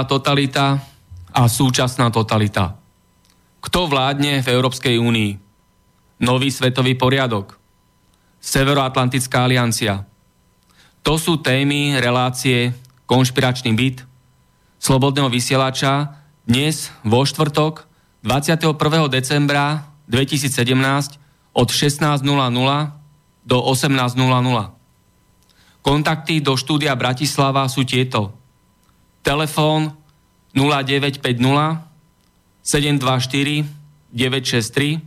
Minulá totalita a súčasná totalita. Kto vládne v Európskej únii? Nový svetový poriadok. Severoatlantická aliancia. To sú témy relácie Konšpiračný byt, Slobodného vysielača dnes vo štvrtok 21. decembra 2017 od 16.00 do 18.00. Kontakty do štúdia Bratislava sú tieto telefón 0950 724 963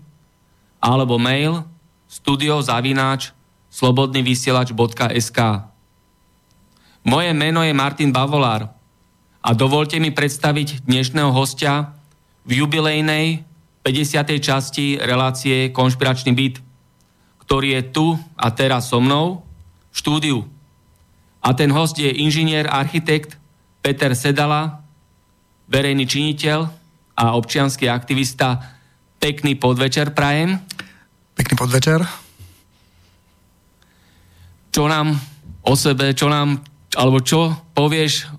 alebo mail studiozavináč slobodnyvysielač.sk Moje meno je Martin Bavolár a dovolte mi predstaviť dnešného hostia v jubilejnej 50. časti relácie Konšpiračný byt, ktorý je tu a teraz so mnou v štúdiu. A ten host je inžinier, architekt Peter Sedala, verejný činiteľ a občianský aktivista. Pekný podvečer prajem. Pekný podvečer. Čo nám o sebe, čo nám, alebo čo povieš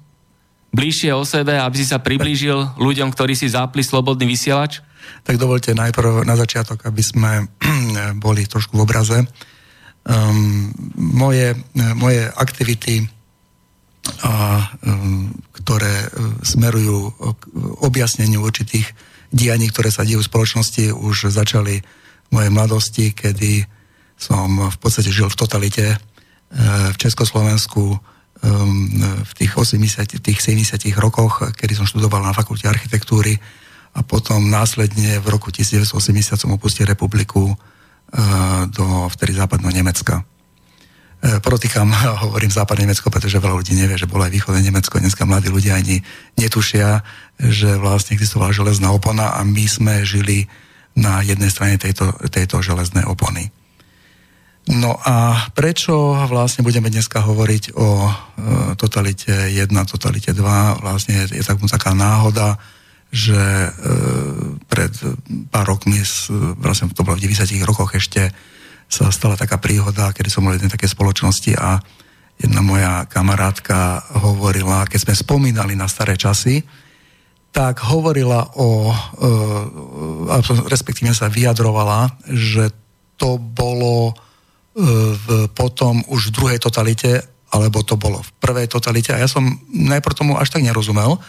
bližšie o sebe, aby si sa priblížil ľuďom, ktorí si zapli slobodný vysielač? Tak dovolte najprv na začiatok, aby sme boli trošku v obraze. Um, moje, moje aktivity a um, ktoré uh, smerujú k objasneniu určitých dianí, ktoré sa dejú v spoločnosti, už začali v mojej mladosti, kedy som v podstate žil v totalite uh, v Československu um, v tých 80, tých 70 rokoch, kedy som študoval na fakulte architektúry a potom následne v roku 1980 som opustil republiku uh, do vtedy západného Nemecka. E, Protýkam, hovorím západné Nemecko, pretože veľa ľudí nevie, že bolo aj východné Nemecko. Dneska mladí ľudia ani netušia, že vlastne existovala železná opona a my sme žili na jednej strane tejto, tejto železnej opony. No a prečo vlastne budeme dneska hovoriť o e, totalite 1, totalite 2? Vlastne je tak, taká náhoda, že e, pred pár rokmi, vlastne to bolo v 90 rokoch ešte, sa stala taká príhoda, kedy som bol jednej také spoločnosti a jedna moja kamarátka hovorila, keď sme spomínali na staré časy, tak hovorila o, e, respektíve sa vyjadrovala, že to bolo e, v, potom už v druhej totalite, alebo to bolo v prvej totalite. A ja som najprv tomu až tak nerozumel,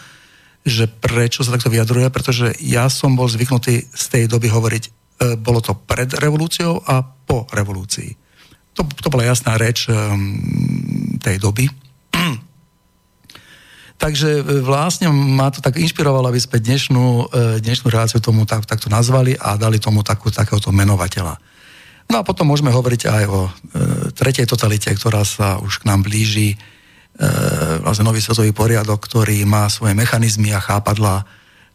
že prečo sa takto vyjadruje, pretože ja som bol zvyknutý z tej doby hovoriť bolo to pred revolúciou a po revolúcii. To, to bola jasná reč um, tej doby. Takže e, vlastne ma to tak inšpirovalo, aby sme dnešnú, e, dnešnú reláciu tomu tak, takto nazvali a dali tomu takú, takéhoto menovateľa. No a potom môžeme hovoriť aj o e, tretej totalite, ktorá sa už k nám blíži. E, vlastne nový svetový poriadok, ktorý má svoje mechanizmy a chápadla.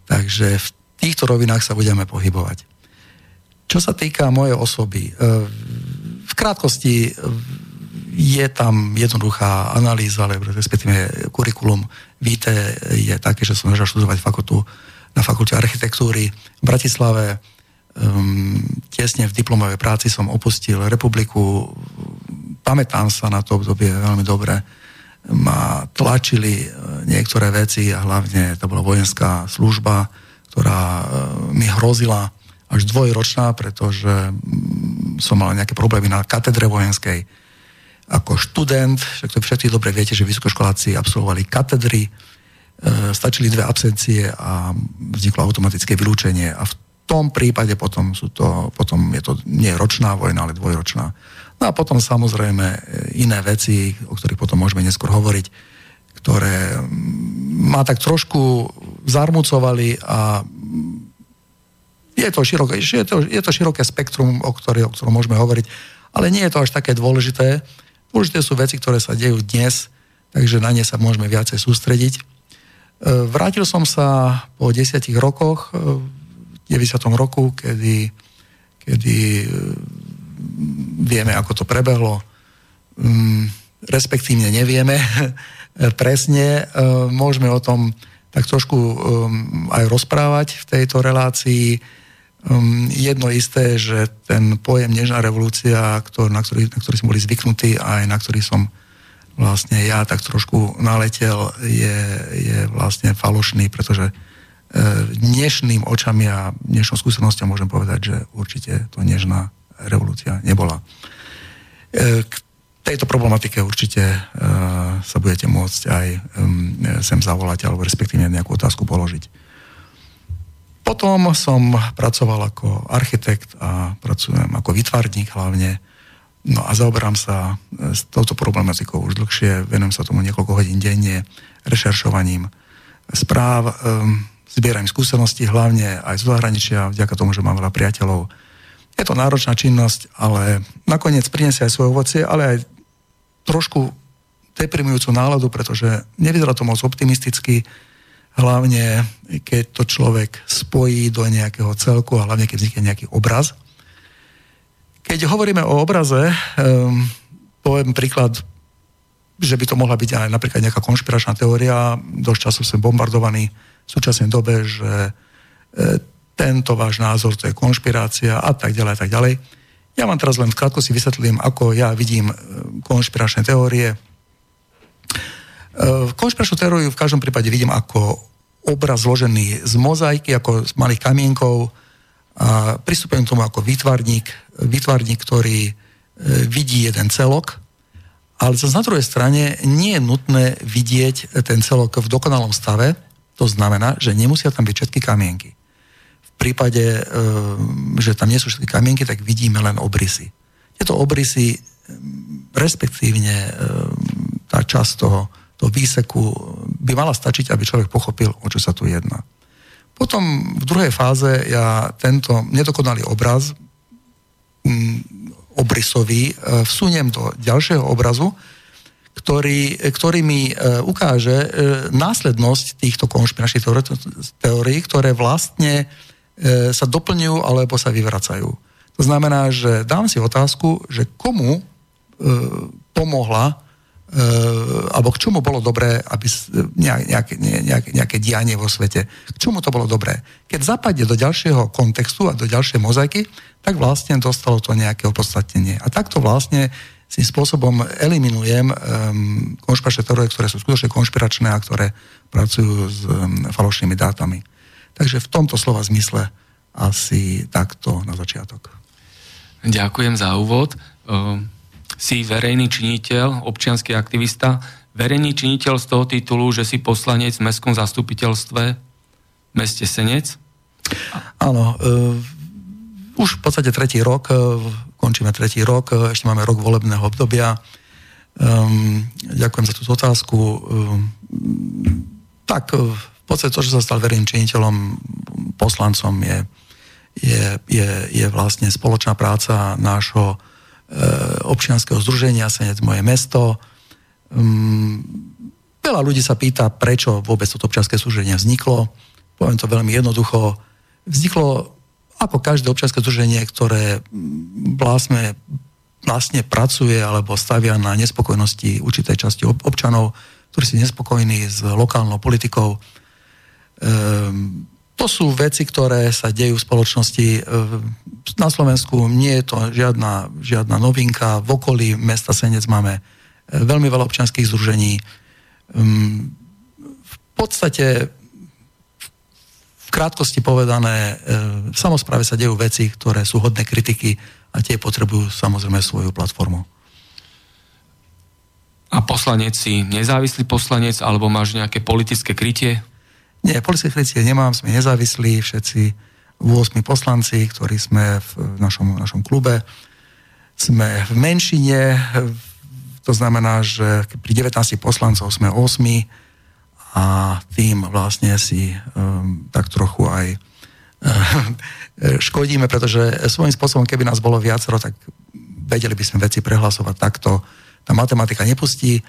Takže v týchto rovinách sa budeme pohybovať. Čo sa týka mojej osoby, e, v krátkosti e, je tam jednoduchá analýza, ale respektíve kurikulum víte je také, že som začal študovať fakultu, na fakulte architektúry v Bratislave. Um, tesne v diplomovej práci som opustil republiku. Pamätám sa na to obdobie veľmi dobre. Ma tlačili e, niektoré veci a hlavne to bola vojenská služba, ktorá mi hrozila až dvojročná, pretože mm, som mal nejaké problémy na katedre vojenskej. Ako študent, však to všetci dobre viete, že vysokoškoláci absolvovali katedry, e, stačili dve absencie a vzniklo automatické vylúčenie. A v tom prípade potom, sú to, potom je to nie ročná vojna, ale dvojročná. No a potom samozrejme e, iné veci, o ktorých potom môžeme neskôr hovoriť, ktoré ma tak trošku zarmucovali a je to, široké, je to, je to široké spektrum, o, ktoré, o ktorom môžeme hovoriť, ale nie je to až také dôležité. Dôležité sú veci, ktoré sa dejú dnes, takže na ne sa môžeme viacej sústrediť. E, vrátil som sa po desiatich rokoch e, 90. roku, kedy, kedy e, vieme, ako to prebehlo, mm, respektívne nevieme presne. Môžeme o tom tak trošku aj rozprávať v tejto relácii. Jedno isté, že ten pojem Nežná revolúcia, na ktorý, na ktorý sme boli zvyknutí a aj na ktorý som vlastne ja tak trošku naletel, je, je vlastne falošný, pretože dnešným očami a dnešnou skúsenosťou môžem povedať, že určite to nežná revolúcia nebola. E, k tejto problematike určite e, sa budete môcť aj sem zavolať alebo respektíve nejakú otázku položiť. Potom som pracoval ako architekt a pracujem ako vytvarník hlavne. No a zaoberám sa e, s touto problematikou už dlhšie, venujem sa tomu niekoľko hodín denne, rešeršovaním správ, zbieram skúsenosti hlavne aj z zahraničia, vďaka tomu, že mám veľa priateľov. Je to náročná činnosť, ale nakoniec prinesie aj svoje ovocie, ale aj trošku deprimujúcu náladu, pretože nevyzerá to moc optimisticky, hlavne keď to človek spojí do nejakého celku a hlavne keď vznikne nejaký obraz. Keď hovoríme o obraze, um, poviem príklad, že by to mohla byť aj napríklad nejaká konšpiračná teória, dosť času som bombardovaný v súčasnej dobe, že e, tento váš názor to je konšpirácia a tak ďalej a tak ďalej. Ja vám teraz len v krátkosti vysvetlím, ako ja vidím e, konšpiračné teórie. E, konšpiračnú teóriu v každom prípade vidím ako obraz zložený z mozaiky, ako z malých kamienkov a pristupujem k tomu ako výtvarník, výtvarník, ktorý vidí jeden celok, ale zase na druhej strane nie je nutné vidieť ten celok v dokonalom stave, to znamená, že nemusia tam byť všetky kamienky. V prípade, e, že tam nie sú všetky kamienky, tak vidíme len obrysy. Tieto obrysy, respektívne e, tá časť toho, toho výseku by mala stačiť, aby človek pochopil, o čo sa tu jedná. Potom v druhej fáze ja tento nedokonalý obraz obrysový e, vsuniem do ďalšieho obrazu, ktorý, ktorý mi e, ukáže e, následnosť týchto konšpiračných teórií, ktoré vlastne e, sa doplňujú alebo sa vyvracajú. To znamená, že dám si otázku, že komu e, pomohla e, alebo k čomu bolo dobré, aby nejaké, nejaké, nejaké dianie vo svete, k čomu to bolo dobré. Keď zapadne do ďalšieho kontextu a do ďalšej mozaiky, tak vlastne dostalo to nejaké opodstatnenie. A takto vlastne tým spôsobom eliminujem um, konšpiračné teórie, ktoré sú skutočne konšpiračné a ktoré pracujú s um, falošnými dátami. Takže v tomto slova zmysle asi takto na začiatok. Ďakujem za úvod. Uh, si verejný činiteľ, občianský aktivista, verejný činiteľ z toho titulu, že si poslanec v mestskom zastupiteľstve v meste Senec? Áno, uh, už v podstate tretí rok uh, končíme tretí rok, e, ešte máme rok volebného obdobia. Um, ďakujem za túto otázku. Um, tak e, v podstate to, že sa stal verejným činiteľom, poslancom je, je, je, je vlastne spoločná práca nášho e, občianského združenia Senec moje mesto. Um, veľa ľudí sa pýta, prečo vôbec toto občianske združenie vzniklo. Poviem to veľmi jednoducho. Vzniklo ako každé občianske združenie, ktoré vlastne, vlastne pracuje alebo stavia na nespokojnosti určitej časti občanov, ktorí sú nespokojní s lokálnou politikou. Ehm, to sú veci, ktoré sa dejú v spoločnosti. E, na Slovensku nie je to žiadna, žiadna novinka. V okolí mesta Senec máme e, veľmi veľa občianských združení. Ehm, v podstate v krátkosti povedané, v samozpráve sa dejú veci, ktoré sú hodné kritiky a tie potrebujú samozrejme svoju platformu. A poslanec si nezávislý poslanec, alebo máš nejaké politické krytie? Nie, politické krytie nemám, sme nezávislí, všetci 8 poslanci, ktorí sme v našom, našom klube. Sme v menšine, to znamená, že pri 19 poslancov sme 8 a tým vlastne si um, tak trochu aj um, škodíme, pretože svojím spôsobom, keby nás bolo viacero, tak vedeli by sme veci prehlasovať takto. Tá matematika nepustí.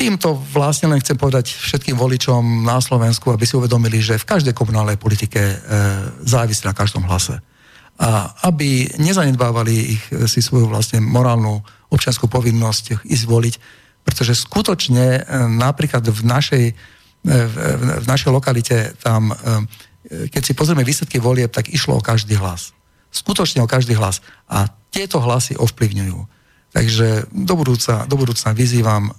Týmto vlastne len chcem povedať všetkým voličom na Slovensku, aby si uvedomili, že v každej komunálnej politike e, závisí na každom hlase. A aby nezanedbávali ich e, si svoju vlastne morálnu občianskú povinnosť ísť voliť, pretože skutočne e, napríklad v našej, e, v, našej lokalite tam, keď si pozrieme výsledky volieb, tak išlo o každý hlas. Skutočne o každý hlas. A tieto hlasy ovplyvňujú. Takže do budúca, do budúcna vyzývam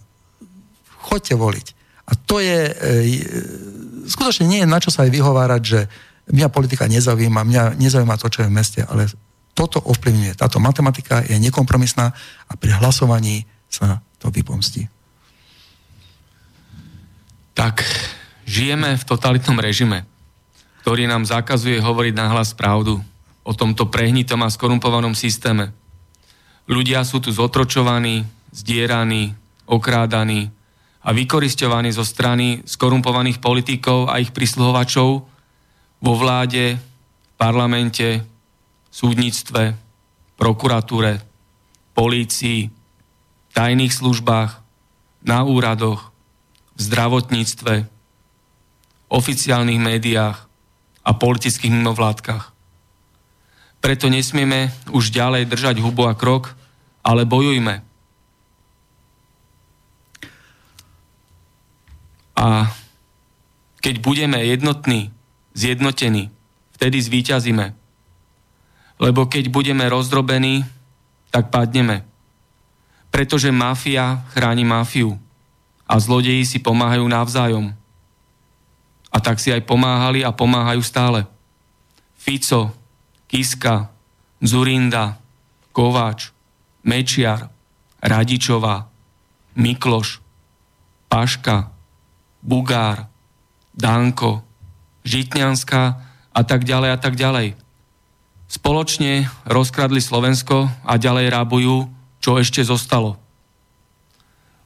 choďte voliť. A to je, e, skutočne nie je na čo sa aj vyhovárať, že mňa politika nezaujíma, mňa nezaujíma to, čo je v meste, ale toto ovplyvňuje. Táto matematika je nekompromisná a pri hlasovaní sa to vypomstí. Tak, žijeme v totalitnom režime, ktorý nám zakazuje hovoriť nahlas pravdu o tomto prehnitom a skorumpovanom systéme. Ľudia sú tu zotročovaní, zdieraní, okrádaní, a vykoristovaní zo strany skorumpovaných politikov a ich prisluhovačov vo vláde, parlamente, súdnictve, prokuratúre, polícii, tajných službách, na úradoch, v zdravotníctve, oficiálnych médiách a politických mimovládkach. Preto nesmieme už ďalej držať hubu a krok, ale bojujme A keď budeme jednotní, zjednotení, vtedy zvíťazíme. Lebo keď budeme rozdrobení, tak padneme. Pretože mafia chráni mafiu a zlodeji si pomáhajú navzájom. A tak si aj pomáhali a pomáhajú stále. Fico, Kiska, Zurinda, Kováč, Mečiar, Radičová, Mikloš, Paška, Bugár, Danko, Žitňanská a tak ďalej a tak ďalej. Spoločne rozkradli Slovensko a ďalej rábujú, čo ešte zostalo.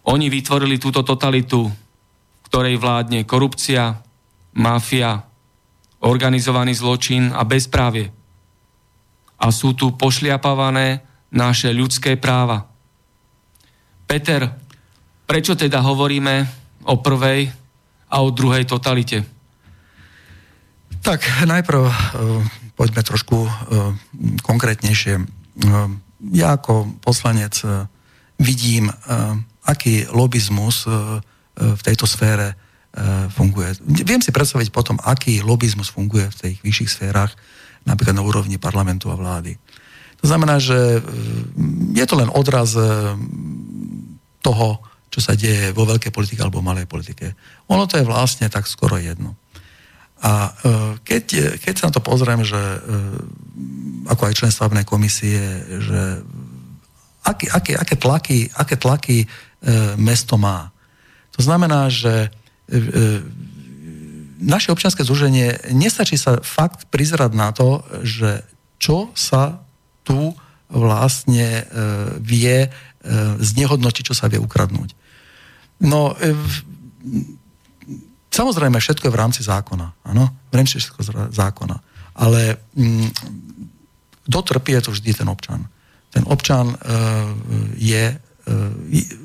Oni vytvorili túto totalitu, v ktorej vládne korupcia, mafia, organizovaný zločin a bezprávie. A sú tu pošliapavané naše ľudské práva. Peter, prečo teda hovoríme o prvej a o druhej totalite? Tak najprv uh, poďme trošku uh, konkrétnejšie. Uh, ja ako poslanec vidím, aký lobizmus v tejto sfére funguje. Viem si predstaviť potom, aký lobizmus funguje v tých vyšších sférach, napríklad na úrovni parlamentu a vlády. To znamená, že je to len odraz toho, čo sa deje vo veľkej politike alebo malej politike. Ono to je vlastne tak skoro jedno. A e, keď, keď sa na to pozriem, že e, ako aj člen stavebnej komisie, že aké, aké, aké tlaky, aké tlaky e, mesto má. To znamená, že naše občianske združenie nestačí sa fakt prizerať na to, že čo sa tu vlastne vie znehodnotiť, čo sa vie ukradnúť. No, e, samozrejme, všetko je v rámci zákona. Áno, v rámci všetko z zákona. Ale mm, kto trpí, je to vždy ten občan. Ten občan e, je... E,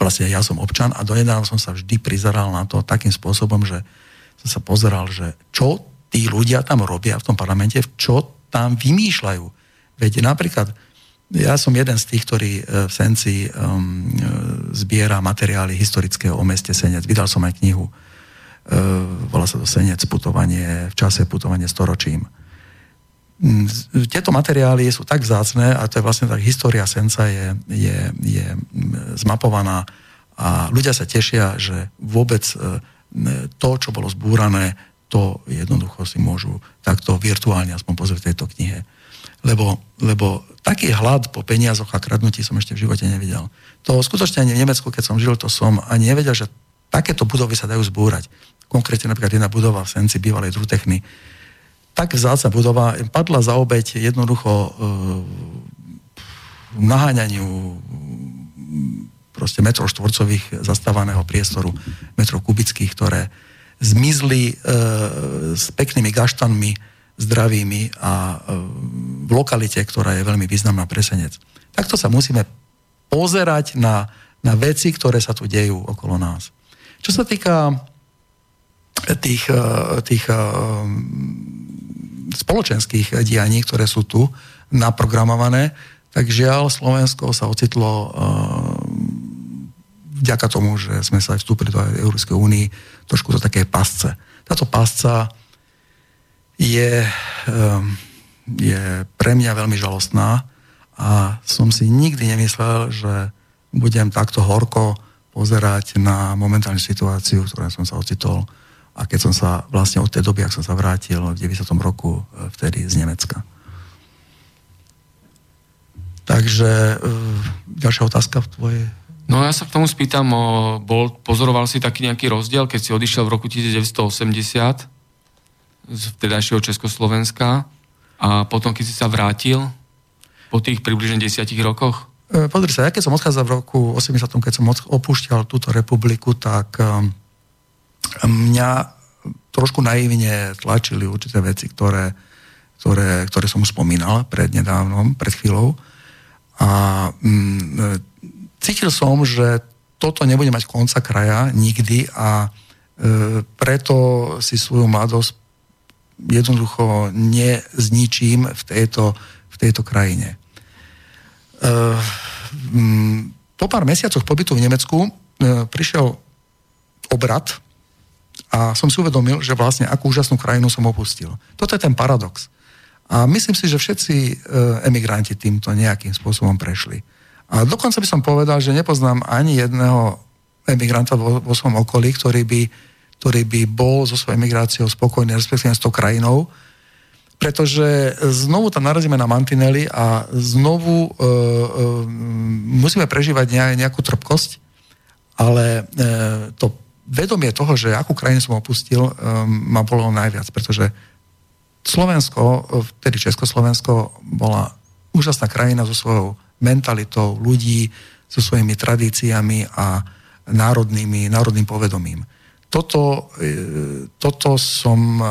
vlastne ja som občan a donedávno som sa vždy prizeral na to takým spôsobom, že som sa pozeral, že čo tí ľudia tam robia v tom parlamente, čo tam vymýšľajú. Veď napríklad ja som jeden z tých, ktorý e, v Senci um, zbiera materiály historické o meste Senec. Vydal som aj knihu. volá sa to Senec, putovanie v čase, putovanie storočím. Mm, tieto materiály sú tak vzácne a to je vlastne tak história Senca je, je, je mm, zmapovaná a ľudia sa tešia, že vôbec e, to, čo bolo zbúrané, to jednoducho si môžu takto virtuálne aspoň pozrieť v tejto knihe. Lebo, lebo taký hlad po peniazoch a kradnutí som ešte v živote nevidel. To skutočne ani v Nemecku, keď som žil, to som ani nevedel, že takéto budovy sa dajú zbúrať. Konkrétne napríklad jedna budova v Senci, bývalej Drutechny, tak vzácna budova padla za obeď jednoducho e, naháňaniu proste metrov štvorcových zastávaného priestoru, metrov kubických, ktoré zmizli e, s peknými gaštanmi, zdravými a e, v lokalite, ktorá je veľmi významná pre Senec. Takto sa musíme pozerať na, na veci, ktoré sa tu dejú okolo nás. Čo sa týka tých, e, tých e, spoločenských dianí, ktoré sú tu naprogramované, tak žiaľ Slovensko sa ocitlo vďaka tomu, že sme sa aj vstúpili do Európskej únii trošku do také pasce. Táto pasca je, um, je pre mňa veľmi žalostná a som si nikdy nemyslel, že budem takto horko pozerať na momentálnu situáciu, v ktorej som sa ocitol a keď som sa vlastne od tej doby, ak som sa vrátil v 90. roku e, vtedy z Nemecka. Takže e, ďalšia otázka v tvojej... No ja sa k tomu spýtam, bol, pozoroval si taký nejaký rozdiel, keď si odišiel v roku 1980 z vtedajšieho Československa a potom, keď si sa vrátil po tých približne desiatich rokoch? E, pozri sa, ja keď som odchádzal v roku 80, keď som opúšťal túto republiku, tak um, mňa trošku naivne tlačili určité veci, ktoré, ktoré, ktoré som spomínal pred nedávnom, pred chvíľou. A mm, cítil som, že toto nebude mať konca kraja nikdy a e, preto si svoju mladosť jednoducho nezničím v tejto, v tejto krajine. E, mm, po pár mesiacoch pobytu v Nemecku e, prišiel obrad a som si uvedomil, že vlastne akú úžasnú krajinu som opustil. Toto je ten paradox. A myslím si, že všetci e, emigranti týmto nejakým spôsobom prešli. A dokonca by som povedal, že nepoznám ani jedného emigranta vo, vo svojom okolí, ktorý by, ktorý by bol so svojou emigráciou spokojný, respektíve s tou krajinou, pretože znovu tam narazíme na mantinely a znovu e, e, musíme prežívať nejakú trpkosť, ale e, to vedomie toho, že akú krajinu som opustil, um, ma bolo najviac, pretože Slovensko, vtedy Československo, bola úžasná krajina so svojou mentalitou ľudí, so svojimi tradíciami a národnými, národným povedomím. Toto, e, toto som e,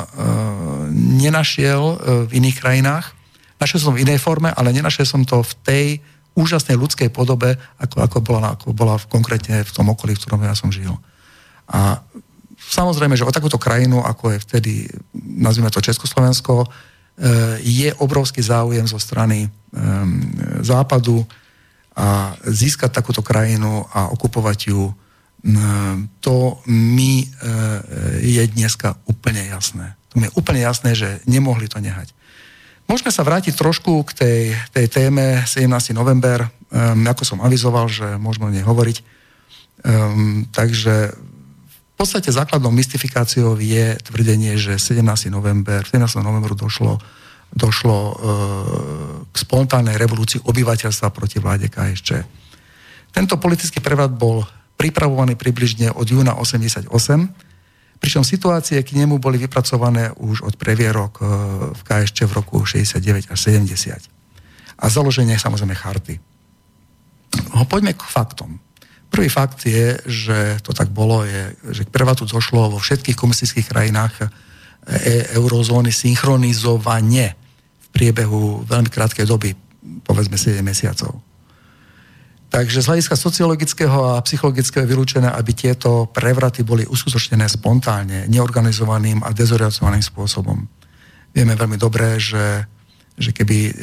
nenašiel e, v iných krajinách. Našiel som v inej forme, ale nenašiel som to v tej úžasnej ľudskej podobe, ako, ako, bola, ako bola v, konkrétne v tom okolí, v ktorom ja som žil. A samozrejme, že o takúto krajinu, ako je vtedy, nazvime to Československo, je obrovský záujem zo strany západu a získať takúto krajinu a okupovať ju, to mi je dneska úplne jasné. To mi je úplne jasné, že nemohli to nehať. Môžeme sa vrátiť trošku k tej, tej téme 17. november, um, ako som avizoval, že môžeme o nej hovoriť. Um, takže podstate základnou mystifikáciou je tvrdenie, že 17. november, 17. novembru došlo, došlo e, k spontánnej revolúcii obyvateľstva proti vláde KSČ. Tento politický prevrat bol pripravovaný približne od júna 88, pričom situácie k nemu boli vypracované už od previerok e, v KSČ v roku 69 až 70. A založenie samozrejme charty. No, poďme k faktom. Prvý fakt je, že to tak bolo, je, že k prevatu došlo vo všetkých komunistických krajinách e- eurozóny synchronizovanie v priebehu veľmi krátkej doby, povedzme 7 mesiacov. Takže z hľadiska sociologického a psychologického je vylúčené, aby tieto prevraty boli uskutočnené spontánne, neorganizovaným a dezorientovaným spôsobom. Vieme veľmi dobre, že, že keby, e,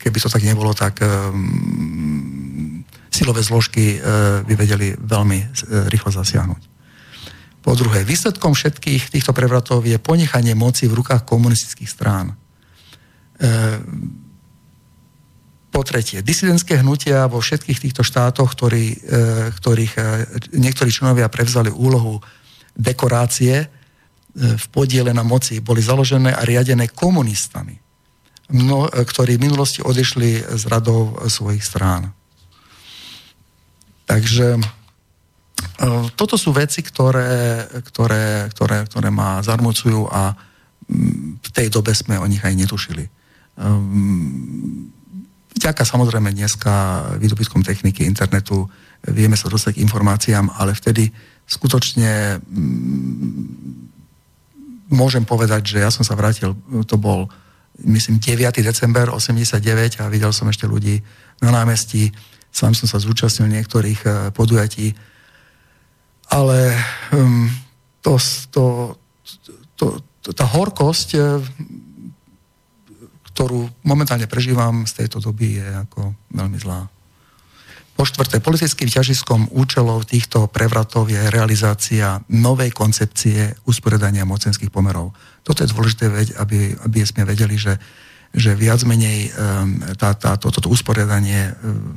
keby to tak nebolo, tak silové zložky e, by vedeli veľmi e, rýchlo zasiahnuť. Po druhé, výsledkom všetkých týchto prevratov je ponechanie moci v rukách komunistických strán. E, po tretie, disidentské hnutia vo všetkých týchto štátoch, ktorý, e, ktorých e, niektorí členovia prevzali úlohu dekorácie v podiele na moci, boli založené a riadené komunistami, mno, ktorí v minulosti odišli z radov svojich strán. Takže toto sú veci, ktoré, ktoré, ktoré, ktoré ma zarmucujú a mm, v tej dobe sme o nich aj netušili. Ehm, vďaka samozrejme dneska výdobytkom techniky, internetu vieme sa dostať k informáciám, ale vtedy skutočne mm, môžem povedať, že ja som sa vrátil, to bol myslím 9. december 89 a videl som ešte ľudí na námestí, sám som sa zúčastnil niektorých eh, podujatí, ale um, to, to, to, to, tá horkosť, eh, ktorú momentálne prežívam z tejto doby, je ako veľmi zlá. Po štvrté, politickým ťažiskom účelov týchto prevratov je realizácia novej koncepcie usporiadania mocenských pomerov. Toto je dôležité, aby, aby sme vedeli, že, že viac menej um, tá, tá, to, toto usporiadanie um,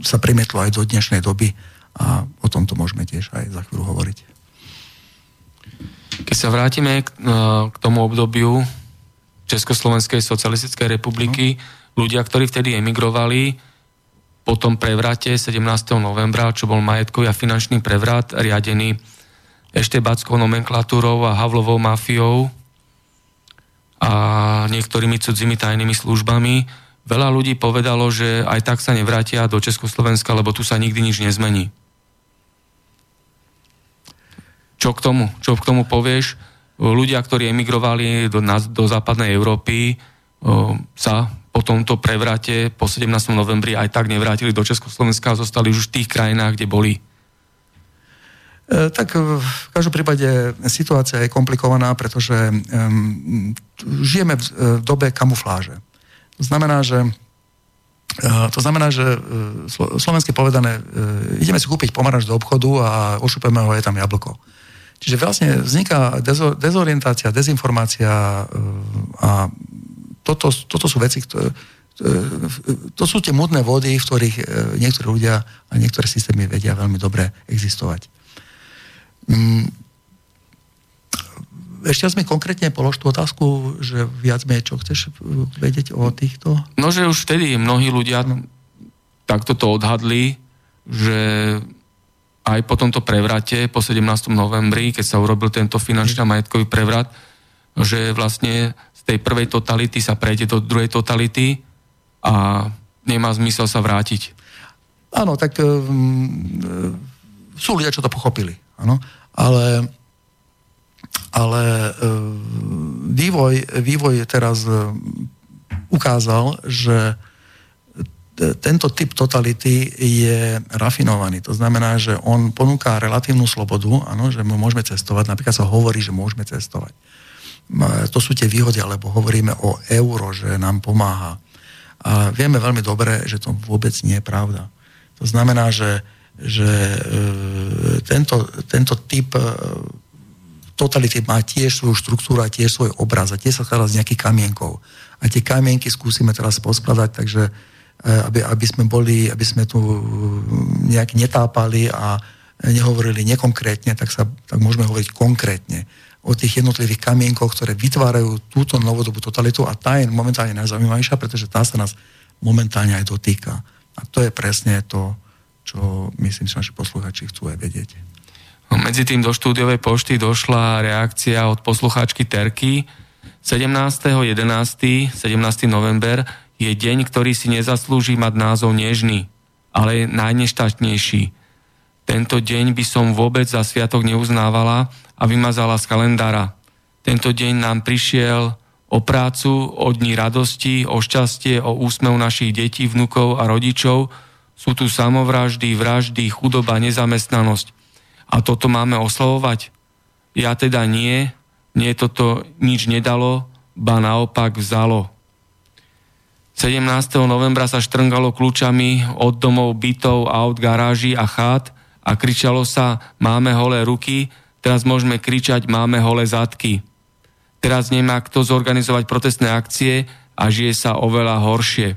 sa premietlo aj do dnešnej doby a o tomto môžeme tiež aj za chvíľu hovoriť. Keď sa vrátime k, no, k tomu obdobiu Československej socialistickej republiky, no. ľudia, ktorí vtedy emigrovali, po tom prevrate 17. novembra, čo bol majetkový a finančný prevrat, riadený eštebackou nomenklatúrou a Havlovou mafiou a niektorými cudzími tajnými službami, veľa ľudí povedalo, že aj tak sa nevrátia do Československa, lebo tu sa nikdy nič nezmení. Čo k tomu? Čo k tomu povieš? Ľudia, ktorí emigrovali do, na, do západnej Európy, sa po tomto prevrate po 17. novembri aj tak nevrátili do Československa a zostali už v tých krajinách, kde boli. E, tak v každom prípade situácia je komplikovaná, pretože um, žijeme v, v dobe kamufláže. To znamená, že uh, to znamená, že uh, slovensky povedané, uh, ideme si kúpiť pomaranč do obchodu a ošupeme ho, je tam jablko. Čiže vlastne vzniká dezo, dezorientácia, dezinformácia e, a toto, toto sú veci, ktoré, e, to sú tie mudné vody, v ktorých e, niektorí ľudia a niektoré systémy vedia veľmi dobre existovať. Mm. Ešte mi konkrétne polož tú otázku, že viac menej, čo chceš vedieť o týchto? No, že už vtedy mnohí ľudia no. takto to odhadli, že aj po tomto prevrate, po 17. novembri, keď sa urobil tento finančný a majetkový prevrat, že vlastne z tej prvej totality sa prejde do druhej totality a nemá zmysel sa vrátiť. Áno, tak um, sú ľudia, čo to pochopili. Áno, ale ale um, vývoj, vývoj teraz ukázal, že tento typ totality je rafinovaný. To znamená, že on ponúka relatívnu slobodu, áno, že my môžeme cestovať. Napríklad sa hovorí, že môžeme cestovať. To sú tie výhody, alebo hovoríme o euro, že nám pomáha. A vieme veľmi dobre, že to vôbec nie je pravda. To znamená, že, že e, tento, tento typ e, totality má tiež svoju štruktúru a tiež svoj obraz a tiež sa skladá z nejakých kamienkov. A tie kamienky skúsime teraz poskladať, takže aby, aby sme boli, aby sme tu nejak netápali a nehovorili nekonkrétne, tak, sa, tak môžeme hovoriť konkrétne o tých jednotlivých kamienkoch, ktoré vytvárajú túto novodobú totalitu a tá je momentálne najzaujímavejšia, pretože tá sa nás momentálne aj dotýka. A to je presne to, čo myslím, že naši posluchači chcú aj vedieť. No, medzi tým do štúdiovej pošty došla reakcia od poslucháčky Terky 17.11. 17. november je deň, ktorý si nezaslúži mať názov nežný, ale je najneštatnejší. Tento deň by som vôbec za sviatok neuznávala a vymazala z kalendára. Tento deň nám prišiel o prácu, o dní radosti, o šťastie, o úsmev našich detí, vnukov a rodičov. Sú tu samovraždy, vraždy, chudoba, nezamestnanosť. A toto máme oslavovať? Ja teda nie, nie toto nič nedalo, ba naopak vzalo. 17. novembra sa štrngalo kľúčami od domov, bytov, aut, garáží a chát a kričalo sa máme holé ruky, Teraz môžeme kričať, máme holé zadky. Teraz nemá kto zorganizovať protestné akcie a žije sa oveľa horšie.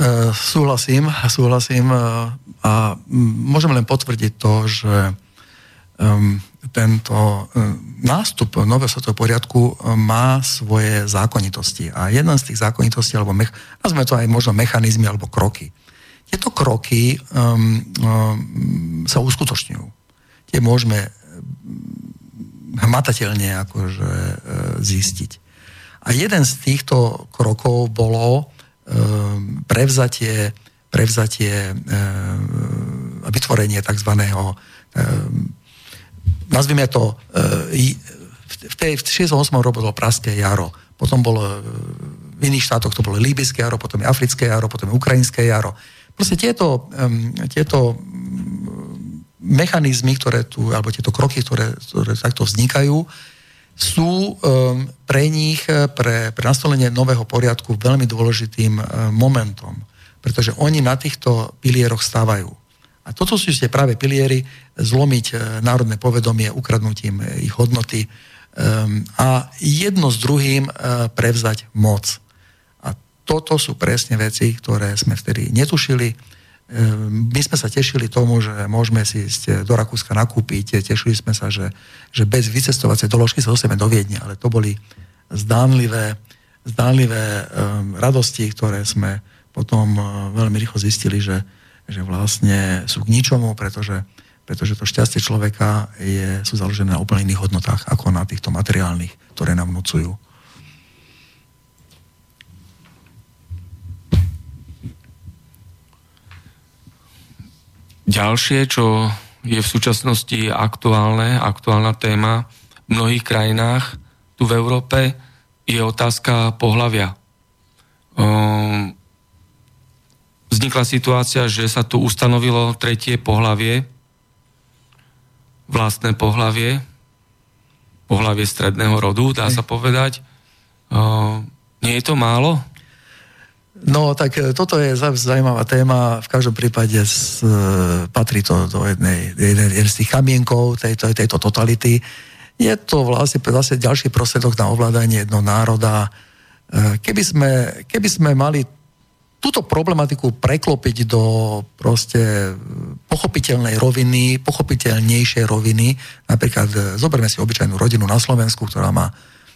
Uh, súhlasím, súhlasím uh, a môžem len potvrdiť to, že um, tento um, nástup nového svetového poriadku um, má svoje zákonitosti. A jedna z tých zákonitostí, alebo mech, nazveme to aj možno mechanizmy alebo kroky. Tieto kroky um, um, sa uskutočňujú. Tie môžeme hmatateľne akože e, zistiť. A jeden z týchto krokov bolo um, prevzatie, prevzatie um, vytvorenie tzv. Um, nazvime to, um, v, tej, v 68. roku bolo Praské jaro, potom bolo v iných štátoch to bolo Líbyské jaro, potom je Africké jaro, potom je Ukrajinské jaro. Proste tieto, tieto mechanizmy, ktoré tu, alebo tieto kroky, ktoré, ktoré takto vznikajú, sú pre nich, pre, pre nastolenie nového poriadku veľmi dôležitým momentom, pretože oni na týchto pilieroch stávajú. A toto sú ste práve piliery zlomiť uh, národné povedomie ukradnutím uh, ich hodnoty um, a jedno s druhým uh, prevzať moc. A toto sú presne veci, ktoré sme vtedy netušili, Ehm, my sme sa tešili tomu, že môžeme si ísť do Rakúska nakúpiť, tešili sme sa, že, že bez vycestovacej doložky sa dostaneme do Viedne, ale to boli zdánlivé, zdánlivé um, radosti, ktoré sme potom veľmi rýchlo zistili, že, že vlastne sú k ničomu, pretože, pretože to šťastie človeka je, sú založené na úplne iných hodnotách ako na týchto materiálnych, ktoré nám vnúcujú. Ďalšie, čo je v súčasnosti aktuálne, aktuálna téma v mnohých krajinách tu v Európe, je otázka pohľavia. Um, vznikla situácia, že sa tu ustanovilo tretie pohlavie, vlastné pohlavie, pohlavie stredného rodu, dá sa povedať. Um, nie je to málo? No, tak e, toto je zaujímavá téma. V každom prípade z, e, patrí to do jednej, jednej, jednej z tých kamienkov tejto, tejto totality. Je to vlastne, vlastne ďalší prostriedok na ovládanie jednoho národa. E, keby sme, keby sme mali túto problematiku preklopiť do proste pochopiteľnej roviny, pochopiteľnejšej roviny, napríklad zoberme si obyčajnú rodinu na Slovensku, ktorá má,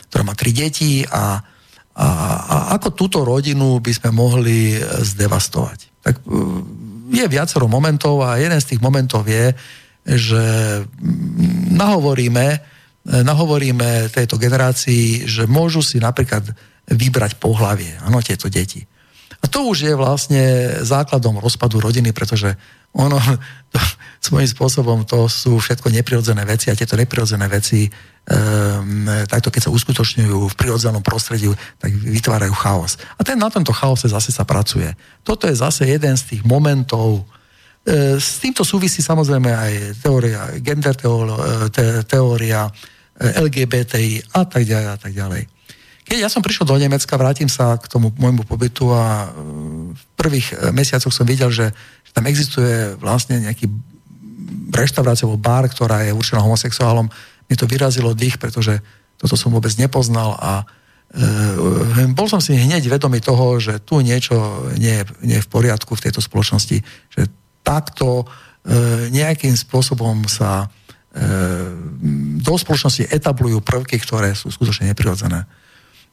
ktorá má tri deti a a, a ako túto rodinu by sme mohli zdevastovať? Tak e, je viacero momentov a jeden z tých momentov je, že nahovoríme, e, nahovoríme tejto generácii, že môžu si napríklad vybrať pohlavie, áno, tieto deti. A to už je vlastne základom rozpadu rodiny, pretože ono to, svojím spôsobom to sú všetko neprirodzené veci a tieto neprirodzené veci um, takto keď sa uskutočňujú v prirodzenom prostredí, tak vytvárajú chaos. A ten, na tomto chaose zase sa pracuje. Toto je zase jeden z tých momentov, e, s týmto súvisí samozrejme aj teória, gender teória, e, LGBTI a tak ďalej a tak ďalej. Keď ja som prišiel do Nemecka, vrátim sa k tomu môjmu pobytu a e, v prvých mesiacoch som videl, že tam existuje vlastne nejaký reštaurácia alebo bar, ktorá je určená homosexuálom. Mne to vyrazilo dých, pretože toto som vôbec nepoznal a e, bol som si hneď vedomý toho, že tu niečo nie nie je v poriadku v tejto spoločnosti, že takto e, nejakým spôsobom sa e, do spoločnosti etablujú prvky, ktoré sú skutočne neprirodzené.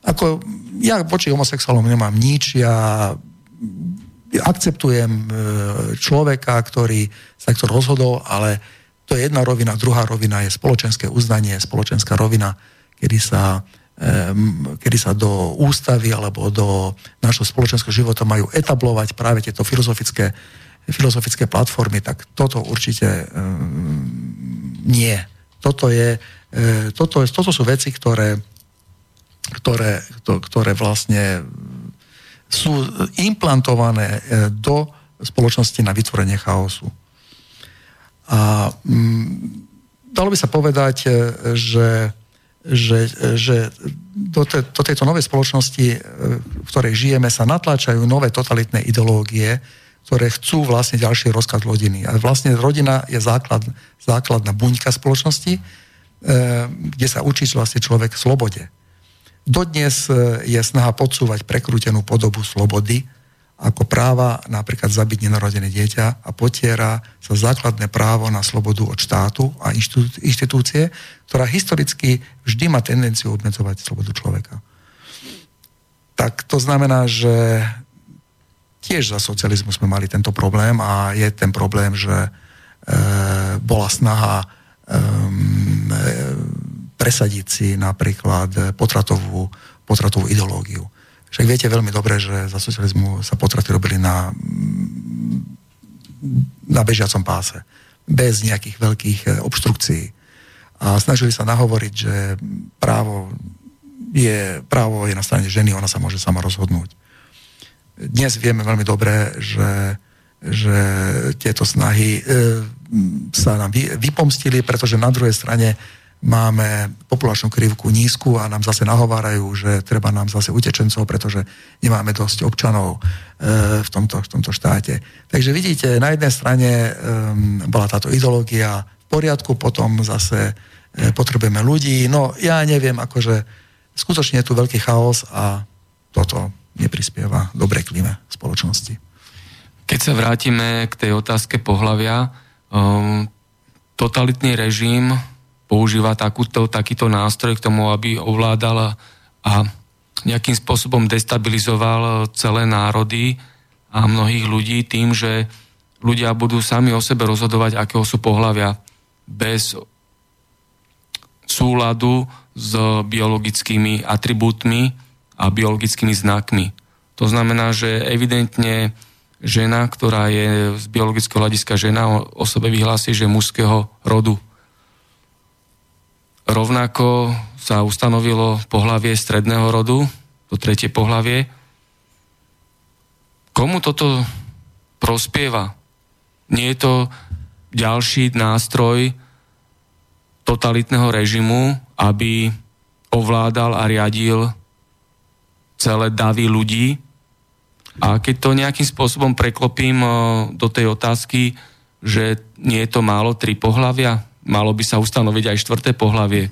Ako, ja voči homosexuálom nemám nič, ja akceptujem e, človeka, ktorý sa takto rozhodol, ale to je jedna rovina, druhá rovina je spoločenské uznanie, spoločenská rovina, kedy sa, e, kedy sa do ústavy alebo do našho spoločenského života majú etablovať práve tieto filozofické, filozofické platformy, tak toto určite um, nie. Toto, je, toto, toto sú veci, ktoré, ktoré, ktoré vlastne sú implantované e, do spoločnosti na vytvorenie chaosu. A mm, dalo by sa povedať, e, že, že, že do, te, do tejto novej spoločnosti, e, v ktorej žijeme, sa natláčajú nové totalitné ideológie, ktoré chcú vlastne ďalší rozkaz rodiny. A vlastne rodina je základ, základná buňka spoločnosti, kde sa učí vlastne človek slobode. Dodnes e, je snaha podsúvať prekrútenú podobu slobody ako práva napríklad zabiť nenarodené dieťa a potiera sa základné právo na slobodu od štátu a inštitúcie, ktorá historicky vždy má tendenciu obmedzovať slobodu človeka. Tak to znamená, že tiež za socializmu sme mali tento problém a je ten problém, že e, bola snaha e, presadiť si napríklad potratovú, potratovú ideológiu. Však viete veľmi dobre, že za socializmu sa potraty robili na, na bežiacom páse, bez nejakých veľkých e, obštrukcií. A snažili sa nahovoriť, že právo je, právo je na strane ženy, ona sa môže sama rozhodnúť dnes vieme veľmi dobre, že, že tieto snahy e, sa nám vy, vypomstili, pretože na druhej strane máme populačnú krivku nízku a nám zase nahovárajú, že treba nám zase utečencov, pretože nemáme dosť občanov e, v, tomto, v tomto štáte. Takže vidíte, na jednej strane bola táto ideológia v poriadku, potom zase e, potrebujeme ľudí. No ja neviem, akože skutočne je tu veľký chaos a toto neprispieva dobre klíme spoločnosti. Keď sa vrátime k tej otázke pohľavia, totalitný režim používa takúto, takýto nástroj k tomu, aby ovládal a nejakým spôsobom destabilizoval celé národy a mnohých ľudí tým, že ľudia budú sami o sebe rozhodovať, akého sú pohľavia bez súladu s biologickými atribútmi a biologickými znakmi. To znamená, že evidentne žena, ktorá je z biologického hľadiska žena, o, sebe vyhlási, že mužského rodu. Rovnako sa ustanovilo pohlavie stredného rodu, to tretie pohlavie. Komu toto prospieva? Nie je to ďalší nástroj totalitného režimu, aby ovládal a riadil celé davy ľudí. A keď to nejakým spôsobom preklopím eh, do tej otázky, že nie je to málo tri pohlavia, malo by sa ustanoviť aj štvrté pohlavie.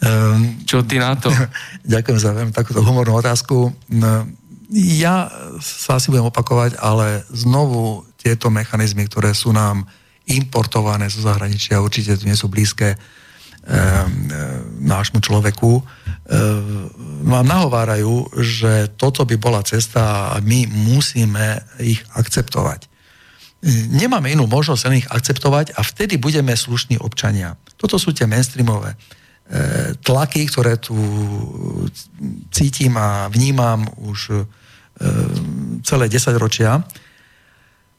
Um, Čo ty na to? Ďakujem za veľmi takúto humornú otázku. No, ja sa asi budem opakovať, ale znovu tieto mechanizmy, ktoré sú nám importované zo zahraničia, určite nie sú blízke nášmu človeku, vám nahovárajú, že toto by bola cesta a my musíme ich akceptovať. Nemáme inú možnosť len ich akceptovať a vtedy budeme slušní občania. Toto sú tie mainstreamové tlaky, ktoré tu cítim a vnímam už celé 10 ročia.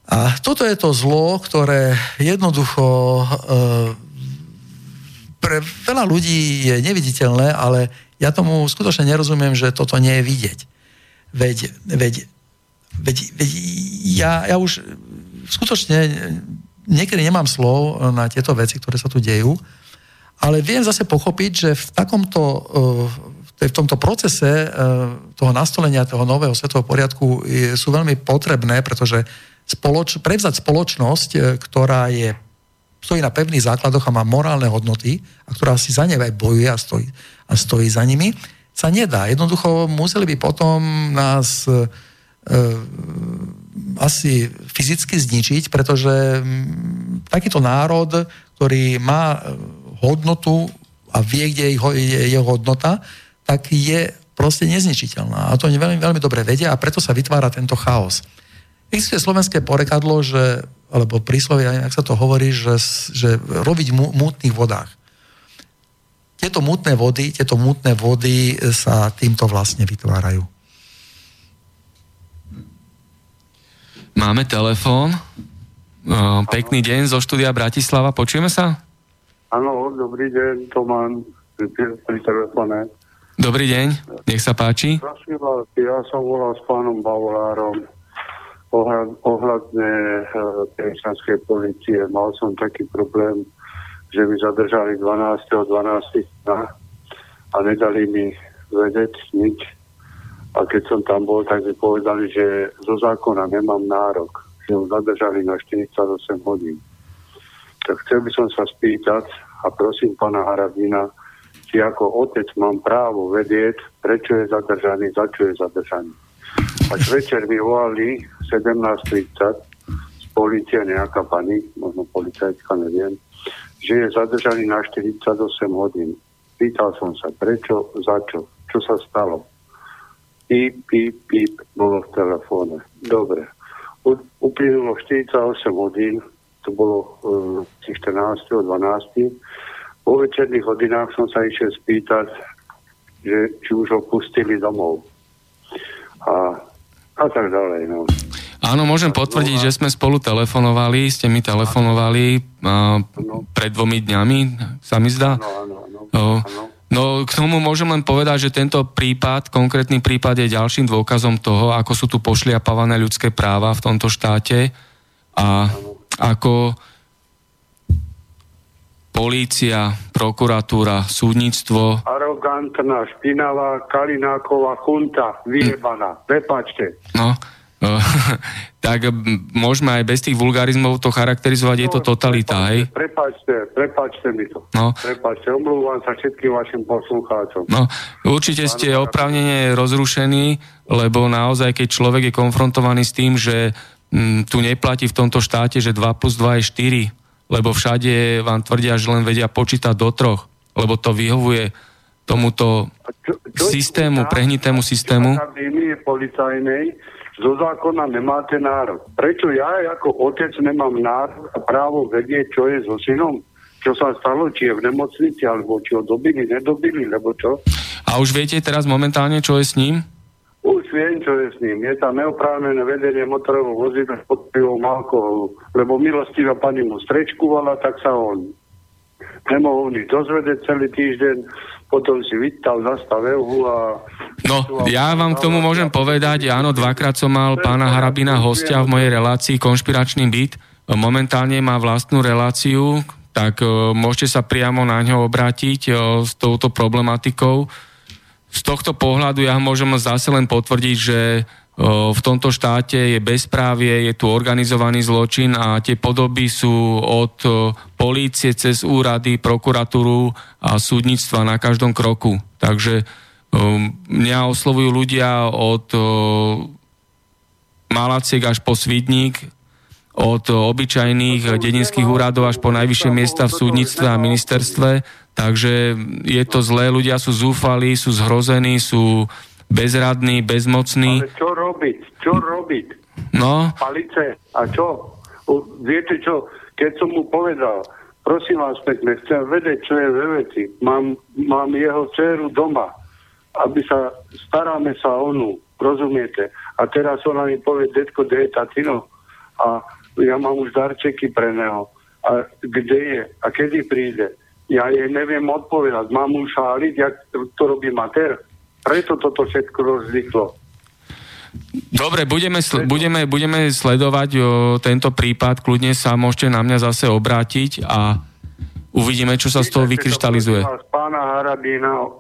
A toto je to zlo, ktoré jednoducho pre veľa ľudí je neviditeľné, ale ja tomu skutočne nerozumiem, že toto nie je vidieť. Veď, veď, veď, veď ja, ja už skutočne niekedy nemám slov na tieto veci, ktoré sa tu dejú, ale viem zase pochopiť, že v takomto v tomto procese toho nastolenia toho nového svetového poriadku sú veľmi potrebné, pretože spoloč, prevzať spoločnosť, ktorá je stojí na pevných základoch a má morálne hodnoty a ktorá si za ne aj bojuje a stojí, a stojí za nimi, sa nedá. Jednoducho museli by potom nás e, e asi fyzicky zničiť, pretože m, takýto národ, ktorý má e, hodnotu a vie, kde je jeho, je jeho hodnota, tak je proste nezničiteľná. A to veľmi, veľmi dobre vedia a preto sa vytvára tento chaos. Existuje slovenské porekadlo, že alebo príslovie, ak sa to hovorí, že, že robiť v mútnych vodách. Tieto mútne vody, tieto mútne vody sa týmto vlastne vytvárajú. Máme telefón. Pekný deň zo štúdia Bratislava. Počujeme sa? Áno, dobrý deň, Tomán pri telefóne. Dobrý deň, nech sa páči. Ja som volal s pánom Bavolárom ohľadne kresťanskej eh, policie. Mal som taký problém, že mi zadržali 12. 12. a nedali mi vedieť nič. A keď som tam bol, tak mi povedali, že zo zákona nemám nárok. ho zadržali na 48 hodín. Tak chcel by som sa spýtať a prosím pána Harabina, či ako otec mám právo vedieť, prečo je zadržaný, za čo je zadržaný. Až večer mi volali 17.30 z policie nejaká pani, možno policajtka, neviem, že je zadržaný na 48 hodín. Pýtal som sa, prečo, za čo, čo sa stalo. Píp, píp, píp, bolo v telefóne. Dobre. U, uplynulo 48 hodín, to bolo uh, 14. 12. Po večerných hodinách som sa išiel spýtať, že či už ho pustili domov. A, a tak ďalej. No. Áno, môžem potvrdiť, že sme spolu telefonovali, ste mi telefonovali uh, pred dvomi dňami, sa mi zdá. Áno, áno, áno. No, k tomu môžem len povedať, že tento prípad, konkrétny prípad je ďalším dôkazom toho, ako sú tu pošliapavané ľudské práva v tomto štáte a ako polícia, prokuratúra, súdnictvo. Arogantná, špinavá, Kalináková chunta, vyjebaná. Prepačte. No, tak môžeme aj bez tých vulgarizmov to charakterizovať, no, je to no, totalita, prepačte, hej? Prepačte, prepačte mi to. No. Prepačte, omlúvam sa všetkým vašim poslucháčom. No, určite ste opravnene rozrušení, lebo naozaj, keď človek je konfrontovaný s tým, že m, tu neplatí v tomto štáte, že 2 plus 2 je 4, lebo všade vám tvrdia, že len vedia počítať do troch, lebo to vyhovuje tomuto čo, čo systému, prehnitému systému. Čo policajnej, zo zákona nemáte nárok. Prečo ja ako otec nemám nárok a právo vedieť, čo je so synom? Čo sa stalo, či je v nemocnici, alebo či ho dobili, nedobili, lebo čo? A už viete teraz momentálne, čo je s ním? Už viem, čo je s ním. Je tam neoprávnené vedenie motorového vozidla pod pivom alkoholu, lebo milostivá pani mu strečkovala, tak sa on nemohol nič dozvedieť celý týždeň, potom si vytal, zastavil a... No, ja vám k tomu môžem povedať, áno, dvakrát som mal pána Harabina hostia v mojej relácii Konšpiračný byt. Momentálne má vlastnú reláciu, tak uh, môžete sa priamo na ňo obrátiť uh, s touto problematikou. Z tohto pohľadu ja môžem zase len potvrdiť, že v tomto štáte je bezprávie, je tu organizovaný zločin a tie podoby sú od polície cez úrady, prokuratúru a súdnictva na každom kroku. Takže mňa oslovujú ľudia od Malaciek až po Svidník, od obyčajných dedinských úradov až po najvyššie miesta v súdnictve a ministerstve. Takže je to zlé, ľudia sú zúfali, sú zhrození, sú bezradný, bezmocný. Ale čo robiť? Čo robiť? No. Palice. A čo? O, viete čo? Keď som mu povedal, prosím vás pekne, chcem vedieť, čo je ve veci. Mám, mám jeho dceru doma, aby sa, staráme sa o ňu, rozumiete? A teraz ona mi povie, detko, kde je tatino? A ja mám už darčeky pre neho. A kde je? A kedy príde? Ja jej neviem odpovedať. Mám mu šáliť, jak to robí mater? Preto toto všetko rozliklo. Dobre, budeme, sl- budeme, budeme sledovať o, tento prípad, kľudne sa môžete na mňa zase obrátiť a uvidíme, čo sa z toho vykryštalizuje.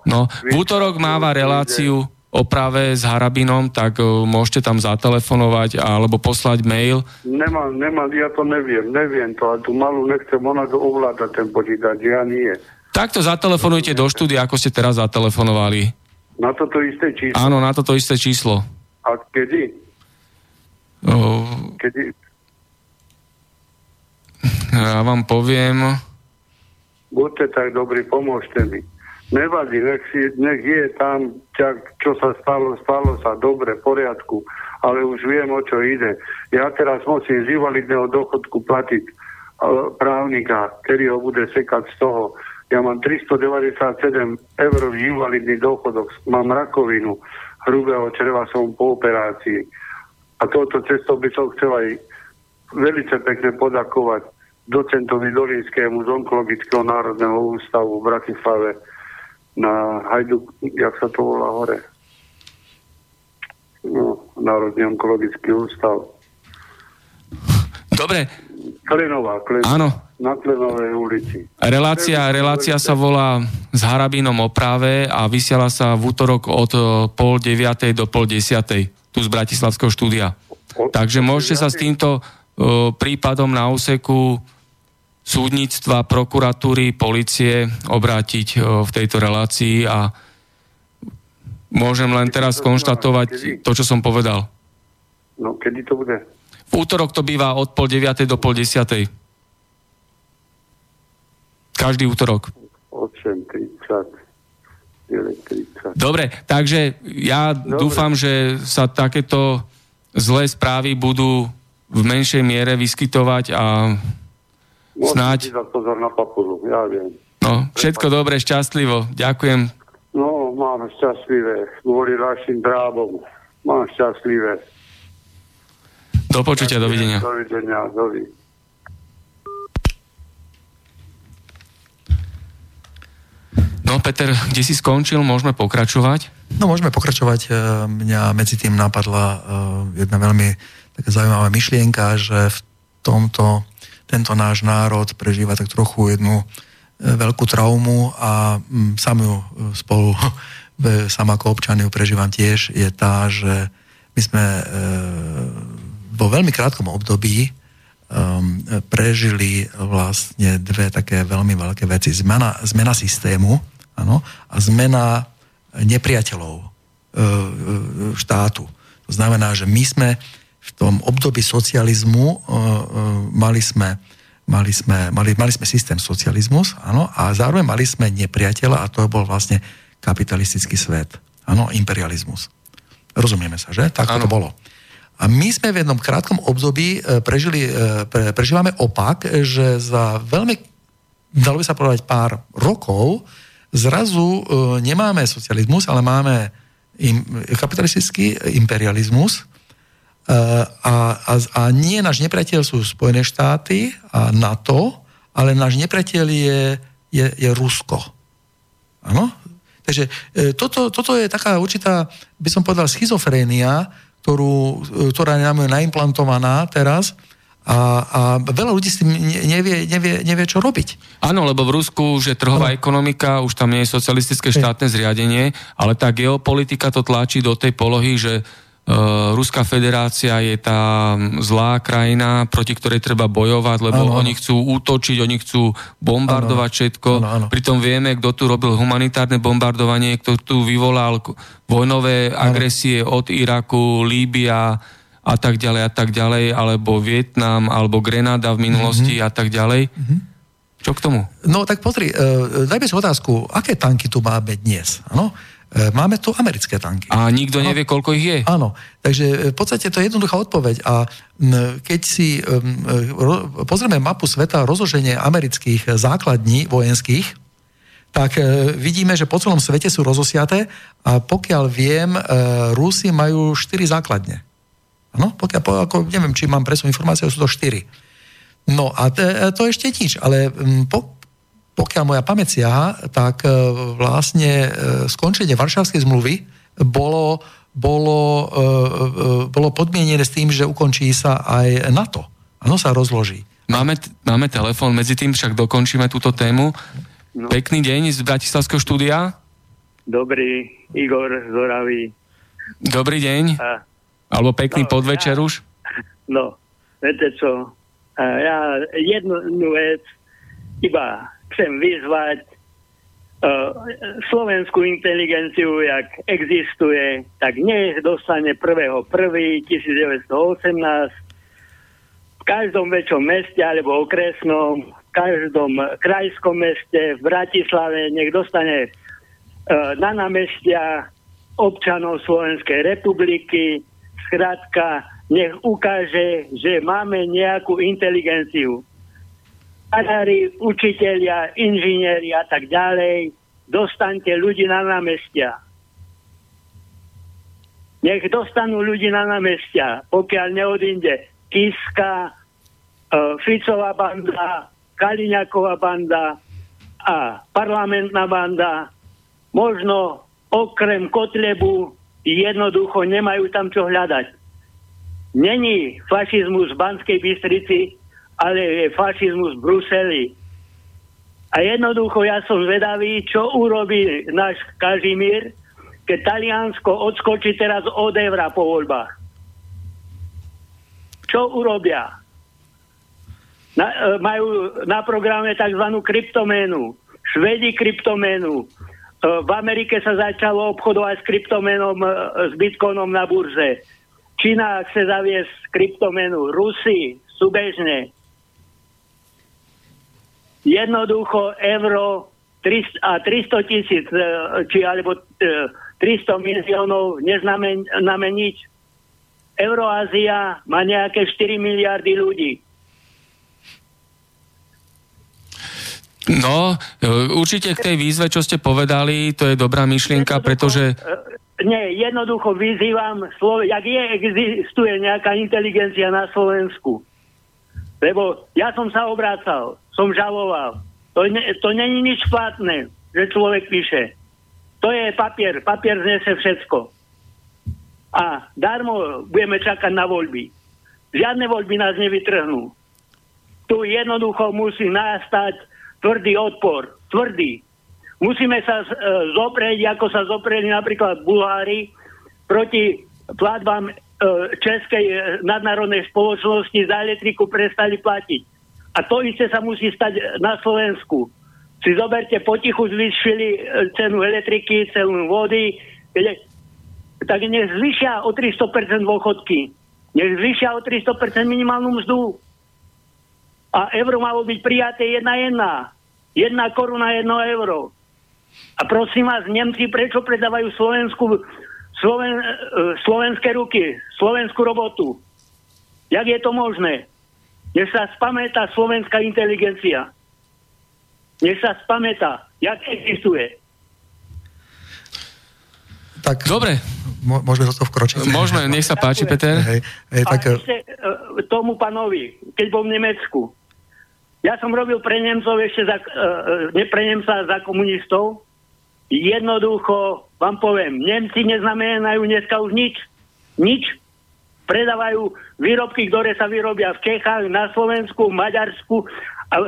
No, v útorok máva reláciu o práve s Harabinom, tak o, môžete tam zatelefonovať alebo poslať mail. Nemám, nemám, ja to neviem, neviem to, a tu malú nechcem, ona to ovláda ten počítač, ja nie. Takto zatelefonujte do štúdia, ako ste teraz zatelefonovali. Na toto isté číslo? Áno, na toto isté číslo. A kedy? O... Kedy? Ja vám poviem... Buďte tak dobrí, pomôžte mi. Nevadí, nech, si, nech je tam, čo sa stalo, stalo sa, dobre, poriadku, ale už viem, o čo ide. Ja teraz musím z invalidného dochodku platiť právnika, ktorý ho bude sekať z toho. Ja mám 397 eur invalidný dôchodok, mám rakovinu hrubého čreva, som po operácii. A touto cestou by som chcel aj veľmi pekne podakovať docentovi Dolinskému z Onkologického národného ústavu v Bratislave na Hajdu, jak sa to volá hore? No, Národný onkologický ústav. Dobre. Klenová, Klenová. Áno, na Klenovej ulici. Relácia, relácia sa volá s Harabinom o práve a vysiela sa v útorok od e, pol deviatej do pol desiatej tu z Bratislavského štúdia. Takže môžete sa s týmto prípadom na úseku súdnictva, prokuratúry, policie obrátiť v tejto relácii a môžem len teraz konštatovať to, čo som povedal. No, kedy to bude? V útorok to býva od pol deviatej do pol desiatej. Každý útorok. 8.30. Dobre, takže ja Dobre. dúfam, že sa takéto zlé správy budú v menšej miere vyskytovať a snáď... Na papulu, ja viem. No, všetko Prepač. dobre, šťastlivo. Ďakujem. No, mám šťastlivé. Kvôli našim drábom. Mám šťastlivé. Do počutia, dovidenia. Dovidenia, dovidenia. No Peter, kde si skončil? Môžeme pokračovať? No môžeme pokračovať. E, mňa medzi tým napadla e, jedna veľmi taká zaujímavá myšlienka, že v tomto tento náš národ prežíva tak trochu jednu e, veľkú traumu a sám ju spolu, sám ako občan ju prežívam tiež, je tá, že my sme vo veľmi krátkom období prežili vlastne dve také veľmi veľké veci. Zmena, zmena systému, Áno? A zmena nepriateľov e, e, štátu. To znamená, že my sme v tom období socializmu e, mali sme mali sme, mali, mali sme systém socializmus, áno, a zároveň mali sme nepriateľa a to bol vlastne kapitalistický svet, áno, imperializmus. Rozumieme sa, že? Tak to bolo. A my sme v jednom krátkom období prežili, pre, prežívame opak, že za veľmi, dalo by sa povedať, pár rokov zrazu e, nemáme socializmus, ale máme im, kapitalistický imperializmus e, a, a, a nie náš nepriateľ sú Spojené štáty a NATO, ale náš nepriateľ je, je, je Rusko. Áno? Takže e, toto, toto je taká určitá, by som povedal, schizofrénia, ktorú, ktorá nám je naimplantovaná teraz, a, a veľa ľudí s tým nevie, nevie, nevie, čo robiť. Áno, lebo v Rusku už je trhová ano. ekonomika, už tam nie je socialistické štátne zriadenie, ale tá geopolitika to tlačí do tej polohy, že Uh, Ruská federácia je tá zlá krajina, proti ktorej treba bojovať, lebo ano, oni chcú útočiť, oni chcú bombardovať ano, všetko. Ano, ano. Pritom vieme, kto tu robil humanitárne bombardovanie, kto tu vyvolal vojnové ano. agresie od Iraku, Líbia, a tak ďalej a tak ďalej, alebo Vietnam, alebo Grenada v minulosti mm-hmm. a tak ďalej. Mm-hmm. Čo k tomu? No tak pozri, uh, dajme si otázku, aké tanky tu máme dnes? Ano? Uh, máme tu americké tanky. A nikto nevie, koľko ich je? Áno, takže v podstate to je jednoduchá odpoveď. A keď si um, pozrieme mapu sveta, rozloženie amerických základní vojenských, tak e, vidíme, že po celom svete sú rozosiaté a pokiaľ viem, e, Rusi majú 4 základne. Áno, pokiaľ, ako, neviem, či mám presnú informáciu, sú to štyri. No a to, to ešte nič, ale mm, po, pokiaľ moja pamäť siaha, tak e, vlastne e, skončenie Varšavskej zmluvy bolo, bolo, e, bolo podmienené s tým, že ukončí sa aj NATO. Áno, sa rozloží. Máme, máme telefón, medzi tým však dokončíme túto tému. No. Pekný deň z Bratislavského štúdia. Dobrý, Igor Zoravý. Dobrý deň. A, alebo pekný no, podvečer ja, už? No, viete čo, ja jednu vec iba chcem vyzvať uh, slovenskú inteligenciu, jak existuje, tak nech dostane 1.1.1918 v každom väčšom meste alebo okresnom, v každom krajskom meste, v Bratislave, nech dostane uh, na námestia občanov Slovenskej republiky, Skrátka, nech ukáže, že máme nejakú inteligenciu. Farári, učitelia, inžinieri a tak ďalej, dostaňte ľudí na námestia. Nech dostanú ľudí na námestia, pokiaľ neodinde Kiska, uh, Ficová banda, Kaliňaková banda a parlamentná banda, možno okrem Kotlebu jednoducho nemajú tam čo hľadať. Není fašizmus v Banskej Bystrici, ale je fašizmus v Bruseli. A jednoducho ja som zvedavý, čo urobí náš Kažimír, keď Taliansko odskočí teraz od evra po voľbách. Čo urobia? na, e, majú na programe tzv. kryptoménu. Švedi kryptoménu. E, v Amerike sa začalo obchodovať s kryptomenom, e, s bitcoinom na burze. Čína chce zaviesť kryptomenu. Rusi súbežne. Jednoducho euro 300, a 300 tisíc, či alebo 300 miliónov neznameniť. Euroázia má nejaké 4 miliardy ľudí No, e, určite k tej výzve, čo ste povedali, to je dobrá myšlienka, pretože... E, nie, jednoducho vyzývam, jak je, existuje nejaká inteligencia na Slovensku. Lebo ja som sa obrácal, som žaloval. To, ne, to není nič platné, že človek píše. To je papier, papier znese všetko. A darmo budeme čakať na voľby. Žiadne voľby nás nevytrhnú. Tu jednoducho musí nastať tvrdý odpor, tvrdý. Musíme sa e, zoprieť, ako sa zopreli napríklad Bulhári proti platbám e, Českej e, nadnárodnej spoločnosti za elektriku prestali platiť. A to isté sa musí stať na Slovensku. Si zoberte, potichu zvýšili e, cenu elektriky, cenu vody, tak nech zvyšia o 300% dôchodky. Nech zvyšia o 300% minimálnu mzdu a euro malo byť prijaté jedna jedna. Jedna koruna, jedno euro. A prosím vás, Nemci prečo predávajú Slovensku, Sloven, e, slovenské ruky, slovenskú robotu? Jak je to možné? Nech sa spamätá slovenská inteligencia. Nech sa spamätá, jak existuje. Tak, Dobre. Môžeme do toho vkročiť? Môžeme, nech sa páči, Peter. Hej, hej, tak... A ešte uh, tomu panovi, keď bol v Nemecku. Ja som robil pre Nemcov ešte za, uh, ne pre Nemca za komunistov. Jednoducho vám poviem, Nemci neznamenajú dneska už nič. Nič. Predávajú výrobky, ktoré sa vyrobia v Čechách, na Slovensku, v Maďarsku. A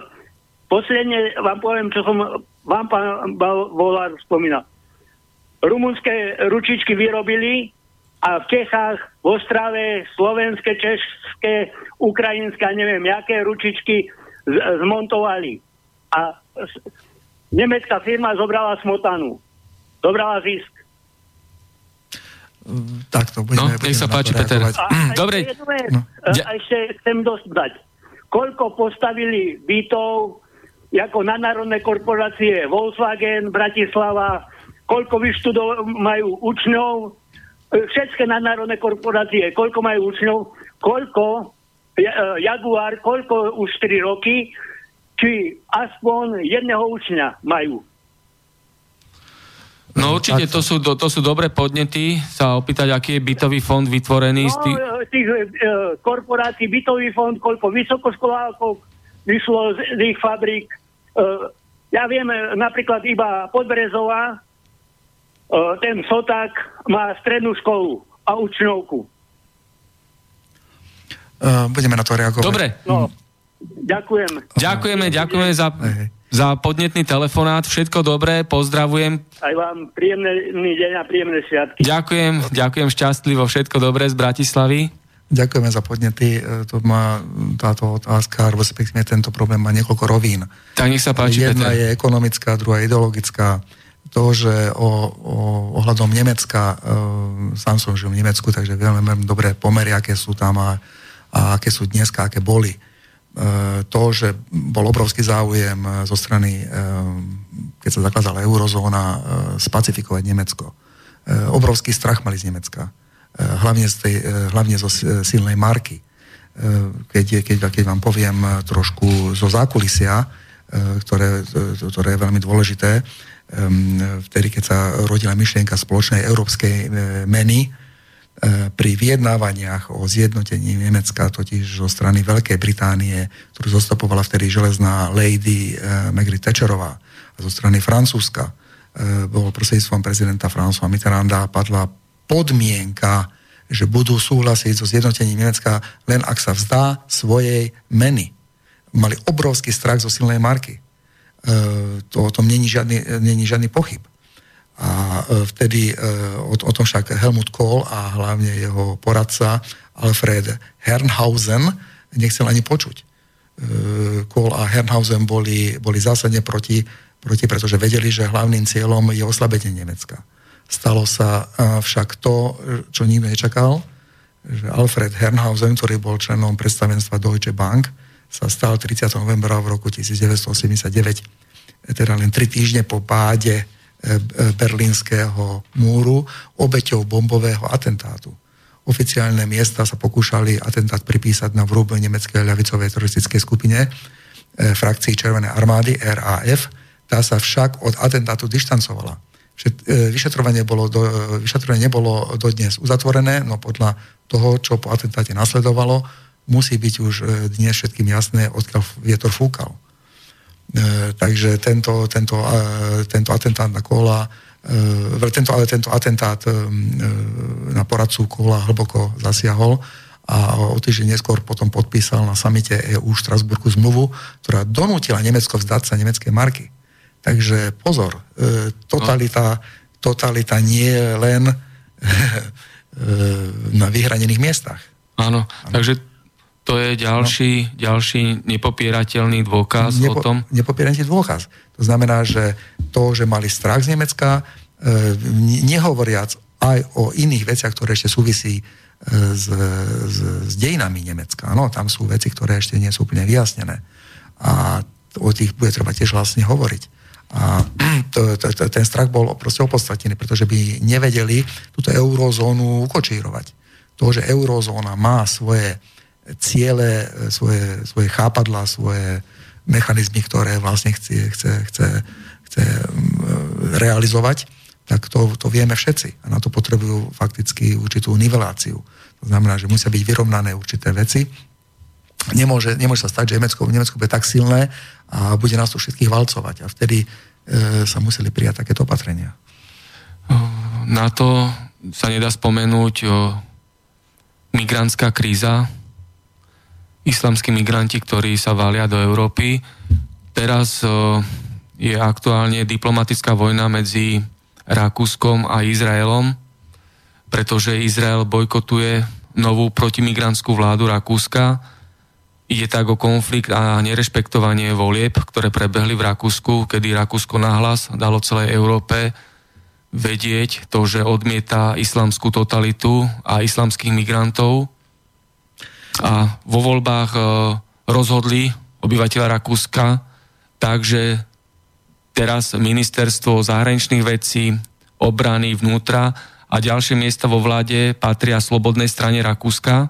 posledne vám poviem, čo som vám pán Volár spomínal. Rumunské ručičky vyrobili a v Čechách, v Ostrave, slovenské, české, ukrajinské, neviem, jaké ručičky zmontovali. A nemecká firma zobrala smotanu. Zobrala zisk. Tak to budeme... No, nech sa páči, Peter. A, Dobre. Ešte, no. a ešte chcem dostať. Koľko postavili bytov ako nadnárodné korporácie Volkswagen, Bratislava, koľko vyštudov majú učňov, všetky nadnárodné korporácie, koľko majú učňov, koľko E, Jaguar koľko už 3 roky, či aspoň jedného učňa majú. No určite, to sú, to, sú dobré podnety sa opýtať, aký je bytový fond vytvorený. No, tých, e, tých e, korporácií, bytový fond, koľko vysokoškolákov vyšlo z, z ich fabrík. E, ja viem, napríklad iba Podbrezová, e, ten Soták má strednú školu a učňovku. Eh, budeme na to reagovať. Dobre. No, ďakujem. Ďakujeme, ďakujeme za, za podnetný telefonát. Všetko dobré, pozdravujem. Aj vám príjemný deň a príjemné sviatky. Ďakujem, ďakujem šťastlivo, všetko dobré z Bratislavy. Ďakujeme za podnety. Eh, to má táto otázka, alebo respektíve tento problém má niekoľko rovín. Tak nech sa páči, Jedna Peter. je ekonomická, druhá je ideologická. To, že o, o, ohľadom Nemecka, e, sám som žil v Nemecku, takže veľmi, veľmi dobré pomery, aké sú tam a a aké sú dneska, aké boli. E, to, že bol obrovský záujem e, zo strany, e, keď sa zakladala eurozóna, spacifikovať Nemecko. Obrovský strach mali z Nemecka. Hlavne, z tej, hlavne zo silnej marky. Keď, keď, keď vám poviem trošku zo zákulisia, ktoré, ktoré je veľmi dôležité, vtedy, keď sa rodila myšlienka spoločnej európskej meny, pri vyjednávaniach o zjednotení Nemecka, totiž zo strany Veľkej Británie, ktorú zostupovala vtedy železná lady uh, Margaret Thatcherová a zo strany Francúzska, uh, bol prostredníctvom prezidenta François Mitterranda padla podmienka, že budú súhlasiť so zjednotením Nemecka len ak sa vzdá svojej meny. Mali obrovský strach zo silnej marky. To, o tom není žiadny, není žiadny pochyb. A e, vtedy e, o, o tom však Helmut Kohl a hlavne jeho poradca Alfred Hernhausen nechcel ani počuť. Kohl a Herrenhausen boli, boli zásadne proti, proti, pretože vedeli, že hlavným cieľom je oslabenie Nemecka. Stalo sa však to, čo nikto nečakal, že Alfred Herrenhausen, ktorý bol členom predstavenstva Deutsche Bank, sa stal 30. novembra v roku 1989, teda len tri týždne po páde e, e, berlínskeho múru, obeťou bombového atentátu. Oficiálne miesta sa pokúšali atentát pripísať na vrúb nemeckej ľavicovej teroristickej skupine e, frakcii Červenej armády RAF. Tá sa však od atentátu dištancovala. E, vyšetrovanie, bolo do, e, vyšetrovanie nebolo dodnes uzatvorené, no podľa toho, čo po atentáte nasledovalo, musí byť už e, dnes všetkým jasné, odkiaľ vietor fúkal. E, takže tento, tento, e, tento atentát na kola E, tento, ale tento atentát na poradcu Kola hlboko zasiahol a o týždeň neskôr potom podpísal na samite EU v Štrasburku zmluvu, ktorá donútila Nemecko vzdať sa nemecké marky. Takže pozor, totalita, totalita nie je len na vyhranených miestach. Áno, takže to je ďalší, no. ďalší nepopierateľný dôkaz Nepo, o tom? Nepopierateľný dôkaz. To znamená, že to, že mali strach z Nemecka, e, nehovoriac aj o iných veciach, ktoré ešte súvisí e, s, s, s dejinami Nemecka. No, tam sú veci, ktoré ešte nie sú úplne vyjasnené. A o tých bude treba tiež vlastne hovoriť. A to, to, to, ten strach bol proste opodstatnený, pretože by nevedeli túto eurozónu ukočírovať. To, že eurozóna má svoje ciele, svoje, svoje chápadla, svoje mechanizmy, ktoré vlastne chce, chce, chce, chce realizovať, tak to, to vieme všetci. A na to potrebujú fakticky určitú niveláciu. To znamená, že musia byť vyrovnané určité veci. Nemôže, nemôže sa stať, že Nemecko, Nemecko bude tak silné a bude nás tu všetkých valcovať. A vtedy e, sa museli prijať takéto opatrenia. Na to sa nedá spomenúť o, migrantská kríza, islamskí migranti, ktorí sa valia do Európy. Teraz je aktuálne diplomatická vojna medzi Rakúskom a Izraelom, pretože Izrael bojkotuje novú protimigrantskú vládu Rakúska. Ide tak o konflikt a nerešpektovanie volieb, ktoré prebehli v Rakúsku, kedy Rakúsko nahlas dalo celej Európe vedieť to, že odmieta islamskú totalitu a islamských migrantov a vo voľbách e, rozhodli obyvateľa Rakúska, takže teraz ministerstvo zahraničných vecí, obrany, vnútra a ďalšie miesta vo vláde patria slobodnej strane Rakúska.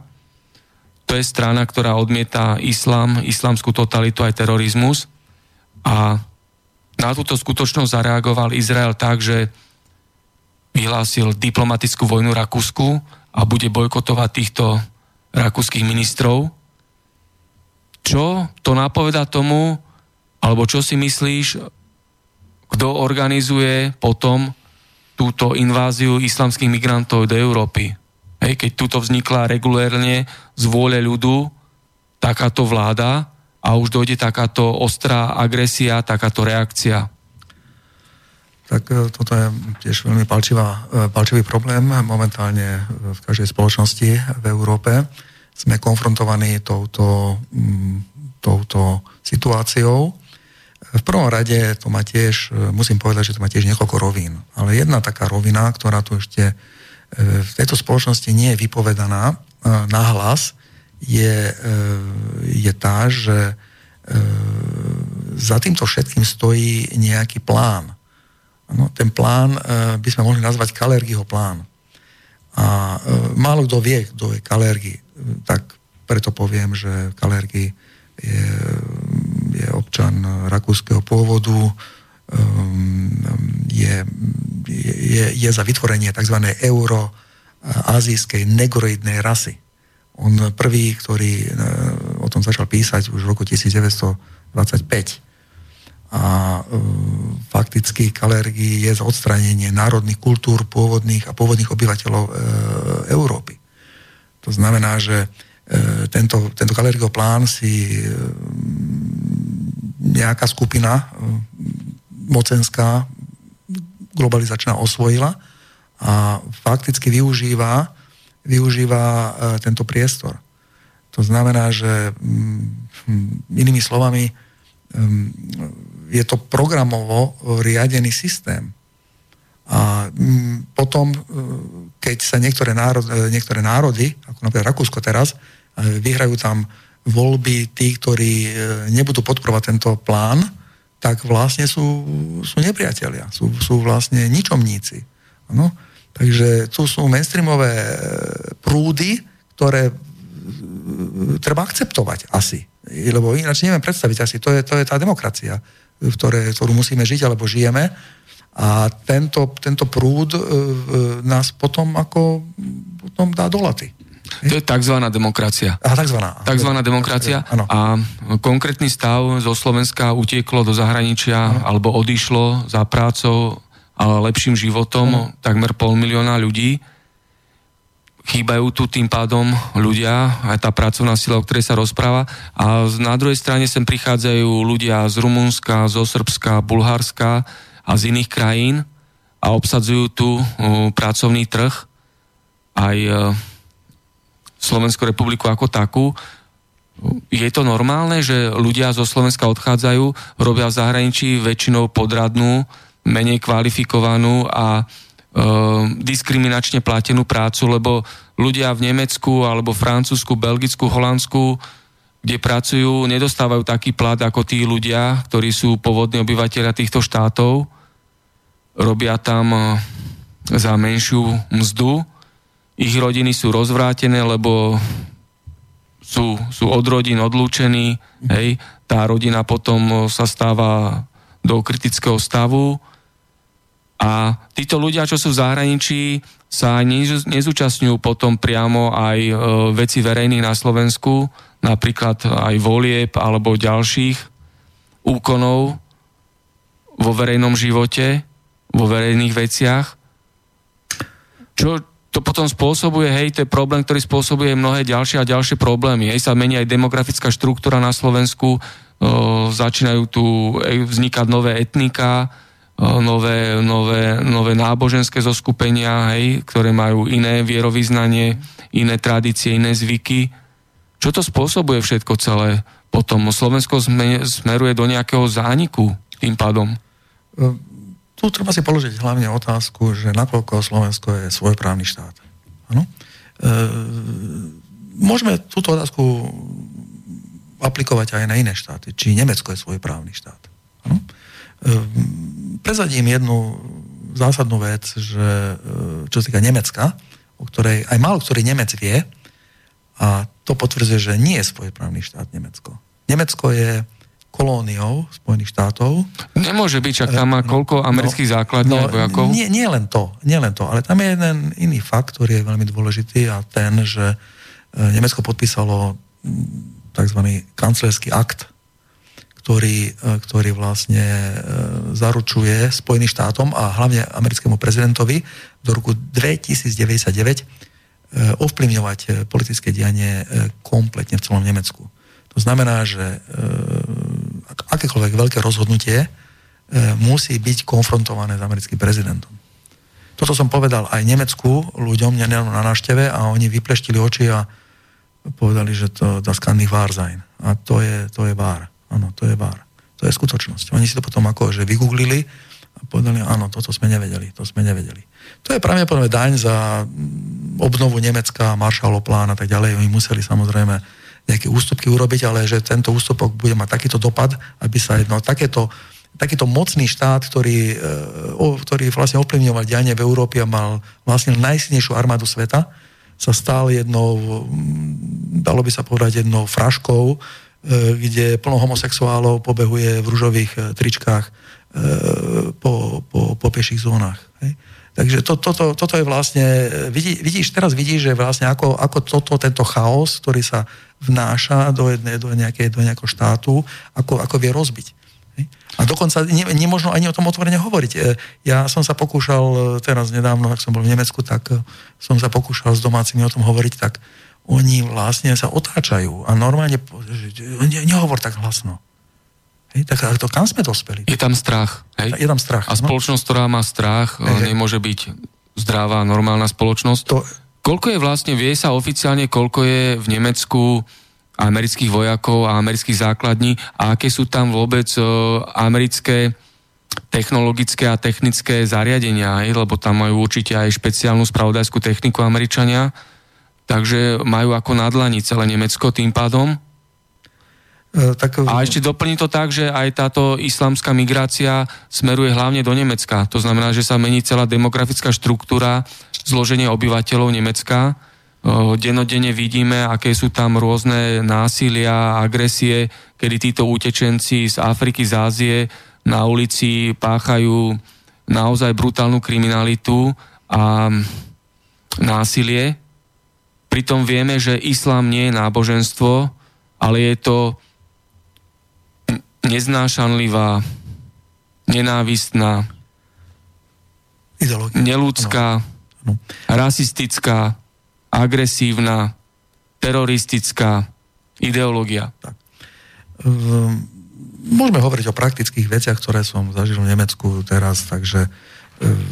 To je strana, ktorá odmieta islám, islamskú totalitu aj terorizmus. A na túto skutočnosť zareagoval Izrael tak, že vyhlásil diplomatickú vojnu Rakúsku a bude bojkotovať týchto rakúskych ministrov. Čo to napoveda tomu, alebo čo si myslíš, kto organizuje potom túto inváziu islamských migrantov do Európy? Hej, keď tuto vznikla regulérne z vôle ľudu takáto vláda a už dojde takáto ostrá agresia, takáto reakcia. Tak e, toto je tiež veľmi palčivá, e, palčivý problém momentálne v každej spoločnosti v Európe. Sme konfrontovaní touto, mm, touto situáciou. V prvom rade to má tiež, e, musím povedať, že to má tiež niekoľko rovín. Ale jedna taká rovina, ktorá tu ešte v tejto spoločnosti nie je vypovedaná nahlas, je, je tá, že za týmto všetkým stojí nejaký plán No, ten plán e, by sme mohli nazvať Kalergyho plán. A e, málo kto vie, kto je Kalergy. Tak preto poviem, že Kalergy je, je občan rakúskeho pôvodu, je, je, je za vytvorenie tzv. euro-azijskej negroidnej rasy. On prvý, ktorý e, o tom začal písať už v roku 1925 a e, fakticky Kalergy je za odstránenie národných kultúr pôvodných a pôvodných obyvateľov e, Európy. To znamená, že e, tento, tento Kalergyho plán si nejaká skupina mocenská globalizačná osvojila a fakticky využíva, využíva tento priestor. To znamená, že mm, inými slovami mm, je to programovo riadený systém. A mm, potom, keď sa niektoré národy, niektoré národy ako napríklad Rakúsko teraz, vyhrajú tam voľby tí, ktorí nebudú podporovať tento plán, tak vlastne sú, sú nepriatelia, sú, sú vlastne ničomníci. Ano? Takže tu sú mainstreamové e, prúdy, ktoré e, treba akceptovať asi. Lebo ináč neviem predstaviť asi. To je, to je tá demokracia, ktoré, ktorú musíme žiť alebo žijeme. A tento, tento prúd e, nás potom ako potom dá do laty. To je tzv. demokracia. A takzvaná. Takzvaná demokracia. Ano. A konkrétny stav zo Slovenska utieklo do zahraničia ano. alebo odišlo za prácou a lepším životom ano. takmer pol milióna ľudí. Chýbajú tu tým pádom ľudia, aj tá pracovná sila, o ktorej sa rozpráva. A na druhej strane sem prichádzajú ľudia z Rumunska, zo Srbska, Bulharska a z iných krajín a obsadzujú tu pracovný trh. Aj Slovenskú republiku ako takú. Je to normálne, že ľudia zo Slovenska odchádzajú, robia v zahraničí väčšinou podradnú, menej kvalifikovanú a e, diskriminačne platenú prácu, lebo ľudia v Nemecku alebo Francúzsku, Belgicku, Holandsku, kde pracujú, nedostávajú taký plat ako tí ľudia, ktorí sú pôvodní obyvateľia týchto štátov. Robia tam e, za menšiu mzdu. Ich rodiny sú rozvrátené, lebo sú, sú od rodín odlúčení, hej, tá rodina potom sa stáva do kritického stavu a títo ľudia, čo sú v zahraničí, sa nezúčastňujú potom priamo aj e, veci verejných na Slovensku, napríklad aj volieb alebo ďalších úkonov vo verejnom živote, vo verejných veciach. Čo, to potom spôsobuje, hej, to je problém, ktorý spôsobuje mnohé ďalšie a ďalšie problémy. Hej, sa mení aj demografická štruktúra na Slovensku, o, začínajú tu vznikať nové etnika, nové, nové, nové náboženské zoskupenia, hej, ktoré majú iné vierovýznanie, iné tradície, iné zvyky. Čo to spôsobuje všetko celé? Potom Slovensko smeruje do nejakého zániku tým pádom. Ehm, tu treba si položiť hlavne otázku, že nakoľko Slovensko je svojprávny štát. Ano? E, môžeme túto otázku aplikovať aj na iné štáty. Či Nemecko je svojprávny štát. Ano? E, prezadím jednu zásadnú vec, že e, čo sa týka Nemecka, o ktorej aj málo ktorý Nemec vie, a to potvrdzuje, že nie je svojprávny štát Nemecko. Nemecko je kolóniou Spojených štátov. Nemôže byť, čak tam má koľko no, amerických no, základní no, vojakov? Nie, nie len to, nie len to, ale tam je jeden iný fakt, ktorý je veľmi dôležitý a ten, že e, Nemecko podpísalo tzv. kancelský akt, ktorý, e, ktorý vlastne e, zaručuje Spojeným štátom a hlavne americkému prezidentovi do roku 2099 ovplyvňovať politické dianie kompletne v celom Nemecku. To znamená, že akékoľvek veľké rozhodnutie e, musí byť konfrontované s americkým prezidentom. Toto som povedal aj Nemecku ľuďom na návšteve a oni vypleštili oči a povedali, že to das kann nicht wahr sein. A to je, to je vár. Áno, to je vár. To je skutočnosť. Oni si to potom ako, že vygooglili a povedali, áno, toto sme nevedeli, to sme nevedeli. To je pravdepodobne daň za obnovu Nemecka, Marshallov plán a tak ďalej. Oni museli samozrejme nejaké ústupky urobiť, ale že tento ústupok bude mať takýto dopad, aby sa jedno takéto takýto mocný štát, ktorý, e, ktorý vlastne ovplyvňoval dianie v Európe a mal vlastne najsilnejšiu armádu sveta, sa stal jednou, dalo by sa povedať, jednou fraškou, kde plno homosexuálov pobehuje v ružových e, tričkách po, po, po peších zónach. Takže to, toto, toto je vlastne, vidí, vidíš, teraz vidíš, že vlastne ako, ako toto, tento chaos, ktorý sa vnáša do, jednej, do, nejaké, do nejakého štátu, ako, ako vie rozbiť. A dokonca ne, nemôžno ani o tom otvorene hovoriť. E, ja som sa pokúšal e, teraz nedávno, ak som bol v Nemecku, tak e, som sa pokúšal s domácimi o tom hovoriť, tak oni vlastne sa otáčajú a normálne, ne, nehovor tak hlasno. Hej, tak to kam sme dospeli? Je tam strach. Hej? Je tam strach. A no? spoločnosť, ktorá má strach, hej, nemôže byť zdravá, normálna spoločnosť. To... Koľko je vlastne, vie sa oficiálne, koľko je v Nemecku amerických vojakov a amerických základní a aké sú tam vôbec e, americké technologické a technické zariadenia, aj, lebo tam majú určite aj špeciálnu spravodajskú techniku Američania, takže majú ako nadlani celé Nemecko tým pádom. E, tak... A ešte doplní to tak, že aj táto islamská migrácia smeruje hlavne do Nemecka. To znamená, že sa mení celá demografická štruktúra, zloženie obyvateľov Nemecka Denodene vidíme, aké sú tam rôzne násilia, agresie, kedy títo utečenci z Afriky, z Ázie na ulici páchajú naozaj brutálnu kriminalitu a násilie. Pritom vieme, že islám nie je náboženstvo, ale je to neznášanlivá, nenávistná, neludská, no. rasistická, agresívna, teroristická ideológia. Tak. Um, môžeme hovoriť o praktických veciach, ktoré som zažil v Nemecku teraz, takže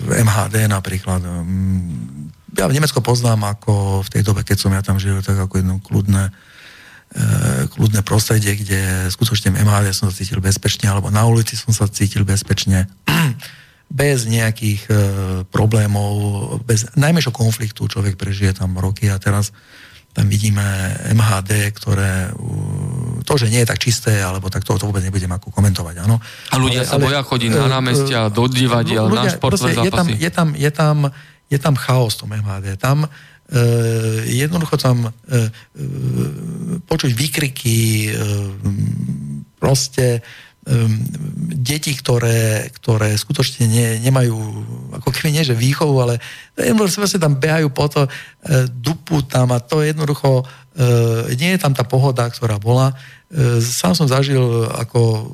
MHD napríklad. Um, ja v Nemecko poznám ako v tej dobe, keď som ja tam žil, tak ako jedno kľudné, uh, kľudné prostredie, kde skutočne v MHD som sa cítil bezpečne, alebo na ulici som sa cítil bezpečne. bez nejakých e, problémov, bez najmenšieho konfliktu človek prežije tam roky a teraz tam vidíme MHD, ktoré to, že nie je tak čisté, alebo tak to, to vôbec nebudem ako komentovať, áno. A ľudia ale, sa boja chodiť na e, námestia, do divadiel, na športové zápasy. Je tam, je, tam, je, tam, chaos v tom MHD. Tam e, jednoducho tam e, e, počuť výkriky, e, proste um, deti, ktoré, ktoré skutočne ne, nemajú, ako keby nie, že výchovu, ale jednoducho tam behajú po to, uh, dupu tam a to jednoducho, uh, nie je tam tá pohoda, ktorá bola. Uh, sám som zažil ako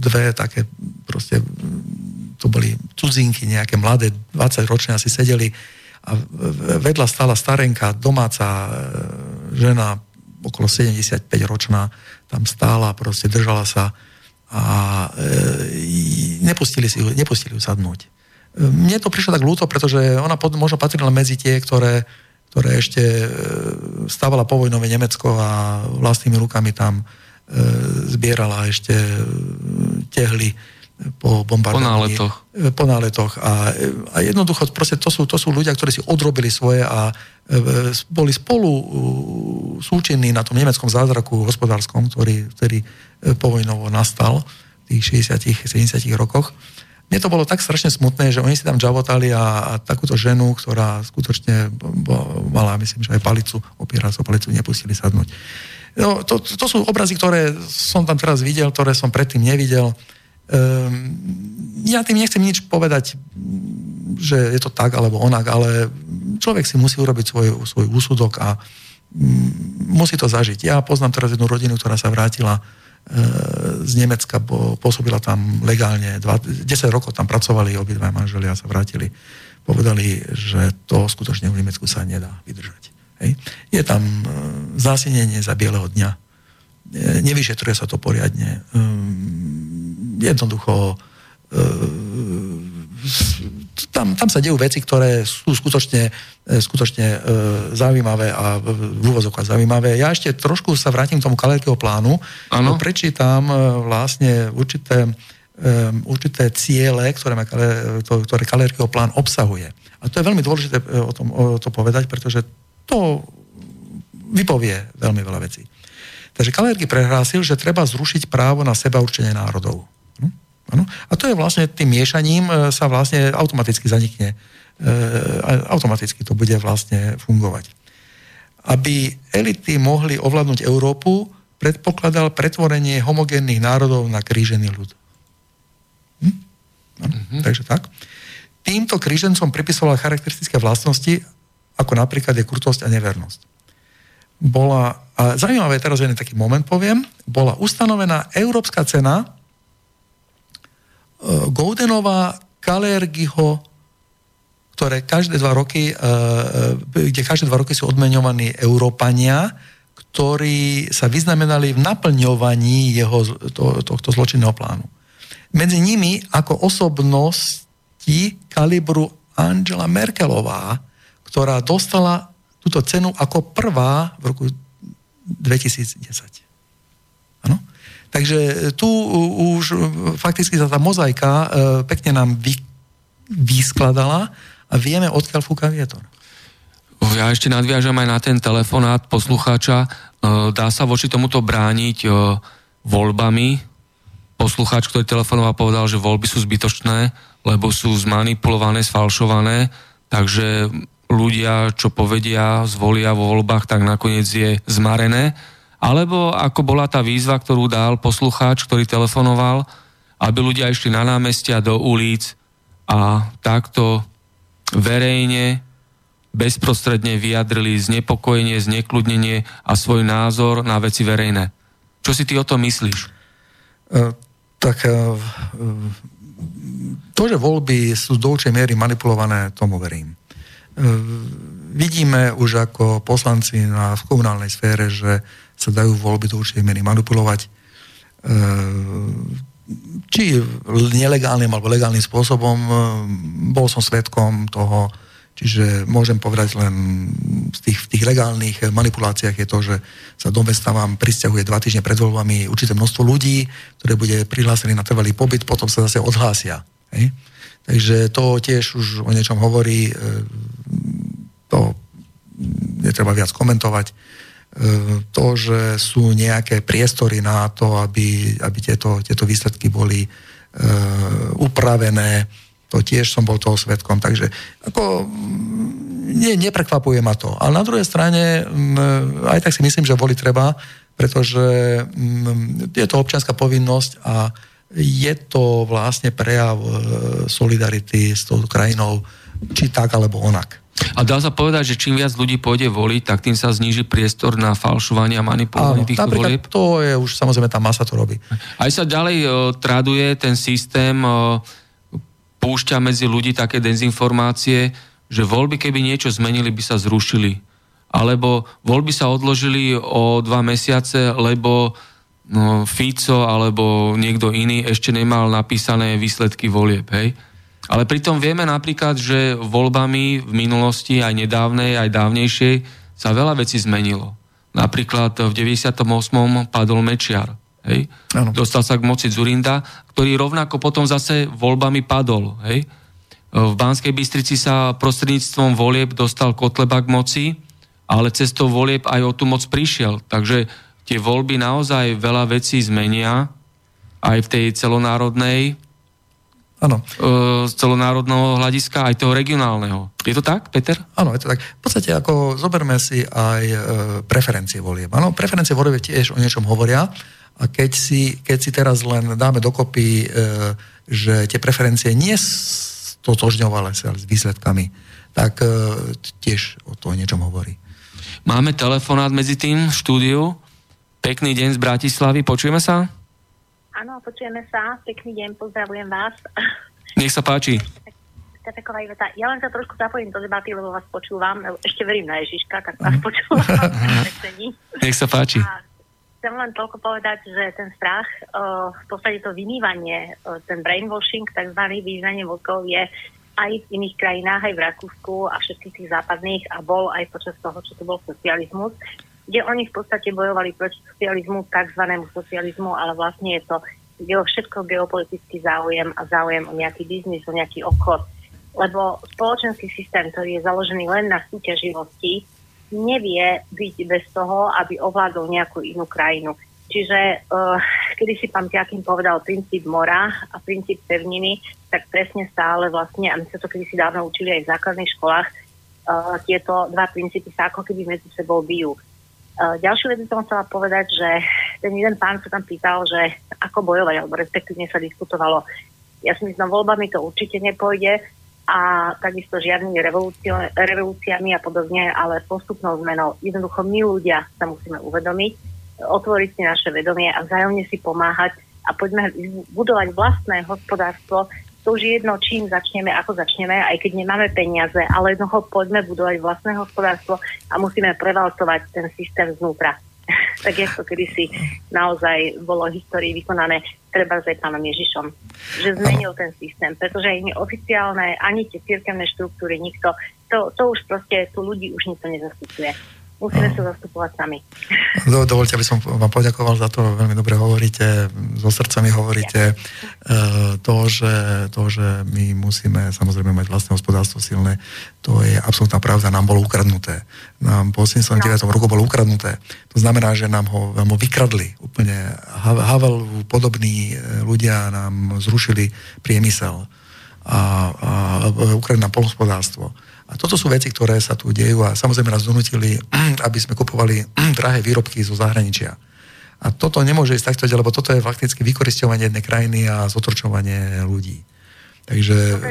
dve také proste, to boli cudzinky, nejaké mladé, 20 ročné asi sedeli a vedľa stála starenka, domáca žena, okolo 75 ročná, tam stála, proste držala sa a e, nepustili, si, nepustili ju sadnúť. E, mne to prišlo tak ľúto, pretože ona pod, možno patrila medzi tie, ktoré, ktoré ešte e, stávala povojnové Nemecko a vlastnými rukami tam e, zbierala ešte e, tehly po bombardovaní. Po náletoch. E, po náletoch. A, a jednoducho, proste to sú, to sú ľudia, ktorí si odrobili svoje a e, boli spolu súčinní na tom nemeckom zázraku hospodárskom, ktorý, ktorý e, povojnovo nastal v tých 60 70 rokoch. Mne to bolo tak strašne smutné, že oni si tam džavotali a, a takúto ženu, ktorá skutočne mala, myslím, že aj palicu, opierala sa palicu, nepustili sadnúť. No, to, to sú obrazy, ktoré som tam teraz videl, ktoré som predtým nevidel. Um, ja tým nechcem nič povedať, že je to tak alebo onak, ale človek si musí urobiť svoj, svoj úsudok a um, musí to zažiť. Ja poznám teraz jednu rodinu, ktorá sa vrátila uh, z Nemecka, bo pôsobila tam legálne, 20, 10 rokov tam pracovali, obidva manželia sa vrátili. Povedali, že to skutočne v Nemecku sa nedá vydržať. Hej. Je tam uh, zásinenie za bieleho dňa. Nevyšetruje sa to poriadne. Um, jednoducho e, tam, tam sa dejú veci, ktoré sú skutočne, e, skutočne e, zaujímavé a v úvozovkách zaujímavé. Ja ešte trošku sa vrátim k tomu kalerského plánu. Ano. Prečítam vlastne určité, určité ciele, ktoré, má, ktoré kalerského plán obsahuje. A to je veľmi dôležité o tom o to povedať, pretože to vypovie veľmi veľa vecí. Takže Kalergy prehlásil, že treba zrušiť právo na seba určenie národov. Ano? A to je vlastne tým miešaním e, sa vlastne automaticky zanikne. E, automaticky to bude vlastne fungovať. Aby elity mohli ovládnuť Európu, predpokladal pretvorenie homogénnych národov na krížený ľud. Hm? Mm-hmm. Takže tak. Týmto krížencom pripisoval charakteristické vlastnosti, ako napríklad je krutosť a nevernosť. Bola, a zaujímavé, teraz jeden taký moment poviem, bola ustanovená európska cena E, Goudenová, Kalergiho, ktoré každé dva roky, e, e, kde každé dva roky sú odmeňovaní Európania, ktorí sa vyznamenali v naplňovaní jeho, to, tohto zločinného plánu. Medzi nimi ako osobnosti kalibru Angela Merkelová, ktorá dostala túto cenu ako prvá v roku 2010. Ano? Takže tu už fakticky sa tá mozaika e, pekne nám vy, vyskladala a vieme, odkiaľ fúka vietor. Ja ešte nadviažem aj na ten telefonát poslucháča. E, dá sa voči tomuto brániť e, voľbami. Poslucháč, ktorý telefonoval, povedal, že voľby sú zbytočné, lebo sú zmanipulované, sfalšované, takže ľudia, čo povedia, zvolia vo voľbách, tak nakoniec je zmarené. Alebo ako bola tá výzva, ktorú dal poslucháč, ktorý telefonoval, aby ľudia išli na námestia, do ulic a takto verejne, bezprostredne vyjadrili znepokojenie, znekludnenie a svoj názor na veci verejné. Čo si ty o tom myslíš? Uh, tak uh, to, že voľby sú do určej miery manipulované, tomu verím. Vidíme už ako poslanci na, v komunálnej sfére, že sa dajú voľby do určitej miery manipulovať či nelegálnym alebo legálnym spôsobom. Bol som svetkom toho, čiže môžem povedať len z tých, v tých legálnych manipuláciách je to, že sa do mesta vám prisťahuje dva týždne pred voľbami určité množstvo ľudí, ktoré bude prihlásené na trvalý pobyt, potom sa zase odhlásia. Hej? Takže to tiež už o niečom hovorí, e, to netreba viac komentovať. E, to, že sú nejaké priestory na to, aby, aby tieto, tieto výsledky boli e, upravené, to tiež som bol toho svetkom. Takže ako, nie, neprekvapuje ma to. Ale na druhej strane aj tak si myslím, že voliť treba, pretože je to občianská povinnosť a je to vlastne prejav e, solidarity s tou krajinou, či tak alebo onak. A dá sa povedať, že čím viac ľudí pôjde voliť, tak tým sa zníži priestor na falšovanie a manipulovanie Áno, týchto volieb? to je už, samozrejme, tá masa to robí. Aj sa ďalej o, e, traduje ten systém, o, púšťa medzi ľudí také dezinformácie, že voľby, keby niečo zmenili, by sa zrušili. Alebo voľby sa odložili o dva mesiace, lebo Fico alebo niekto iný ešte nemal napísané výsledky volieb, hej? Ale pritom vieme napríklad, že voľbami v minulosti, aj nedávnej, aj dávnejšej, sa veľa vecí zmenilo. Napríklad v 98. padol Mečiar. Hej? Dostal sa k moci Zurinda, ktorý rovnako potom zase voľbami padol. Hej? V Banskej Bystrici sa prostredníctvom volieb dostal Kotleba k moci, ale cestou volieb aj o tú moc prišiel. Takže tie voľby naozaj veľa vecí zmenia, aj v tej celonárodnej, Áno. E, z celonárodného hľadiska, aj toho regionálneho. Je to tak, Peter? Áno, je to tak. V podstate ako zoberme si aj e, preferencie volieb. Áno, preferencie volieb tiež o niečom hovoria a keď si, keď si teraz len dáme dokopy, e, že tie preferencie nie stotožňovali sa s výsledkami, tak e, tiež o to o niečom hovorí. Máme telefonát medzi tým v štúdiu. Pekný deň z Bratislavy, počujeme sa? Áno, počujeme sa. Pekný deň, pozdravujem vás. Nech sa páči. Ja len sa trošku zapojím do debaty, lebo vás počúvam. Ešte verím na Ježiška, tak vás počúvam. Nech sa páči. A chcem len toľko povedať, že ten strach, v podstate to vymývanie, ten brainwashing, tzv. vymývanie mozgov je aj v iných krajinách, aj v Rakúsku a všetkých tých západných a bol aj počas toho, čo to bol socializmus kde oni v podstate bojovali proti socializmu, tzv. socializmu, ale vlastne je to geo, všetko geopolitický záujem a záujem o nejaký biznis, o nejaký obchod. Lebo spoločenský systém, ktorý je založený len na súťaživosti, nevie byť bez toho, aby ovládol nejakú inú krajinu. Čiže uh, kedy si pán Tiakin povedal princíp mora a princíp pevniny, tak presne stále vlastne, a my sa to kedy si dávno učili aj v základných školách, uh, tieto dva princípy sa ako keby medzi sebou bijú. Eh, ďalšiu vec som chcela povedať, že ten jeden pán sa tam pýtal, že ako bojovať, alebo respektívne sa diskutovalo. Ja si myslím, voľbami to určite nepôjde a takisto žiadnymi revolúciami a podobne, ale postupnou zmenou. Jednoducho my ľudia sa musíme uvedomiť, otvoriť si naše vedomie a vzájomne si pomáhať a poďme budovať vlastné hospodárstvo, to už je jedno, čím začneme, ako začneme, aj keď nemáme peniaze, ale jednoducho poďme budovať vlastné hospodárstvo a musíme prevalcovať ten systém znútra. tak je to kedysi naozaj bolo v histórii vykonané treba aj pánom Ježišom, že zmenil ten systém, pretože ani oficiálne, ani tie cirkevné štruktúry, nikto, to, to už proste tu ľudí už nikto nezastupuje. Musíme sa zastupovať sami. Do, dovolte, aby som vám poďakoval za to, veľmi dobre hovoríte, so srdcom mi hovoríte uh, to, že, to, že my musíme samozrejme mať vlastné hospodárstvo silné, to je absolútna pravda, nám bolo ukradnuté. Nám po 89. No. roku bolo ukradnuté. To znamená, že nám ho, nám ho vykradli úplne. Havel podobní e, ľudia nám zrušili priemysel a, a, a ukradli nám polhospodárstvo. A toto sú veci, ktoré sa tu dejú a samozrejme nás donútili, aby sme kupovali drahé výrobky zo zahraničia. A toto nemôže ísť takto, lebo toto je fakticky vykoristovanie jednej krajiny a zotročovanie ľudí. Takže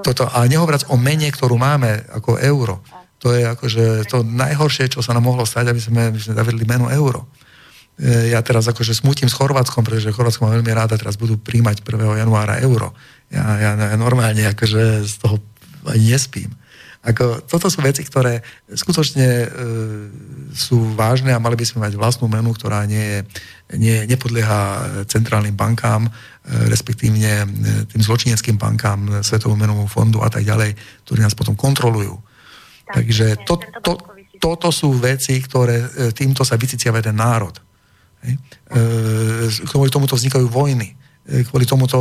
toto, a nehovoriac o mene, ktorú máme ako euro. To je akože to najhoršie, čo sa nám mohlo stať, aby sme, aby sme zavedli meno euro. E, ja teraz akože smutím s Chorvátskom, pretože Chorvátsko má veľmi ráda, teraz budú príjmať 1. januára euro. Ja, ja, ja normálne akože z toho nespím. Ako, toto sú veci, ktoré skutočne e, sú vážne a mali by sme mať vlastnú menu, ktorá nie je, nie, nepodlieha centrálnym bankám, e, respektívne e, tým zločineckým bankám, Svetovom menovom fondu a tak ďalej, ktorí nás potom kontrolujú. Tak, Takže to, to, toto sú veci, ktoré e, týmto sa vyciciava ten národ. Hej. E, kvôli tomuto vznikajú vojny kvôli tomuto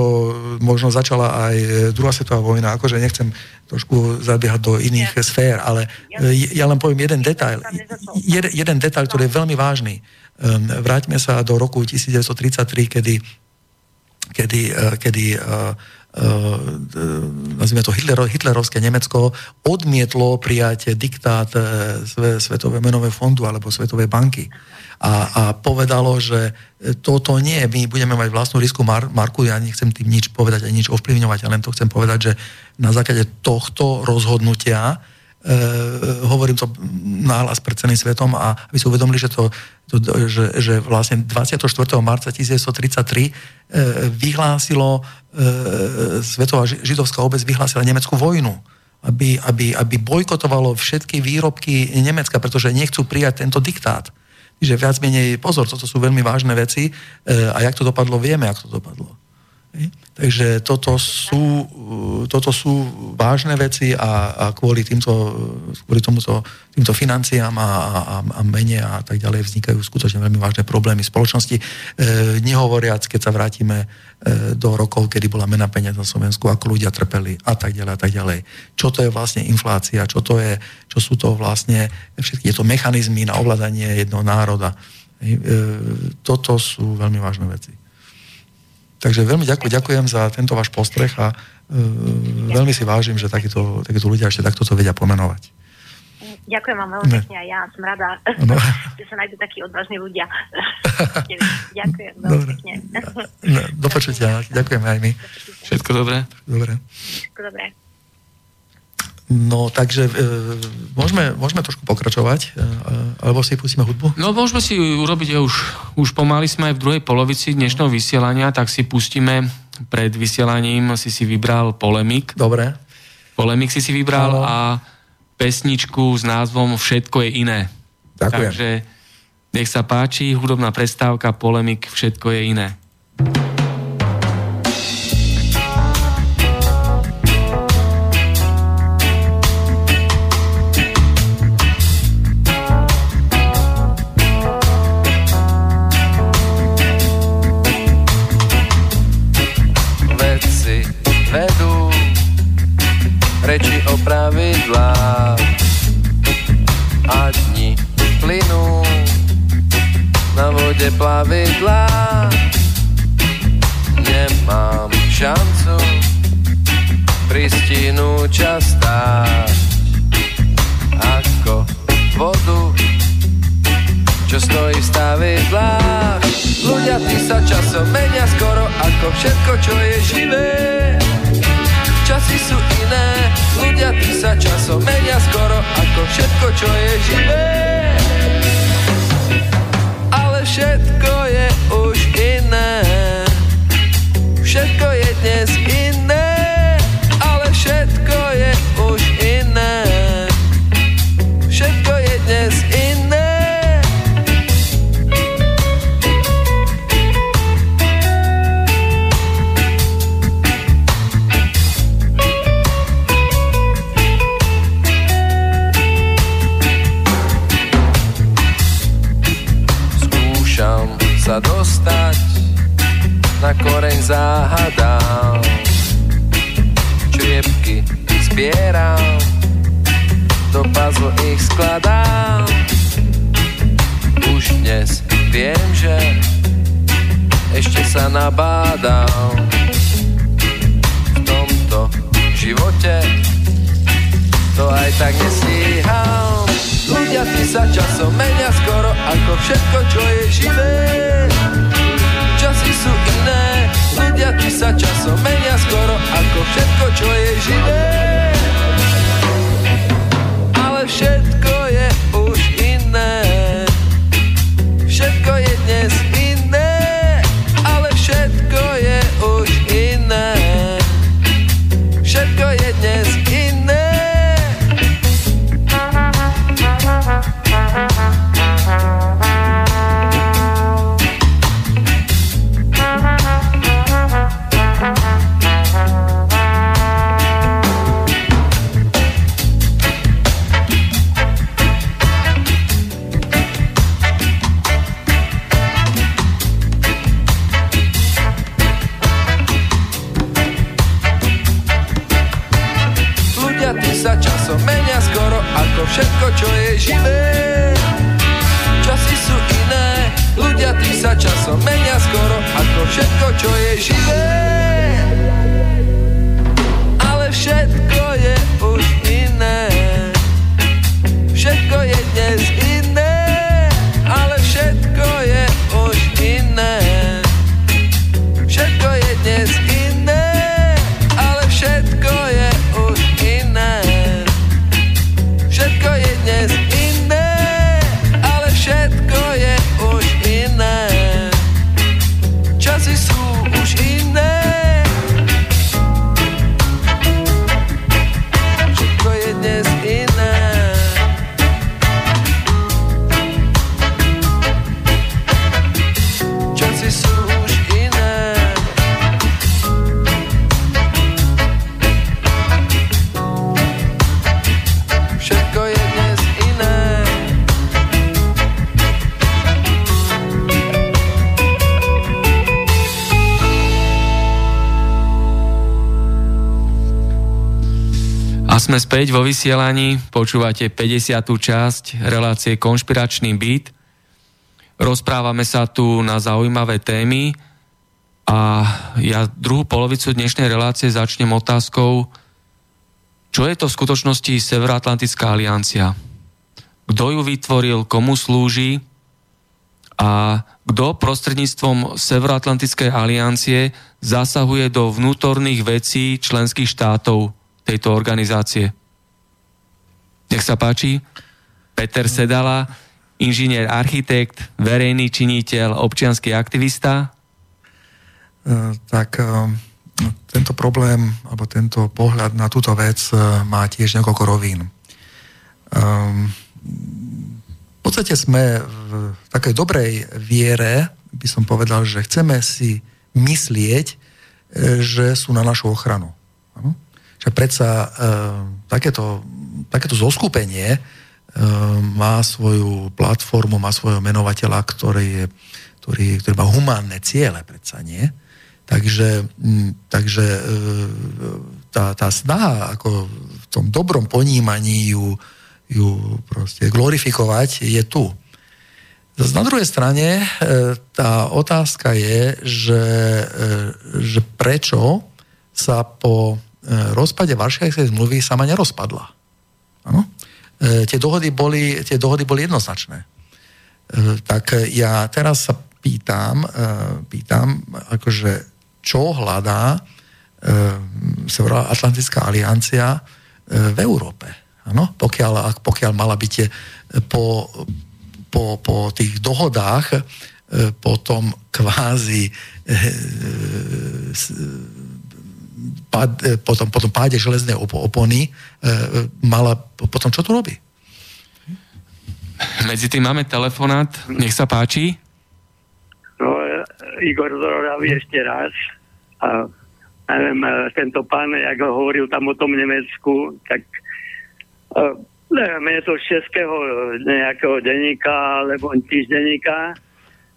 možno začala aj druhá svetová vojna. Akože nechcem trošku zabiehať do iných ja. sfér, ale ja len poviem jeden detail. Jeden, jeden detail, ktorý je veľmi vážny. Ehm, vráťme sa do roku 1933, kedy, kedy, eh, kedy uh, uh, nazvime to Hitler, hitlerovské Nemecko odmietlo prijať diktát Svetového menového fondu alebo Svetovej banky. A, a povedalo, že toto nie, my budeme mať vlastnú risku mar- marku, ja nechcem tým nič povedať a nič ovplyvňovať, ale len to chcem povedať, že na základe tohto rozhodnutia e, hovorím to náhlas pred celým svetom a aby si uvedomili, že, to, to, že, že vlastne 24. marca 1933 e, vyhlásilo e, Svetová židovská obec vyhlásila Nemeckú vojnu aby, aby, aby bojkotovalo všetky výrobky Nemecka, pretože nechcú prijať tento diktát. Čiže viac menej, pozor, toto sú veľmi vážne veci e, a jak to dopadlo, vieme, jak to dopadlo. Takže toto sú, toto sú vážne veci a, a kvôli, týmto, kvôli tomuto, týmto financiám a, a, a mene a tak ďalej vznikajú skutočne veľmi vážne problémy spoločnosti. E, nehovoriac, keď sa vrátime e, do rokov, kedy bola mena peniaz na Slovensku, ako ľudia trpeli a tak ďalej a tak ďalej. Čo to je vlastne inflácia, čo to je, čo sú to vlastne všetky tieto mechanizmy na ovládanie jednoho národa. E, toto sú veľmi vážne veci. Takže veľmi ďakujem, ďakujem za tento váš postreh a uh, veľmi si vážim, že takíto, takíto ľudia ešte takto to vedia pomenovať. Ďakujem vám veľmi pekne a ja som rada, no. že sa nájdú takí odvážni ľudia. ďakujem veľmi Dobre. pekne. No, do počutia, ďakujem aj my. Všetko dobré? Dobre. Všetko dobré. No, takže e, môžeme, môžeme trošku pokračovať, e, alebo si pustíme hudbu? No, môžeme si urobiť, už, už pomaly sme aj v druhej polovici dnešného vysielania, tak si pustíme pred vysielaním, si si vybral Polemik. Dobre. Polemik si si vybral Halo. a pesničku s názvom Všetko je iné. Ďakujem. Takže nech sa páči, hudobná prestávka, Polemik, Všetko je iné. Pravidlách a dni plynú na vode plavidlá. Nemám šancu pristinu častá ako vodu, čo stojí v stavidlách. Ľudia tí sa časom menia skoro ako všetko, čo je živé časy sú iné Ľudia tí sa časom menia skoro Ako všetko, čo je živé. Ale všetko je už iné. Všetko je dnes iné koreň záhadám. Čriepky zbieram, do puzzle ich skladám. Už dnes viem, že ešte sa nabádam v tomto živote to aj tak nestíham Ľudia ty sa časom menia skoro ako všetko, čo je živé Ľudia ty sa časom menia skoro ako všetko, čo je živé. Ale všetko späť vo vysielaní, počúvate 50. časť relácie Konšpiračný byt. Rozprávame sa tu na zaujímavé témy a ja druhú polovicu dnešnej relácie začnem otázkou, čo je to v skutočnosti Severoatlantická aliancia? Kto ju vytvoril, komu slúži a kto prostredníctvom Severoatlantickej aliancie zasahuje do vnútorných vecí členských štátov tejto organizácie. Nech sa páči. Peter Sedala, inžinier, architekt, verejný činiteľ, občianský aktivista. E, tak e, tento problém, alebo tento pohľad na túto vec e, má tiež niekoľko rovín. V podstate sme v takej dobrej viere, by som povedal, že chceme si myslieť, že sú na našu ochranu. Že predsa takéto, takéto zoskupenie e, má svoju platformu, má svojho menovateľa, ktorý, je, ktorý, ktorý má humánne ciele, predsa nie. Takže, takže e, tá, tá snaha ako v tom dobrom ponímaní ju, ju proste glorifikovať je tu. Zas na druhej strane e, tá otázka je, že, že prečo sa po rozpade Varšavskej zmluvy sama nerozpadla. Ano? Tie dohody, boli, tie dohody boli jednoznačné. Tak ja teraz sa pýtam, pýtam akože, čo hľadá Severoatlantická aliancia v Európe. Ano? Pokiaľ, pokiaľ mala byť po, po, po tých dohodách e, potom kvázi e, pad, e, potom, potom páde železnej opony mala potom čo tu robí? Medzi tým máme telefonát, nech sa páči. No, Igor Zororavi ešte raz. A neviem, tento pán, jak hovoril tam o tom Nemecku, tak neviem, je to z českého nejakého denníka alebo týždenníka,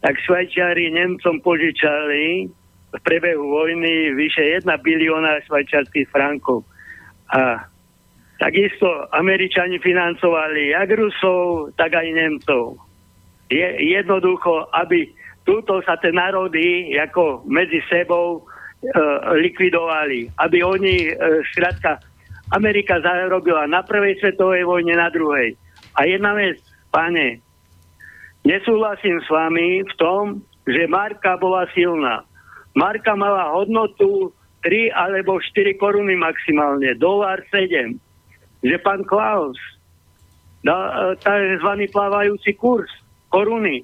tak Švajčiari Nemcom požičali v priebehu vojny vyše 1 bilióna švajčarských frankov. A takisto Američani financovali jak Rusov, tak aj Nemcov. Je jednoducho, aby túto sa tie národy ako medzi sebou e, likvidovali. Aby oni, e, Amerika zarobila na prvej svetovej vojne, na druhej. A jedna vec, pane, nesúhlasím s vami v tom, že marka bola silná. Marka mala hodnotu 3 alebo 4 koruny maximálne, dolar 7. Že pán Klaus dal tzv. plávajúci kurz koruny,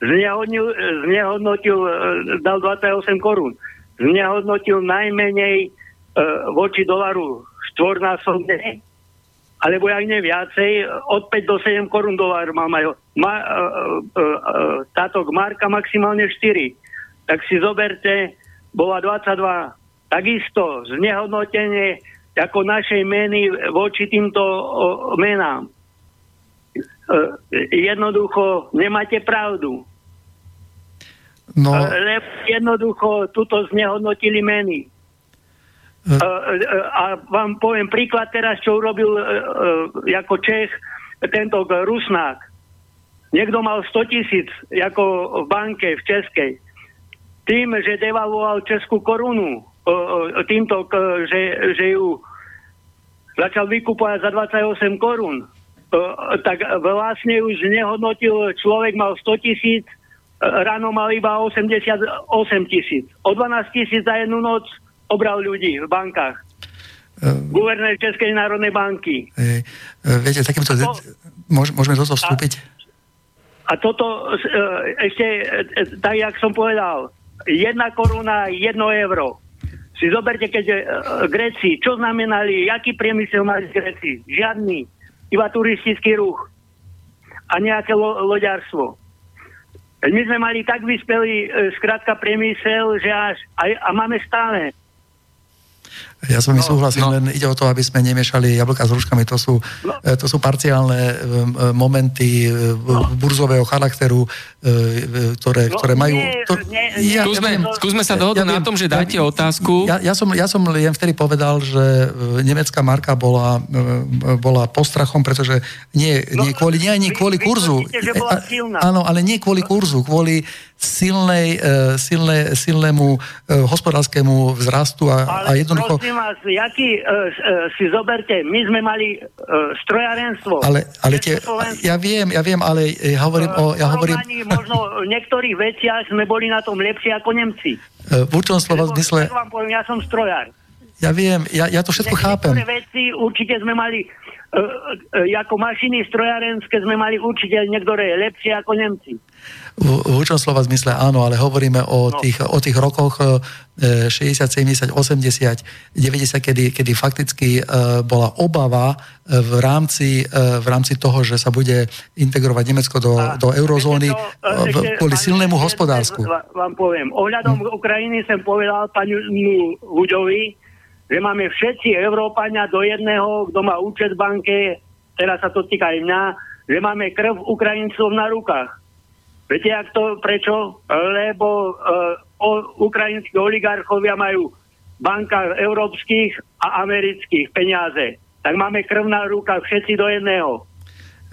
znehodnotil, znehodnotil, dal 28 korún, znehodnotil najmenej e, voči dolaru štvornásobne, alebo aj ne viacej, od 5 do 7 korún dolár má, majú. Ma, uh, uh, uh, táto marka maximálne 4. Tak si zoberte, bola 22. Takisto znehodnotenie ako našej meny voči týmto menám. Uh, jednoducho nemáte pravdu. No, lebo jednoducho tuto znehodnotili meny. Uh, a vám poviem príklad teraz, čo urobil ako Čech tento Rusnák. Niekto mal 100 tisíc ako v banke v Českej. Tým, že devaluoval Českú korunu, týmto, že, že ju začal vykupovať za 28 korún, tak vlastne už nehodnotil, človek mal 100 tisíc, ráno mal iba 88 tisíc. O 12 tisíc za jednu noc obral ľudí v bankách. Uh, Guvernér Českej národnej banky. Uh, viete, takýmto... To, môžeme do toho vstúpiť? A, a toto ešte, tak jak som povedal, jedna koruna, jedno euro. Si zoberte, keď uh, Gréci, čo znamenali, aký priemysel mali Gréci? Žiadny. Iba turistický ruch. A nejaké lo- loďarstvo. My sme mali tak vyspelý, uh, skrátka, priemysel, že až, a, a máme stále. Ja som mi no, súhlasím, no. len ide o to, aby sme nemiešali jablka s hruškami. To sú, no. to sú parciálne momenty no. burzového charakteru, ktoré, no, ktoré majú... Nie, to, nie, ja, skúsme, ja skúsme sa dohodnúť ja na tom, že dajte ja, otázku. Ja, ja, som, ja som len vtedy povedal, že nemecká marka bola, bola postrachom, pretože nie, no, nie kvôli, nie ani kvôli kurzu. Áno, ale nie kvôli kurzu, kvôli silnej, silnej, silnému hospodárskému vzrastu a, a jednoducho... Prosím vás, jaký, uh, uh, si zoberte, my sme mali uh, strojárenstvo. Ale, ale tie, ja viem, ja viem, ale ja hovorím uh, o... Ja hovorím... možno v niektorých veciach sme boli na tom lepšie ako Nemci. Uh, v určitom slova zmysle... vám poviem, ja som strojár. Ja viem, ja, ja to všetko chápem. Niektoré veci určite sme mali ako mašiny strojárenské sme mali určite niektoré lepšie ako Nemci. V, v určom slova zmysle áno, ale hovoríme o, no. tých, o tých rokoch 60, 70, 80, 90, kedy, kedy fakticky uh, bola obava e, v rámci, v rámci toho, že sa bude integrovať Nemecko do, a, do eurozóny to, kvôli silnému hospodársku. Vám poviem. Ohľadom hm. Ukrajiny som povedal pani Huďovi, že máme všetci Európania do jedného, kto má účet v banke, teraz sa to týka aj mňa, že máme krv Ukrajincov na rukách. Viete, jak to, prečo? Lebo uh, o, ukrajinskí oligarchovia majú v bankách európskych a amerických peniaze. Tak máme krv na rukách všetci do jedného.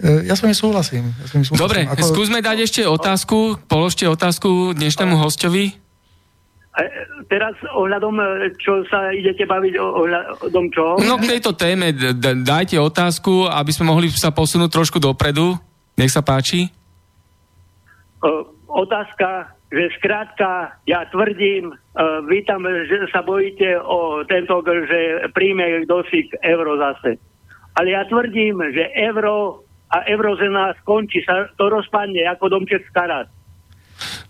E, ja s vami súhlasím. Ja súhlasím. Dobre, Ako... skúsme dať ešte otázku, položte otázku dnešnému hostovi. E, teraz ohľadom, čo sa idete baviť ohľadom čo? No k tejto téme dajte otázku, aby sme mohli sa posunúť trošku dopredu. Nech sa páči otázka, že skrátka, ja tvrdím, uh, vy tam že sa bojíte o tento, že príjme kto si euro zase. Ale ja tvrdím, že euro a eurozena skončí, sa to rozpadne ako domček z karát.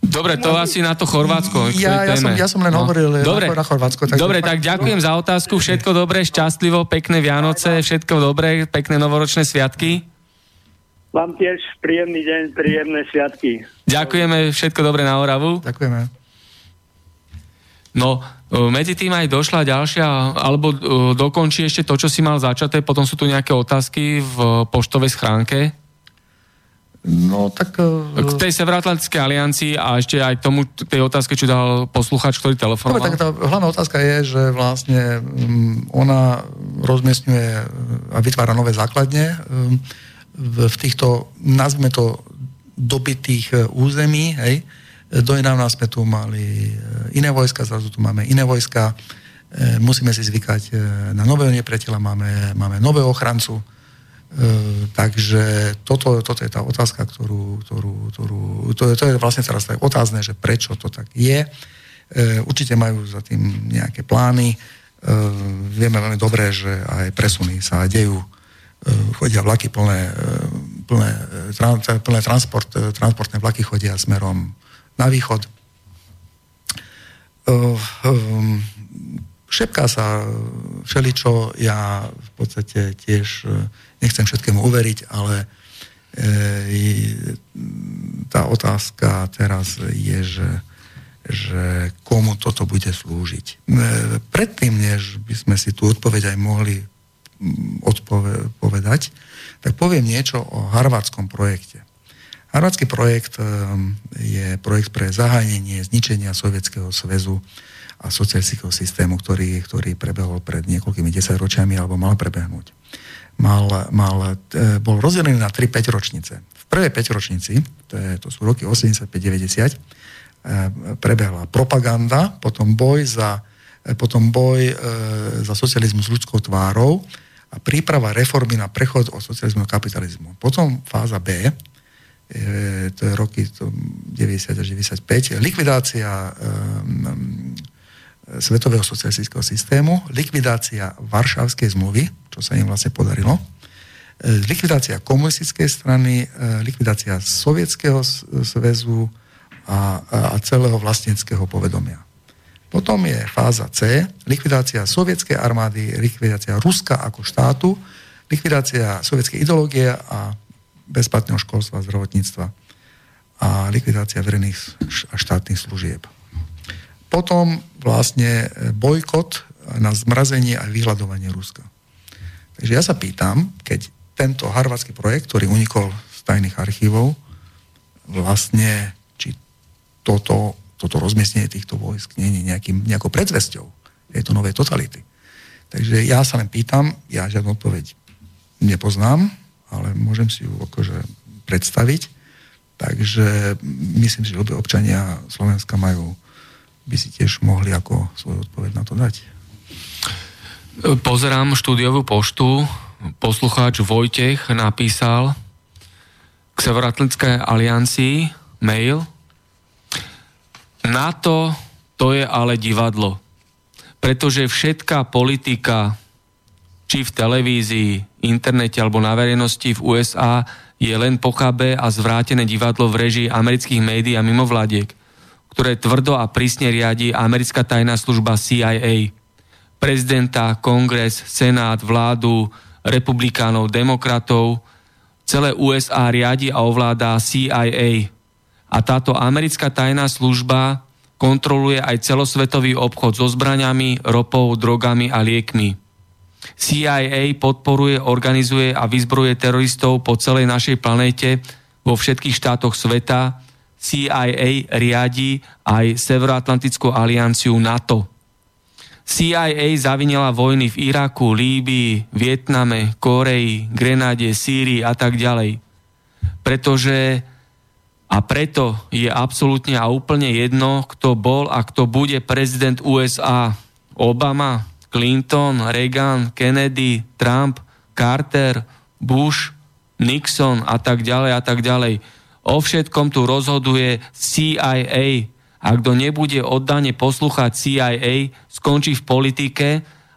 Dobre, to asi na to Chorvátsko. Ja, ja, som, ja som len no. hovoril dobre, na Chorvátsko. Tak dobre, tak ďakujem za otázku. Všetko dobré, šťastlivo, pekné Vianoce, všetko dobré, pekné novoročné sviatky. Vám tiež príjemný deň, príjemné sviatky. Ďakujeme, všetko dobré na Oravu. Ďakujeme. No, e, medzi tým aj došla ďalšia, alebo e, dokončí ešte to, čo si mal začaté, potom sú tu nejaké otázky v poštovej schránke. No tak... K tej Severoatlantickej aliancii a ešte aj k tomu, k tej otázke, čo dal posluchač, ktorý telefonoval. tak tá hlavná otázka je, že vlastne um, ona rozmiestňuje a vytvára nové základne um, v, týchto, nazvime to, dobitých e, území, hej. Dojnávna sme tu mali e, iné vojska, zrazu tu máme iné vojska, e, musíme si zvykať na nového nepriateľa, máme, máme nového ochrancu, E, takže toto, toto je tá otázka, ktorú, ktorú, ktorú to, je, to je vlastne teraz tak otázne, že prečo to tak je. E, určite majú za tým nejaké plány. E, vieme veľmi dobre, že aj presuny sa dejú. Chodia vlaky plné, plné, plné transport, transportné vlaky chodia smerom na východ. Šepká sa všeličo, ja v podstate tiež nechcem všetkému uveriť, ale e, tá otázka teraz je, že, že komu toto bude slúžiť. E, predtým, než by sme si tú odpoveď aj mohli odpovedať, tak poviem niečo o harvardskom projekte. Harvardský projekt e, je projekt pre zahájenie zničenia Sovietskeho zväzu a socialistického systému, ktorý, ktorý prebehol pred niekoľkými desaťročiami alebo mal prebehnúť mal, mal, e, bol rozdelený na 3-5 ročnice. V prvej 5 ročnici, to, je, to sú roky 85-90, e, prebehla propaganda, potom boj za, e, potom boj za socializmus s ľudskou tvárou a príprava reformy na prechod od socializmu do kapitalizmu. Potom fáza B, to je roky 90 až 95, likvidácia svetového socialistického systému, likvidácia Varšavskej zmluvy, čo sa im vlastne podarilo, e, likvidácia komunistickej strany, e, likvidácia Sovietskeho zväzu a, a celého vlastnického povedomia. Potom je fáza C, likvidácia sovietskej armády, likvidácia Ruska ako štátu, likvidácia sovietskej ideológie a bezplatného školstva a zdravotníctva a likvidácia verejných a štátnych služieb. Potom vlastne e, bojkot na zmrazenie a vyhľadovanie Ruska. Takže ja sa pýtam, keď tento harvardský projekt, ktorý unikol z tajných archívov, vlastne, či toto, toto rozmiestnenie týchto vojsk nie je nejakým, nejakou predzvesťou tejto novej totality. Takže ja sa len pýtam, ja žiadnu odpoveď nepoznám, ale môžem si ju akože predstaviť. Takže myslím, že obe občania Slovenska majú by si tiež mohli ako svoju odpoveď na to dať. Pozerám štúdiovú poštu. Poslucháč Vojtech napísal k Severoatlantickej aliancii mail. NATO to je ale divadlo. Pretože všetká politika, či v televízii, internete alebo na verejnosti v USA, je len pochabé a zvrátené divadlo v režii amerických médií a mimovládiek ktoré tvrdo a prísne riadi americká tajná služba CIA. Prezidenta, kongres, senát, vládu, republikánov, demokratov, celé USA riadi a ovláda CIA. A táto americká tajná služba kontroluje aj celosvetový obchod so zbraňami, ropou, drogami a liekmi. CIA podporuje, organizuje a vyzbrojuje teroristov po celej našej planéte vo všetkých štátoch sveta, CIA riadi aj Severoatlantickú alianciu NATO. CIA zavinila vojny v Iraku, Líbii, Vietname, Koreji, Grenáde, Sýrii a tak ďalej. Pretože a preto je absolútne a úplne jedno, kto bol a kto bude prezident USA. Obama, Clinton, Reagan, Kennedy, Trump, Carter, Bush, Nixon a tak ďalej a tak ďalej O všetkom tu rozhoduje CIA. A kto nebude oddane poslúchať CIA, skončí v politike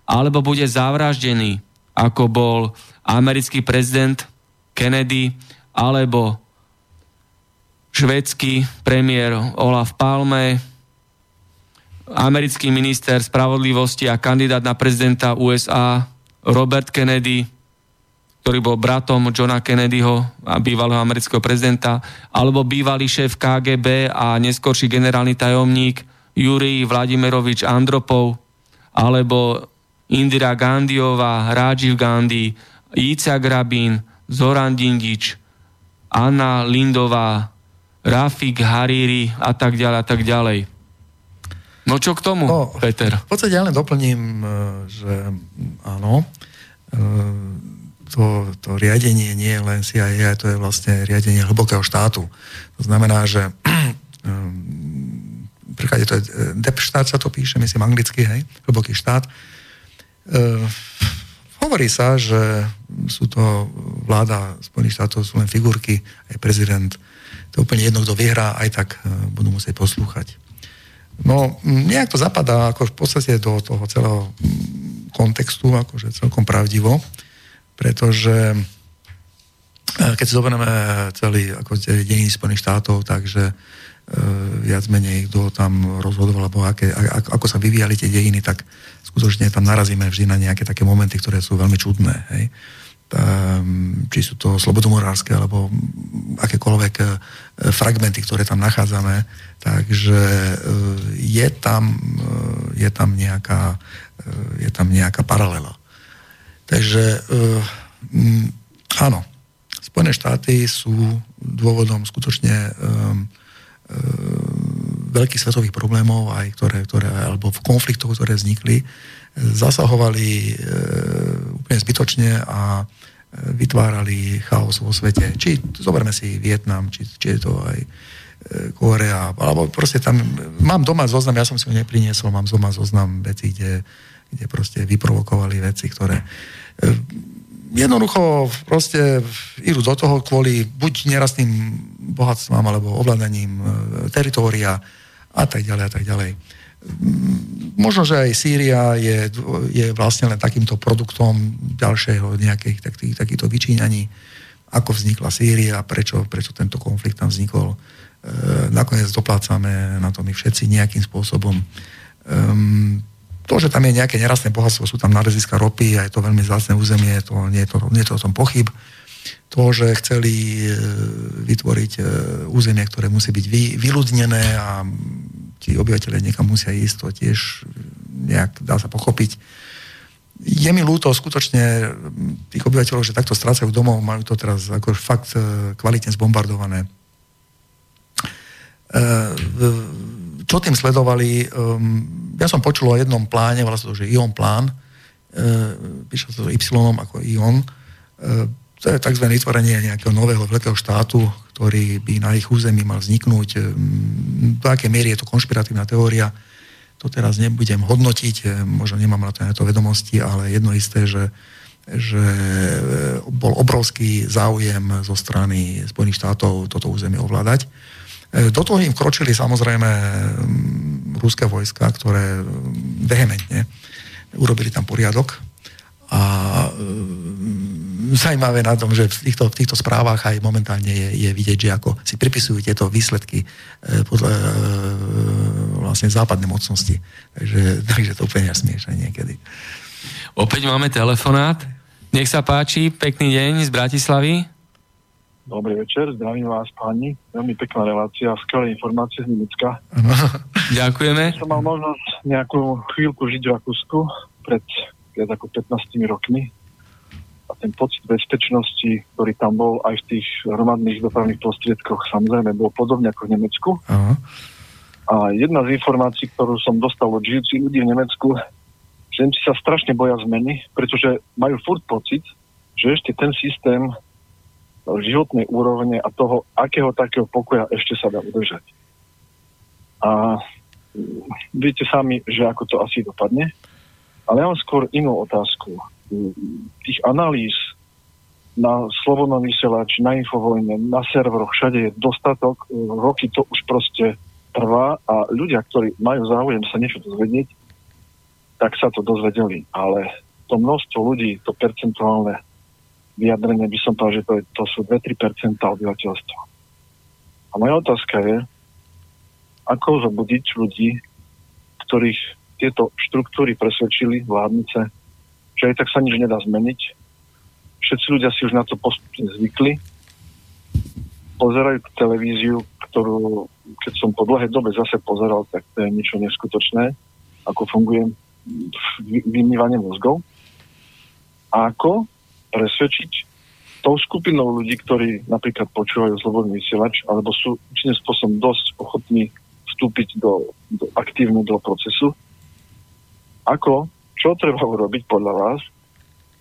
alebo bude zavraždený, ako bol americký prezident Kennedy alebo švedský premiér Olaf Palme, americký minister spravodlivosti a kandidát na prezidenta USA Robert Kennedy, ktorý bol bratom Johna Kennedyho, a bývalého amerického prezidenta, alebo bývalý šéf KGB a neskorší generálny tajomník Jurij Vladimirovič Andropov, alebo Indira Gandhiová, Rajiv Gandhi, Ica Grabin, Zoran Dindič Anna Lindová, Rafik Hariri a tak ďalej a tak ďalej. No čo k tomu, no, Peter? V podstate ja len doplním, e, že áno, e, to, to riadenie nie je len CIA, to je vlastne riadenie hlbokého štátu. To znamená, že v príklade to je Dep štát sa to píše, myslím anglicky, hej, hlboký štát. Hovorí sa, že sú to vláda Spojených štátov, sú len figurky, aj prezident. To je úplne jedno, kto vyhrá, aj tak budú musieť poslúchať. No, nejak to zapadá ako v podstate do toho celého kontextu, akože celkom pravdivo, pretože e, keď si zoberieme celý ako dejiny Spojených štátov, takže e, viac menej kto tam rozhodoval, alebo aké, ako, ako sa vyvíjali tie dejiny, tak skutočne tam narazíme vždy na nejaké také momenty, ktoré sú veľmi čudné. Hej. Či sú to slobodomorárske alebo akékoľvek fragmenty, ktoré tam nachádzame. Takže je tam, je tam, nejaká, je tam nejaká paralela. Takže áno, Spojené štáty sú dôvodom skutočne veľkých svetových problémov, aj ktoré, ktoré, alebo v konfliktoch, ktoré vznikli zasahovali e, úplne zbytočne a vytvárali chaos vo svete. Či zoberme si Vietnam, či, či je to aj Korea, alebo proste tam, mám doma zoznam, ja som si ho nepriniesol, mám doma zoznam veci, kde, kde proste vyprovokovali veci, ktoré jednoducho proste idú do toho kvôli buď nerastným bohatstvám alebo ovládaním teritória a tak ďalej a tak ďalej možno, že aj Sýria je, je vlastne len takýmto produktom ďalšieho nejakých takých, takýchto vyčíňaní, ako vznikla Sýria, prečo, prečo tento konflikt tam vznikol. E, nakoniec doplácame na to my všetci nejakým spôsobom. Ehm, to, že tam je nejaké nerastné bohatstvo, sú tam náleziska ropy a je to veľmi zácne územie, to, nie, je to, nie je to o tom pochyb. To, že chceli e, vytvoriť e, územie, ktoré musí byť vy, vyľudnené a tí obyvateľe niekam musia ísť, to tiež nejak dá sa pochopiť. Je mi ľúto skutočne tých obyvateľov, že takto strácajú domov, majú to teraz ako fakt e, kvalitne zbombardované. E, čo tým sledovali? Ehm, ja som počul o jednom pláne, volá sa to, že ION plán, e, píše sa to Y ako ION, to je tzv. vytvorenie nejakého nového veľkého štátu, ktorý by na ich území mal vzniknúť. Ehm, do akej miery je to konšpiratívna teória, to teraz nebudem hodnotiť, možno nemám na to, na to vedomosti, ale jedno isté, že, že bol obrovský záujem zo strany Spojených štátov toto územie ovládať. Do toho im vkročili samozrejme ruské vojska, ktoré vehementne urobili tam poriadok a zaujímavé na tom, že v týchto, v týchto správach aj momentálne je, je vidieť, že ako si pripisujú tieto výsledky e, podľa e, vlastne západnej mocnosti. Takže, takže to úplne smiešne niekedy. Opäť máme telefonát. Nech sa páči, pekný deň z Bratislavy. Dobrý večer, zdravím vás páni. Veľmi pekná relácia, skvelé informácie z Nemecka. Ďakujeme. Som mal možnosť nejakú chvíľku žiť v Rakúsku pred viac ako 15 rokmi a ten pocit bezpečnosti, ktorý tam bol aj v tých hromadných dopravných prostriedkoch, samozrejme bol podobne ako v Nemecku. Uh-huh. A jedna z informácií, ktorú som dostal od žijúcich ľudí v Nemecku, že Nemci sa strašne boja zmeny, pretože majú furt pocit, že ešte ten systém životnej úrovne a toho, akého takého pokoja ešte sa dá udržať. A viete sami, že ako to asi dopadne. Ale ja mám skôr inú otázku tých analýz na Slobodnom vysielač, na Infovojne, na serveroch, všade je dostatok, roky to už proste trvá a ľudia, ktorí majú záujem sa niečo dozvedieť, tak sa to dozvedeli. Ale to množstvo ľudí, to percentuálne vyjadrenie, by som povedal, že to, je, to sú 2-3% obyvateľstva. A moja otázka je, ako zobudiť ľudí, ktorých tieto štruktúry presvedčili, vládnice, že aj tak sa nič nedá zmeniť. Všetci ľudia si už na to postupne zvykli. Pozerajú televíziu, ktorú keď som po dlhej dobe zase pozeral, tak to je niečo neskutočné, ako funguje vymývanie mozgov. A ako presvedčiť tou skupinou ľudí, ktorí napríklad počúvajú slobodný vysielač, alebo sú určitým spôsobom dosť ochotní vstúpiť do, do aktívne procesu, ako, čo treba urobiť podľa vás,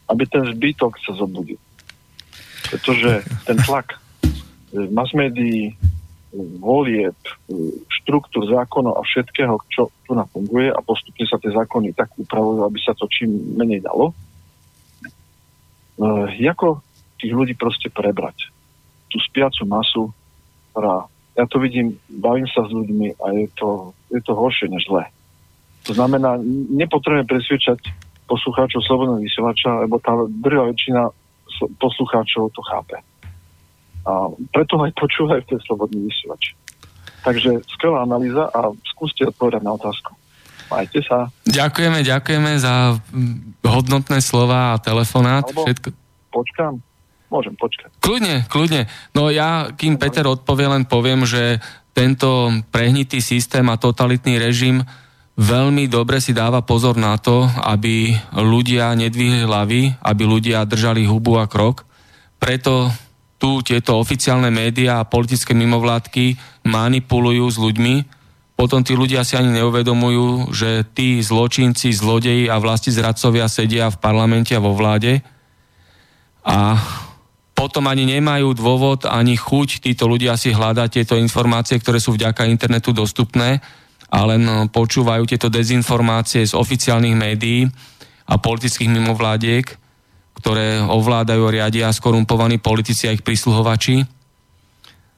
aby ten zbytok sa zobudil. Pretože ten tlak mass médií, volieb, štruktúr zákonov a všetkého, čo tu funguje a postupne sa tie zákony tak upravujú, aby sa to čím menej dalo. E, ako tých ľudí proste prebrať? Tú spiacu masu, ktorá, ja to vidím, bavím sa s ľuďmi a je to, je to horšie než zle. To znamená, nepotrebujeme presvedčať poslucháčov Slobodného vysielača, lebo tá drvá väčšina poslucháčov to chápe. A preto aj počúvajú ten slobodný vysielač. Takže skvelá analýza a skúste odpovedať na otázku. Majte sa. Ďakujeme, ďakujeme za hodnotné slova a telefonát. Alebo Všetko... Počkám. Môžem počkať. Kľudne, kľudne. No ja, kým Peter odpovie, len poviem, že tento prehnitý systém a totalitný režim veľmi dobre si dáva pozor na to, aby ľudia nedvihli hlavy, aby ľudia držali hubu a krok. Preto tu tieto oficiálne médiá a politické mimovládky manipulujú s ľuďmi, potom tí ľudia si ani neuvedomujú, že tí zločinci, zlodeji a vlasti zradcovia sedia v parlamente a vo vláde a potom ani nemajú dôvod, ani chuť títo ľudia si hľadať tieto informácie, ktoré sú vďaka internetu dostupné a len počúvajú tieto dezinformácie z oficiálnych médií a politických mimovládiek ktoré ovládajú, riadia skorumpovaní politici a ich prísluhovači.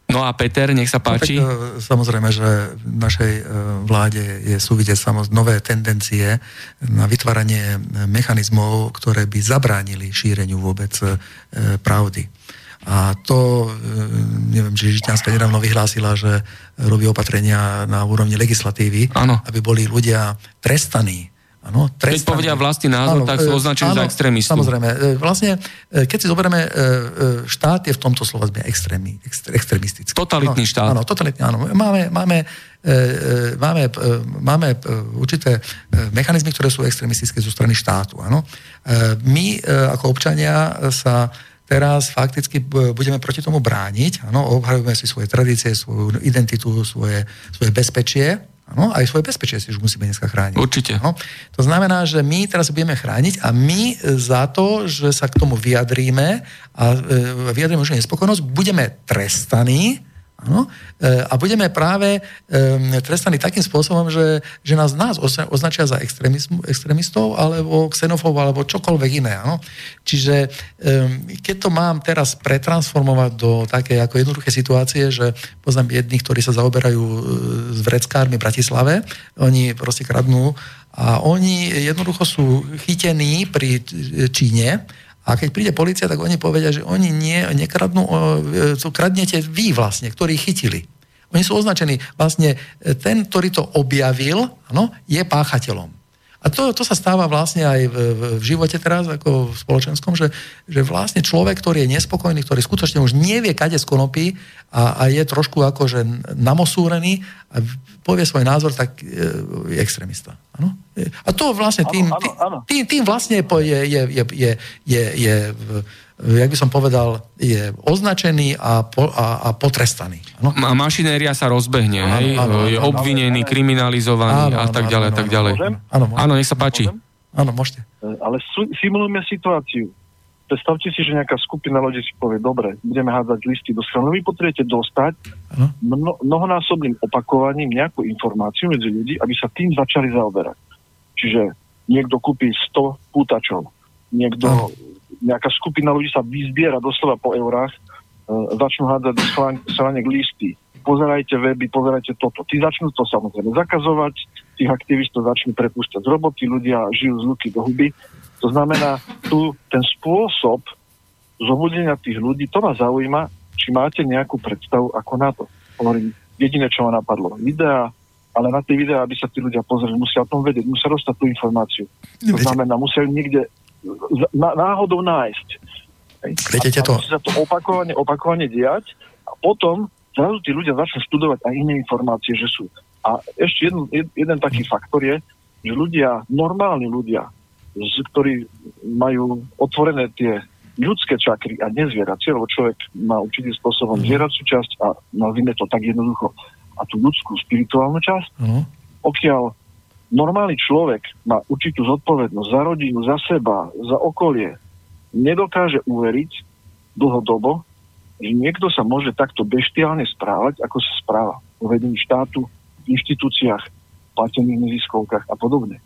No a Peter, nech sa páči. No, tak, e, samozrejme, že v našej e, vláde je, sú vidieť samozrejme nové tendencie na vytváranie mechanizmov, ktoré by zabránili šíreniu vôbec e, pravdy. A to, neviem, či Žiťanská nedávno vyhlásila, že robí opatrenia na úrovni legislatívy, ano. aby boli ľudia trestaní Ano, Keď povedia vlastný názor, ano, tak sú e, označení za extrémistu. Samozrejme. E, vlastne, e, keď si zoberieme, štát je v tomto slova extrémi, extrémistický. Totalitný ano, štát. Áno, totalitný, áno. Máme, máme, máme, máme určité mechanizmy, ktoré sú extrémistické zo strany štátu. Áno. My ako občania sa teraz fakticky budeme proti tomu brániť, áno, obhajujeme si svoje tradície, svoju identitu, svoje, svoje bezpečie, No, aj svoje bezpečie si už musíme dneska chrániť. Určite. No, to znamená, že my teraz budeme chrániť a my za to, že sa k tomu vyjadríme a e, vyjadríme už nespokojnosť, budeme trestaní Ano? E, a budeme práve e, trestaní takým spôsobom, že, že nás, nás označia za extrémistov alebo xenofóbov alebo čokoľvek iné. Ano? Čiže e, keď to mám teraz pretransformovať do také ako jednoduché situácie, že poznám jedných, ktorí sa zaoberajú s vreckármi v Bratislave, oni proste kradnú a oni jednoducho sú chytení pri Číne a keď príde policia, tak oni povedia, že oni nie, nekradnú, to kradnete vy vlastne, ktorí chytili. Oni sú označení, vlastne e, ten, ktorý to objavil, ano, je páchateľom. A to, to sa stáva vlastne aj v, v živote teraz, ako v spoločenskom, že, že vlastne človek, ktorý je nespokojný, ktorý skutočne už nevie, kade skonopí a, a je trošku akože namosúrený a povie svoj názor, tak e, je extrémista. Ano? A to vlastne tým, tým, tým, tým vlastne je, je, je, je, je, je jak by som povedal, je označený a, po, a, a potrestaný. Ano? A mašinéria sa rozbehne, áno, hej? Áno, je áno, obvinený, áno, kriminalizovaný áno, a tak ďalej, áno, tak ďalej. Áno, áno, nech sa páči. Áno, môžete. Ale simulujme situáciu. Predstavte si, že nejaká skupina ľudí si povie, dobre, budeme hádzať listy do strany. Vy potrebujete dostať mno, mnohonásobným opakovaním nejakú informáciu medzi ľudí, aby sa tým začali zaoberať. Čiže niekto kúpi 100 pútačov, niekto nejaká skupina ľudí sa vyzbiera doslova po eurách, e, začnú hádzať do schránek listy. Pozerajte weby, pozerajte toto. Tí začnú to samozrejme zakazovať, tých aktivistov začnú prepúšťať z roboty, ľudia žijú z ruky do huby. To znamená, tu ten spôsob zobudenia tých ľudí, to ma zaujíma, či máte nejakú predstavu ako na to. Hovorím, jediné, čo ma napadlo, videá, ale na tie videá, aby sa tí ľudia pozreli, musia o tom vedieť, musia dostať tú informáciu. To znamená, musia ju niekde náhodou nájsť. Viete to? Musí sa to opakovane, opakovane diať a potom zrazu tí ľudia začnú študovať aj iné informácie, že sú. A ešte jeden, jeden taký faktor je, že ľudia, normálni ľudia, ktorí majú otvorené tie ľudské čakry a nezvieracie, lebo človek má určitým spôsobom zvieraciu časť a nazvime to tak jednoducho a tú ľudskú spirituálnu časť, Mhm. pokiaľ normálny človek má určitú zodpovednosť za rodinu, za seba, za okolie, nedokáže uveriť dlhodobo, že niekto sa môže takto beštiálne správať, ako sa správa vo vedení štátu, v inštitúciách, platených neziskovkách a podobne.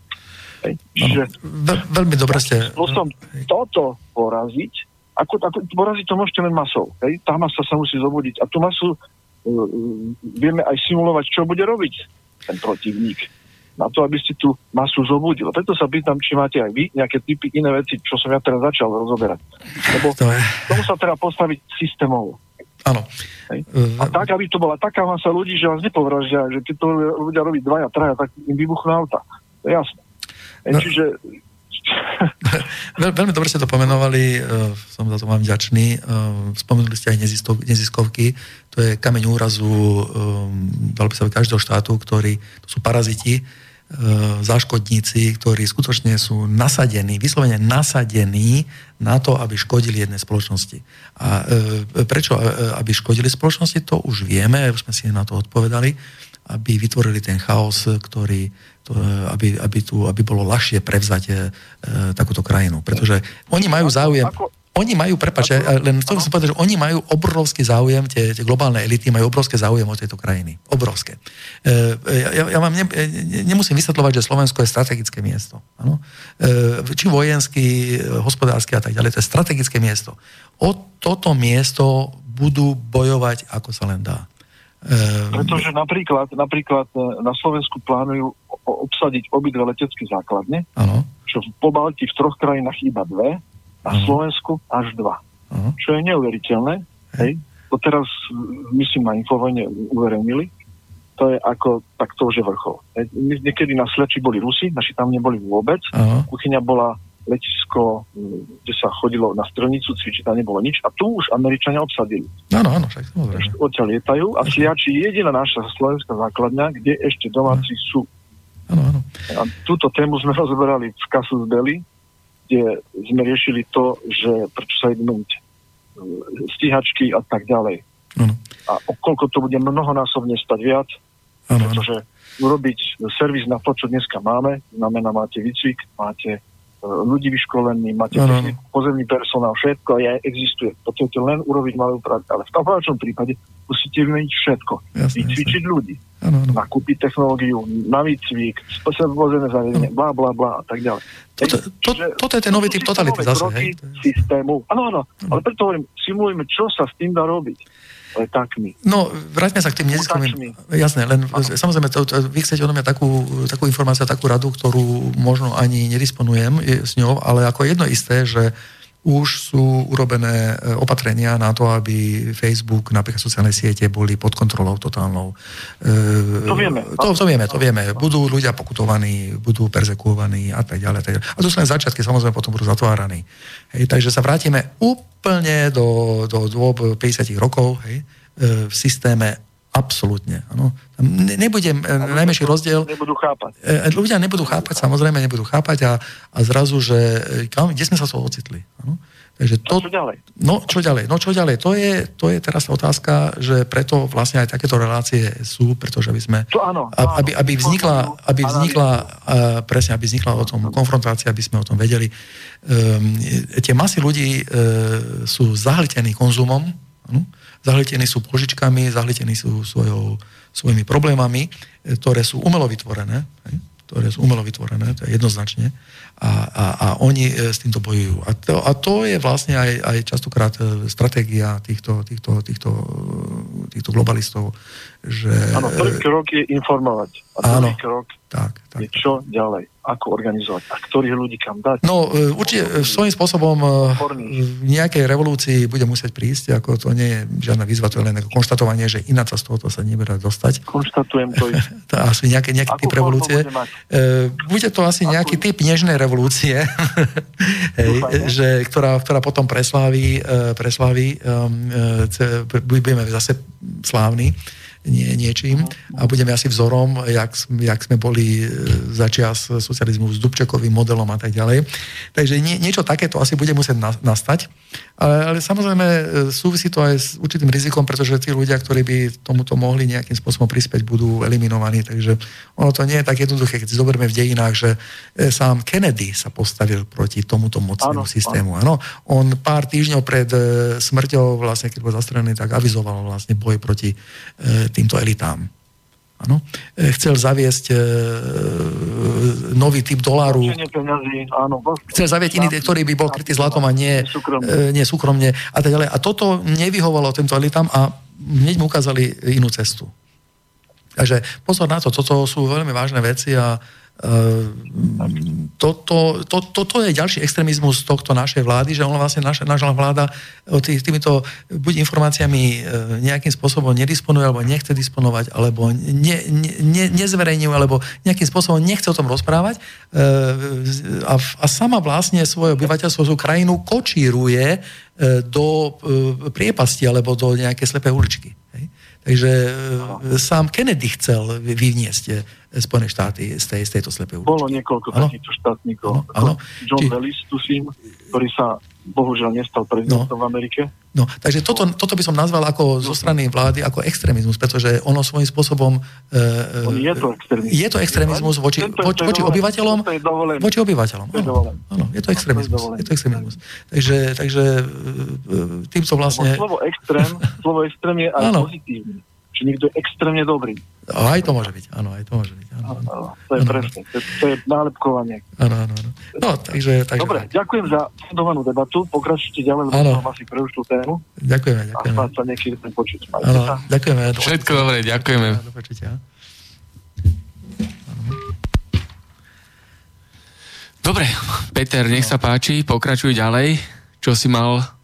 Hej. Čiže Ve- veľmi dobre ste... spôsobom toto poraziť, ako, ako poraziť to môžete len masou. Hej? Tá masa sa musí zobudiť. A tú masu uh, vieme aj simulovať, čo bude robiť ten protivník. Na to, aby ste tú masu zobudil. Preto sa pýtam, či máte aj vy nejaké typy iné veci, čo som ja teraz začal rozoberať. Lebo To je... tomu sa treba postaviť systémovo. Áno. E, A tak, aby to bola taká masa ľudí, že vás nepovraždia, že keď to ľudia robiť dvaja, traja, tak im vybuchnú auta. To je jasné. No. Čiže Veľ, veľmi dobre ste to pomenovali, uh, som za to vám vďačný. Uh, spomenuli ste aj neziskovky, to je kameň úrazu, dalo by sa každého štátu, ktorí, to sú paraziti, záškodníci, ktorí skutočne sú nasadení, vyslovene nasadení na to, aby škodili jednej spoločnosti. A prečo aby škodili spoločnosti, to už vieme, už sme si na to odpovedali, aby vytvorili ten chaos, ktorý, to, aby, aby, tu, aby bolo ľahšie prevzať e, takúto krajinu. Pretože oni majú záujem... Oni majú, prepáč, ja len to chcem povedať, že oni majú obrovský záujem, tie, tie globálne elity majú obrovské záujem o tejto krajiny. Obrovské. E, ja, ja vám ne, ne, nemusím vysvetľovať, že Slovensko je strategické miesto. Ano? E, či vojenský, hospodársky a tak ďalej, to je strategické miesto. O toto miesto budú bojovať, ako sa len dá. E, Pretože napríklad, napríklad e, na Slovensku plánujú obsadiť obidve letecké základne, Áno, čo v Pobalti v troch krajinách iba dve, na Mhm. Slovensku až dva. áno. Čo je neuveriteľné. Hej. To teraz, myslím, na Infovojne uverejnili. To je ako, tak to už je vrchol. Niekedy na Sleči boli Rusi, naši tam neboli vôbec. Áno. Kuchyňa bola letisko, kde sa chodilo na strelnicu, cvičiť, tam nebolo nič. A tu už Američania obsadili. Áno, áno, však samozrejme. odtiaľ lietajú a Sliači je jediná naša slovenská základňa, kde ešte domáci sú. Áno, áno. A túto tému sme rozoberali v Casus Belli, kde sme riešili to, že prečo sa idú e, stíhačky a tak ďalej. Áno. A o koľko to bude mnohonásobne stať viac, áno. pretože urobiť servis na to, čo dneska máme, znamená, máte výcvik, máte e, ľudí vyškolení, máte techniku, pozemný personál, všetko je, existuje. Potrebujete len urobiť malú prácu, ale v tom prípade musíte vymeniť všetko. Jasné, Vycvičiť ľudí, Áno, áno. nakúpiť technológiu, na výcvik, vozené zariadenie, bla, bla, bla a tak ďalej. Toto, to, toto je ten nový typ totality zase. Hej? Systému. Áno, áno, ale preto hovorím, simulujme, čo sa s tým dá robiť. Letákmi. No, vráťme sa k tým neziskovým. Jasné, len samozrejme, to, to, vy chcete odo mňa takú, takú informáciu, takú radu, ktorú možno ani nedisponujem je, s ňou, ale ako jedno isté, že už sú urobené e, opatrenia na to, aby Facebook, napríklad sociálne siete, boli pod kontrolou totálnou. E, To vieme. To, to vieme, to vieme. Budú ľudia pokutovaní, budú perzekuovaní a tak ďalej. A, tak ďalej. a to sú len začiatky, samozrejme potom budú zatváraní. Hej, takže sa vrátime úplne do, do dôb 50 rokov hej, e, v systéme absolútne. Ano. Tam ne, nebude e, najmenší rozdiel. Nebudú chápať. E, Ľudia nebudú chápať, samozrejme nebudú chápať a, a zrazu, že e, kam, kde sme sa to ocitli. Ano. Takže to, čo ďalej? No, čo ďalej? No, čo ďalej? To je, to je teraz otázka, že preto vlastne aj takéto relácie sú, pretože aby sme... To áno, a- Aby, áno. aby vznikla, aby vznikla uh, presne, aby vznikla o tom konfrontácia, aby sme o tom vedeli. Um, tie masy ľudí uh, sú zahltení konzumom, ano? Zahltení sú požičkami, zahltení sú svojou, svojimi problémami, e, ktoré sú umelo vytvorené, hej? ktoré sú umelo vytvorené, to je jednoznačne, a, a, a oni e, s týmto bojujú. A to, a to je vlastne aj, aj častokrát stratégia týchto, týchto, týchto, týchto globalistov, že... Áno, prvý krok je informovať. A Áno. druhý krok Tak, je tak. čo ďalej, ako organizovať a ktorých ľudí kam dať. No, e, určite e, svojím spôsobom e, v nejakej revolúcii bude musieť prísť, ako to nie je žiadna výzva, to je len ako konštatovanie, že ináč sa z tohoto sa nebude dostať. Konštatujem to. To asi nejaký, nejaký typ revolúcie. bude Bude to asi nejaký typ nežnej revolúcie, hej, že, ktorá, ktorá potom presláví, presláví um, budeme zase slávni, nie, niečím a budeme asi vzorom, jak, jak sme boli začias socializmu s Dubčekovým modelom a tak ďalej. Takže nie, niečo takéto asi bude musieť nastať. Ale, ale samozrejme súvisí to aj s určitým rizikom, pretože tí ľudia, ktorí by tomuto mohli nejakým spôsobom prispieť, budú eliminovaní. Takže ono to nie je tak jednoduché, keď si zoberme v dejinách, že sám Kennedy sa postavil proti tomuto mocnému systému. Áno. On pár týždňov pred smrťou, vlastne, keď bol zastrelený, tak avizoval vlastne boj proti týmto elitám. Ano. E, chcel zaviesť e, nový typ doláru. Chcel zaviesť iný, ktorý by bol krytý zlatom a nie súkromne. E, nie súkromne a tak ďalej. A toto nevyhovalo týmto elitám a hneď mu ukázali inú cestu. Takže pozor na to, toto sú veľmi vážne veci a toto, to, to, to je ďalší extrémizmus tohto našej vlády, že on vlastne naša, naša vláda tý, týmito buď informáciami e, nejakým spôsobom nedisponuje, alebo nechce disponovať, alebo ne, ne, nezverejňuje, alebo nejakým spôsobom nechce o tom rozprávať e, a, a sama vlastne svoje obyvateľstvo, svoju krajinu kočíruje e, do priepasti alebo do nejakej slepej uličky. Hej? Takže sám Kennedy chcel vyvniesť Spojené štáty z, tej, z tejto slepej uličky. Bolo niekoľko ano? takýchto štátnikov. Ano, ano. John Či... Wellis, tuším, ktorý sa bohužiaľ nestal prezidentom no. v Amerike. No, takže toto, toto by som nazval ako zo strany vlády ako extrémizmus, pretože ono svojím spôsobom... Uh, je to extrémizmus. Je to extrémizmus voči, voči, voči obyvateľom. Voči obyvateľom. Áno, je to extrémizmus. Je to extrémizmus. Takže, takže týmto vlastne... Slovo extrém, slovo extrém je aj pozitívny že niekto je extrémne dobrý. A aj to môže byť, áno, aj to môže byť. Áno, áno, áno. To je ano, presne, to, to je nálepkovanie. Áno, áno, áno. No, takže, takže... Dobre, ďakujem za sledovanú debatu, pokračujte ďalej, lebo som asi pre už tú tému. Ďakujeme, ďakujeme. A sa niekedy ten počuť. Áno, ďakujeme. Všetko dobre, ďakujeme. Do počutia. Dobre, Peter, nech sa páči, pokračuj ďalej. Čo si mal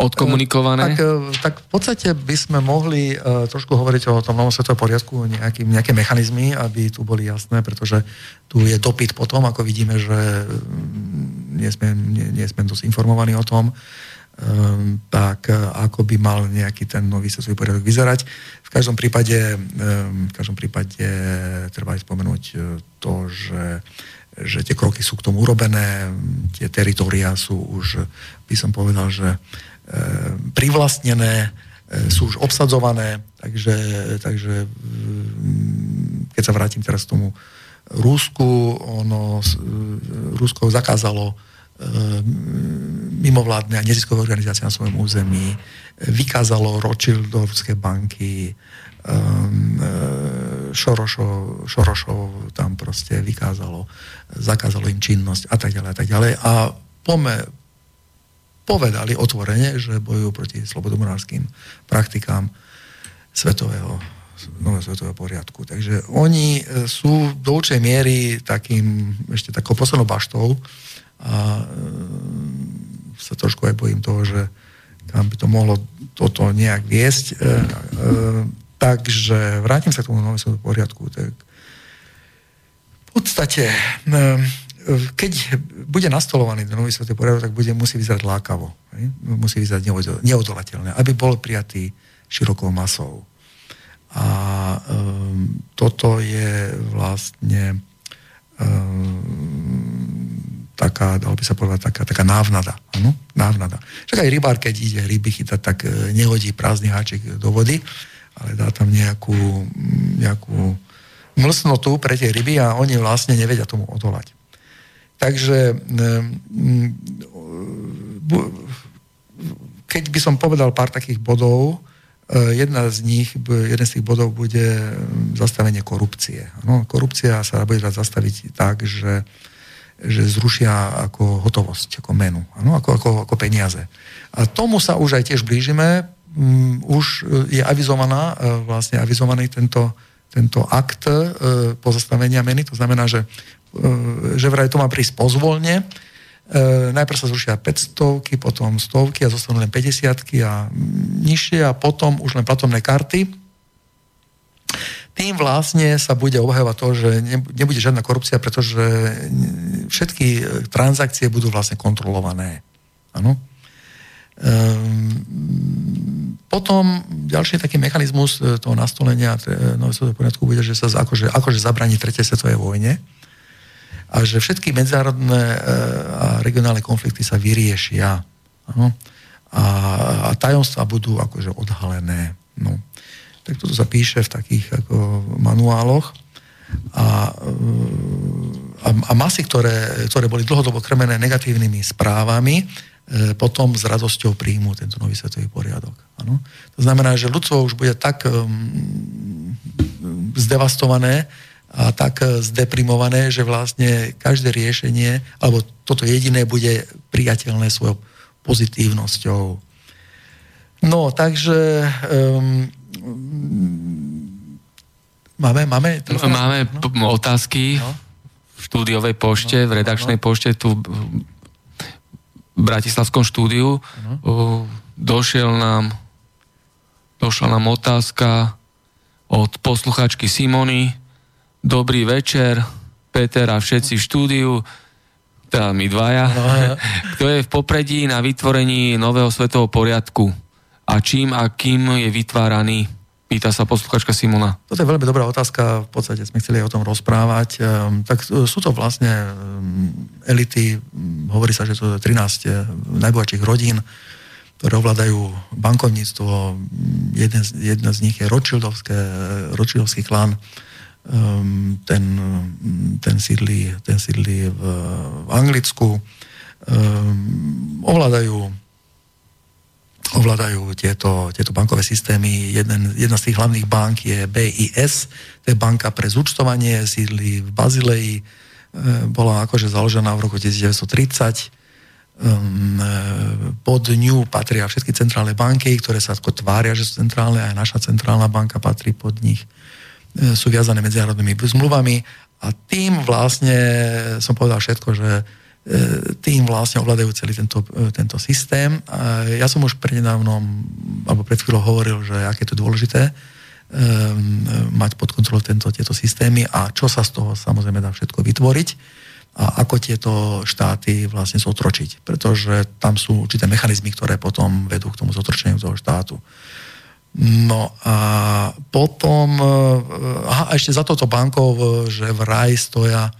odkomunikované? Tak, e, tak v podstate by sme mohli uh, trošku hovoriť o tom novom svetovom poriadku, nejaký, nejaké mechanizmy, aby tu boli jasné, pretože tu je dopyt potom, ako vidíme, že mm, nie sme, nie, nie sme dosť informovaní o tom, um, tak ako by mal nejaký ten nový svetový poriadok vyzerať. V každom prípade, um, v každom prípade treba aj spomenúť to, že že tie kroky sú k tomu urobené, tie teritoria sú už, by som povedal, že E, privlastnené, e, sú už obsadzované, takže, takže mm, keď sa vrátim teraz k tomu Rusku, ono, e, Rusko zakázalo mimovládne a neziskové organizácie na svojom území, vykázalo Rothschildovské banky, Šorošo, Šorošov tam proste vykázalo, zakázalo im činnosť a tak ďalej a tak ďalej. A pome, povedali otvorene, že bojujú proti slobodomorárským praktikám svetového, nového svetového poriadku. Takže oni e, sú do určej miery takým, ešte takou poslednou baštou a e, sa trošku aj bojím toho, že kam by to mohlo toto nejak viesť. E, e, takže vrátim sa k tomu novému svetovému poriadku. Tak v podstate e, keď bude nastolovaný ten nový svetý poriadok, tak bude, musí vyzerať lákavo. Musí vyzerať neodolateľné, aby bol prijatý širokou masou. A um, toto je vlastne um, taká, dalo by sa povedať, taká, taká návnada. Ano? Návnada. Však aj rybár, keď ide ryby chytať, tak e, nehodí prázdny háček do vody, ale dá tam nejakú, nejakú mlsnotu pre tie ryby a oni vlastne nevedia tomu odolať. Takže keď by som povedal pár takých bodov, e, jedna z nich, jeden z tých bodov bude zastavenie korupcie. No, korupcia sa bude dať zastaviť tak, že, že zrušia ako hotovosť, ako menu, ano, ako, ako, ako peniaze. A tomu sa už aj tiež blížime. Už je avizovaná, e, vlastne avizovaný tento, tento akt e, pozastavenia meny. To znamená, že E, že vraj to má prísť pozvolne. E, najprv sa zrušia 500, potom stovky a zostanú len 50 a nižšie a potom už len platobné karty. Tým vlastne sa bude obhajovať to, že nebude žiadna korupcia, pretože všetky transakcie budú vlastne kontrolované. Áno? Ehm, potom ďalší taký mechanizmus e, toho nastolenia nového svetového poriadku bude, že sa akože, akože zabraní tretej svetovej vojne a že všetky medzinárodné e, a regionálne konflikty sa vyriešia. Ano? A, a tajomstvá budú akože odhalené. No. Tak toto sa píše v takých ako manuáloch a, a, a masy, ktoré, ktoré boli dlhodobo krmené negatívnymi správami, E, potom s radosťou príjmu tento nový svetový poriadok. Ano? To znamená, že ľudstvo už bude tak um, zdevastované a tak e, zdeprimované, že vlastne každé riešenie, alebo toto jediné bude priateľné svojou pozitívnosťou. No, takže um, máme, máme, máme no? otázky no? v štúdiovej pošte, no, v redakčnej no. pošte tu Bratislavskom štúdiu. Uh-huh. Došiel nám, došla nám otázka od posluchačky Simony. Dobrý večer, Peter a všetci v štúdiu, teda my dvaja. Uh-huh. Kto je v popredí na vytvorení nového svetového poriadku a čím a kým je vytváraný? Pýta sa posluchačka Simona. Toto je veľmi dobrá otázka, v podstate sme chceli o tom rozprávať. Ehm, tak sú to vlastne ehm, elity, hovorí sa, že to je 13 eh, najbohatších rodín, ktoré ovládajú bankovníctvo. Jeden, jedna z nich je Rothschildovské, Rothschildovský klán. Ehm, ten, ten, sídli, ten sídli v, v Anglicku. Ovládajú ovládajú tieto, tieto bankové systémy. Jeden, jedna z tých hlavných bank je BIS, to je banka pre zúčtovanie, sídli v Bazileji, e, bola akože založená v roku 1930. Um, e, pod ňu patria všetky centrálne banky, ktoré sa ako tvária, že sú centrálne, aj naša centrálna banka patrí pod nich. E, sú viazané medzinárodnými zmluvami a tým vlastne som povedal všetko, že tým vlastne ovládajú celý tento, e, tento systém. A ja som už prednedávnom, alebo pred chvíľou hovoril, že aké to dôležité um, mať pod kontrolou tento, tieto systémy a čo sa z toho samozrejme dá všetko vytvoriť a ako tieto štáty vlastne zotročiť. Pretože tam sú určité mechanizmy, ktoré potom vedú k tomu zotročeniu toho štátu. No a potom, aha, a ešte za toto bankou, že v raj stoja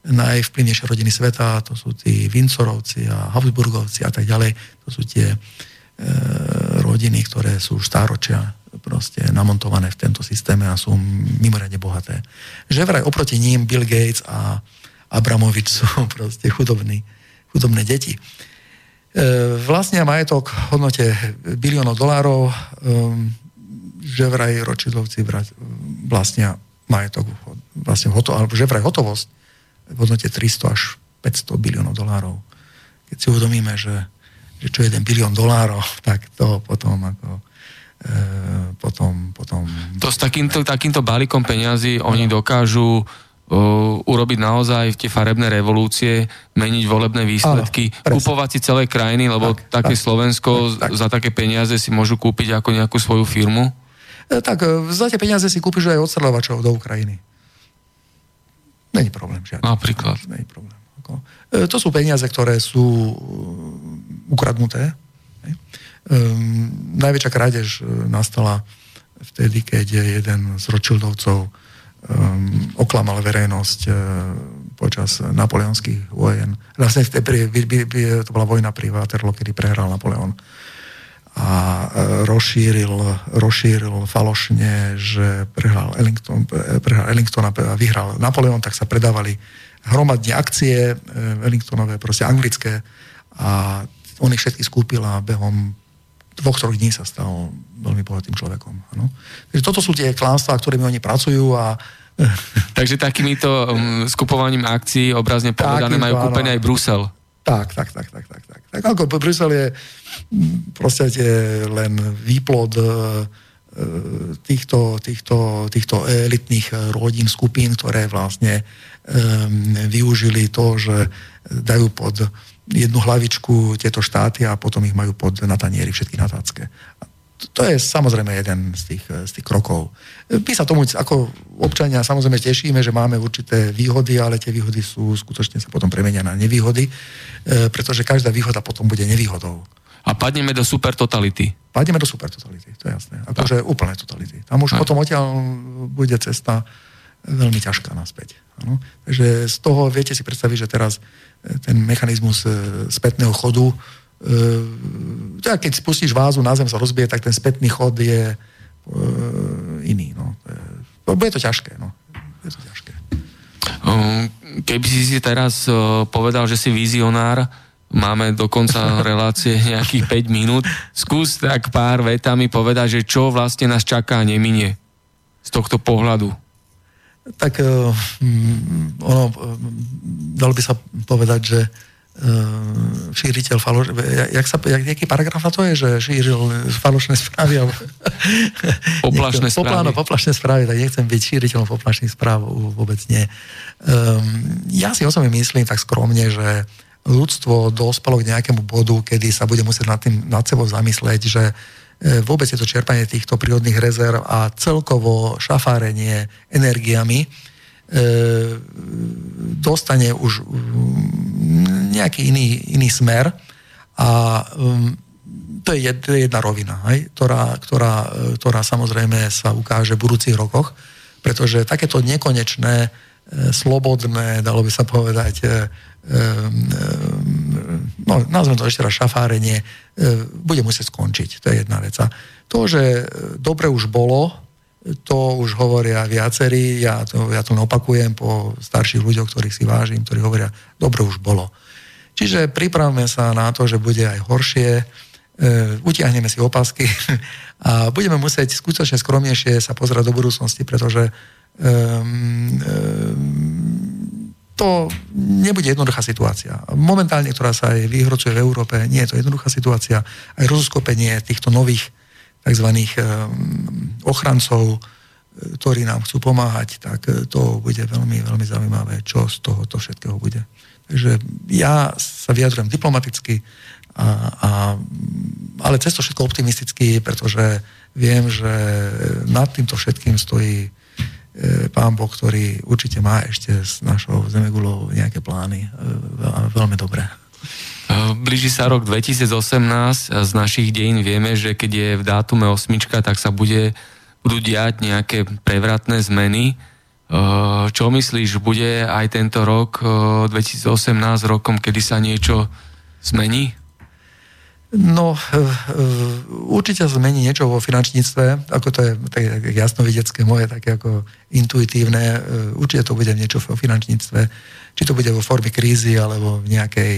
najvplyvnejšie rodiny sveta, to sú tí Vincorovci a Habsburgovci a tak ďalej. To sú tie e, rodiny, ktoré sú stáročia proste namontované v tento systéme a sú mimoriadne bohaté. Že vraj oproti ním Bill Gates a Abramovič sú proste chudobní, chudobné deti. E, vlastne majetok v hodnote biliónov dolárov, e, že vraj Rothschildovci vlastnia majetok, vlastne hoto, alebo že vraj hotovosť v hodnote 300 až 500 biliónov dolárov. Keď si uvedomíme, že, že čo je 1 bilión dolárov, tak to potom ako e, potom, potom... To s takýmto, takýmto balíkom peňazí oni dokážu uh, urobiť naozaj tie farebné revolúcie, meniť volebné výsledky, Áno, kupovať si celé krajiny, lebo tak, také tak, Slovensko tak, tak. za také peniaze si môžu kúpiť ako nejakú svoju firmu? E, tak, e, za tie peniaze si kúpiš aj odstreľovačov do Ukrajiny. Není problém žiadny. Napríklad. Není problém. Ako, e, to sú peniaze, ktoré sú e, ukradnuté. E, najväčšia krádež e, nastala vtedy, keď jeden z Rothschildovcov um, oklamal verejnosť uh, počas napoleonských vojen. Vlastne to bola vojna pri Waterloo, kedy prehral Napoleon a rozšíril, rozšíril falošne, že prehral Ellington, prehral Ellington a vyhral Napoleon, tak sa predávali hromadne akcie Ellingtonové, proste anglické a on ich všetky skúpil a behom dvoch, troch dní sa stal veľmi bohatým človekom. Ano. Takže toto sú tie klánstva, ktorými oni pracujú a Takže takýmito um, skupovaním akcií obrazne povedané majú kúpený aj Brusel. Tak, tak, tak, tak, tak, tak. Tak ako Brusel je proste len výplod e, týchto, týchto, týchto elitných rodín, skupín, ktoré vlastne využili to, že dajú pod jednu hlavičku tieto štáty a potom ich majú pod na všetky natácké. To je samozrejme jeden z tých, z tých krokov. My sa tomu ako občania samozrejme tešíme, že máme určité výhody, ale tie výhody sú skutočne sa potom premenia na nevýhody, e, pretože každá výhoda potom bude nevýhodou. A padneme do super totality. Padneme do super totality, to je jasné. Akože úplne totality. Tam už Aj. potom odtiaľ bude cesta veľmi ťažká naspäť. Ano? Takže z toho viete si predstaviť, že teraz ten mechanizmus spätného chodu, e, keď spustíš vázu, na zem sa rozbije, tak ten spätný chod je iný. No. Bude to ťažké. No. Bude to ťažké. Keby si si teraz povedal, že si vizionár, máme do konca relácie nejakých 5 minút. Skús tak pár vetami povedať, že čo vlastne nás čaká a neminie z tohto pohľadu. Tak uh, ono, uh, dalo by sa povedať, že šíriteľ faloš... Jak sa, jak, jaký paragraf na to je, že šíril falošné správy? Alebo... Poplašné správy. Popláno, poplašné správy, tak nechcem byť šíriteľom poplašných správ, vôbec nie. Um, ja si osobne myslím tak skromne, že ľudstvo dospelo k nejakému bodu, kedy sa bude musieť nad, tým, nad sebou zamysleť, že e, vôbec je to čerpanie týchto prírodných rezerv a celkovo šafárenie energiami dostane už mm, nejaký iný, iný smer a um, to, je, jedna rovina, hej, ktorá, ktorá, ktorá samozrejme sa ukáže v budúcich rokoch, pretože takéto nekonečné, e, slobodné, dalo by sa povedať, no, nazvem to ešte raz šafárenie, bude musieť skončiť. To je jedna vec. To, že dobre už bolo, to už hovoria viacerí, ja to, ja to opakujem po starších ľuďoch, ktorých si vážim, ktorí hovoria, dobre už bolo. Čiže pripravme sa na to, že bude aj horšie, utiahneme si opasky a budeme musieť skutočne skromnejšie sa pozerať do budúcnosti, pretože um, um, to nebude jednoduchá situácia. Momentálne, ktorá sa aj vyhrocuje v Európe, nie je to jednoduchá situácia. Aj rozoskopenie týchto nových tzv. Ehm, ochrancov, e, ktorí nám chcú pomáhať, tak e, to bude veľmi, veľmi zaujímavé, čo z tohoto všetkého bude. Takže ja sa vyjadrujem diplomaticky, a, a, ale cez to všetko optimisticky, pretože viem, že nad týmto všetkým stojí pán Boh, ktorý určite má ešte s našou Zemegulou nejaké plány veľmi dobré. E, blíži sa rok 2018, z našich dejín vieme, že keď je v dátume osmička, tak sa bude, budú diať nejaké prevratné zmeny. Čo myslíš, bude aj tento rok 2018 rokom, kedy sa niečo zmení? No, eh, eh, určite zmení niečo vo finančníctve, ako to je tak jasnovidecké moje, také ako intuitívne, eh, určite to bude niečo vo finančníctve, či to bude vo forme krízy alebo v nejakej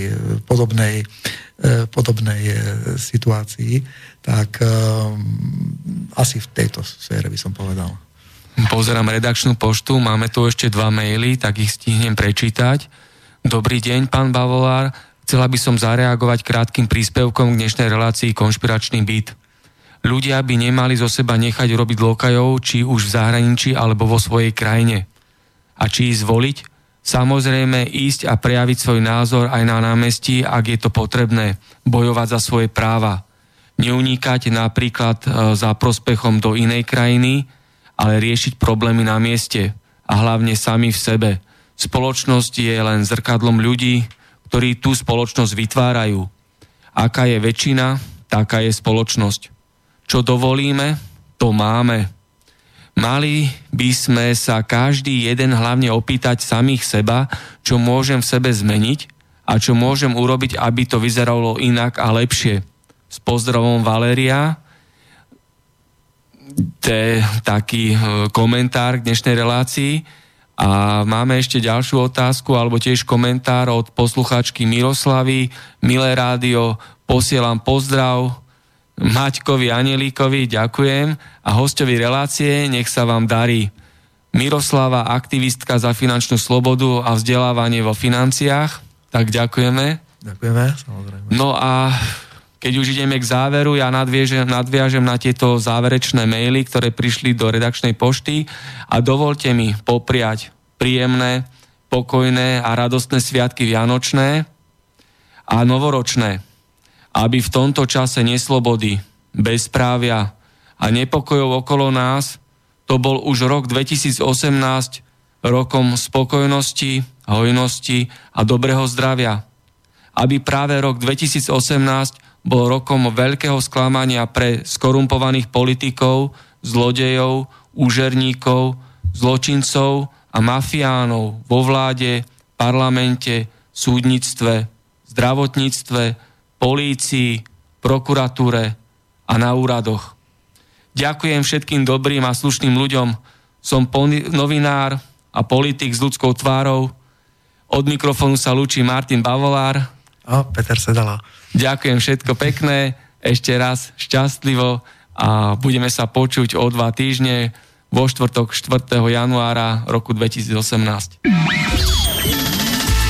podobnej, podobnej situácii, tak asi v tejto sfére by som povedal. Pozerám redakčnú poštu, máme tu ešte dva maily, tak ich stihnem prečítať. Dobrý deň, pán Bavolár. Chcela by som zareagovať krátkým príspevkom k dnešnej relácii Konšpiračný byt. Ľudia by nemali zo seba nechať robiť lokajov, či už v zahraničí alebo vo svojej krajine. A či ísť voliť? Samozrejme ísť a prejaviť svoj názor aj na námestí, ak je to potrebné, bojovať za svoje práva. Neunikať napríklad e, za prospechom do inej krajiny, ale riešiť problémy na mieste a hlavne sami v sebe. Spoločnosť je len zrkadlom ľudí, ktorí tú spoločnosť vytvárajú. Aká je väčšina, taká je spoločnosť. Čo dovolíme, to máme. Mali by sme sa každý jeden hlavne opýtať samých seba, čo môžem v sebe zmeniť a čo môžem urobiť, aby to vyzeralo inak a lepšie. S pozdravom Valéria, to je taký e, komentár k dnešnej relácii. A máme ešte ďalšiu otázku, alebo tiež komentár od posluchačky Miroslavy. Milé rádio, posielam pozdrav Maťkovi Anielíkovi, ďakujem. A hostovi relácie, nech sa vám darí. Miroslava, aktivistka za finančnú slobodu a vzdelávanie vo financiách. Tak ďakujeme. Ďakujeme, samozrejme. No a keď už ideme k záveru, ja nadviežem, nadviažem na tieto záverečné maily, ktoré prišli do redakčnej pošty a dovolte mi popriať príjemné, pokojné a radostné sviatky Vianočné a novoročné, aby v tomto čase neslobody, bezprávia a nepokojov okolo nás, to bol už rok 2018 rokom spokojnosti, hojnosti a dobrého zdravia. Aby práve rok 2018 bol rokom veľkého sklamania pre skorumpovaných politikov, zlodejov, úžerníkov, zločincov a mafiánov vo vláde, parlamente, súdnictve, zdravotníctve, polícii, prokuratúre a na úradoch. Ďakujem všetkým dobrým a slušným ľuďom. Som novinár a politik s ľudskou tvárou. Od mikrofónu sa lúči Martin Bavolár. A Peter Sedala. Ďakujem všetko pekné, ešte raz šťastlivo a budeme sa počuť o dva týždne vo štvrtok 4. januára roku 2018.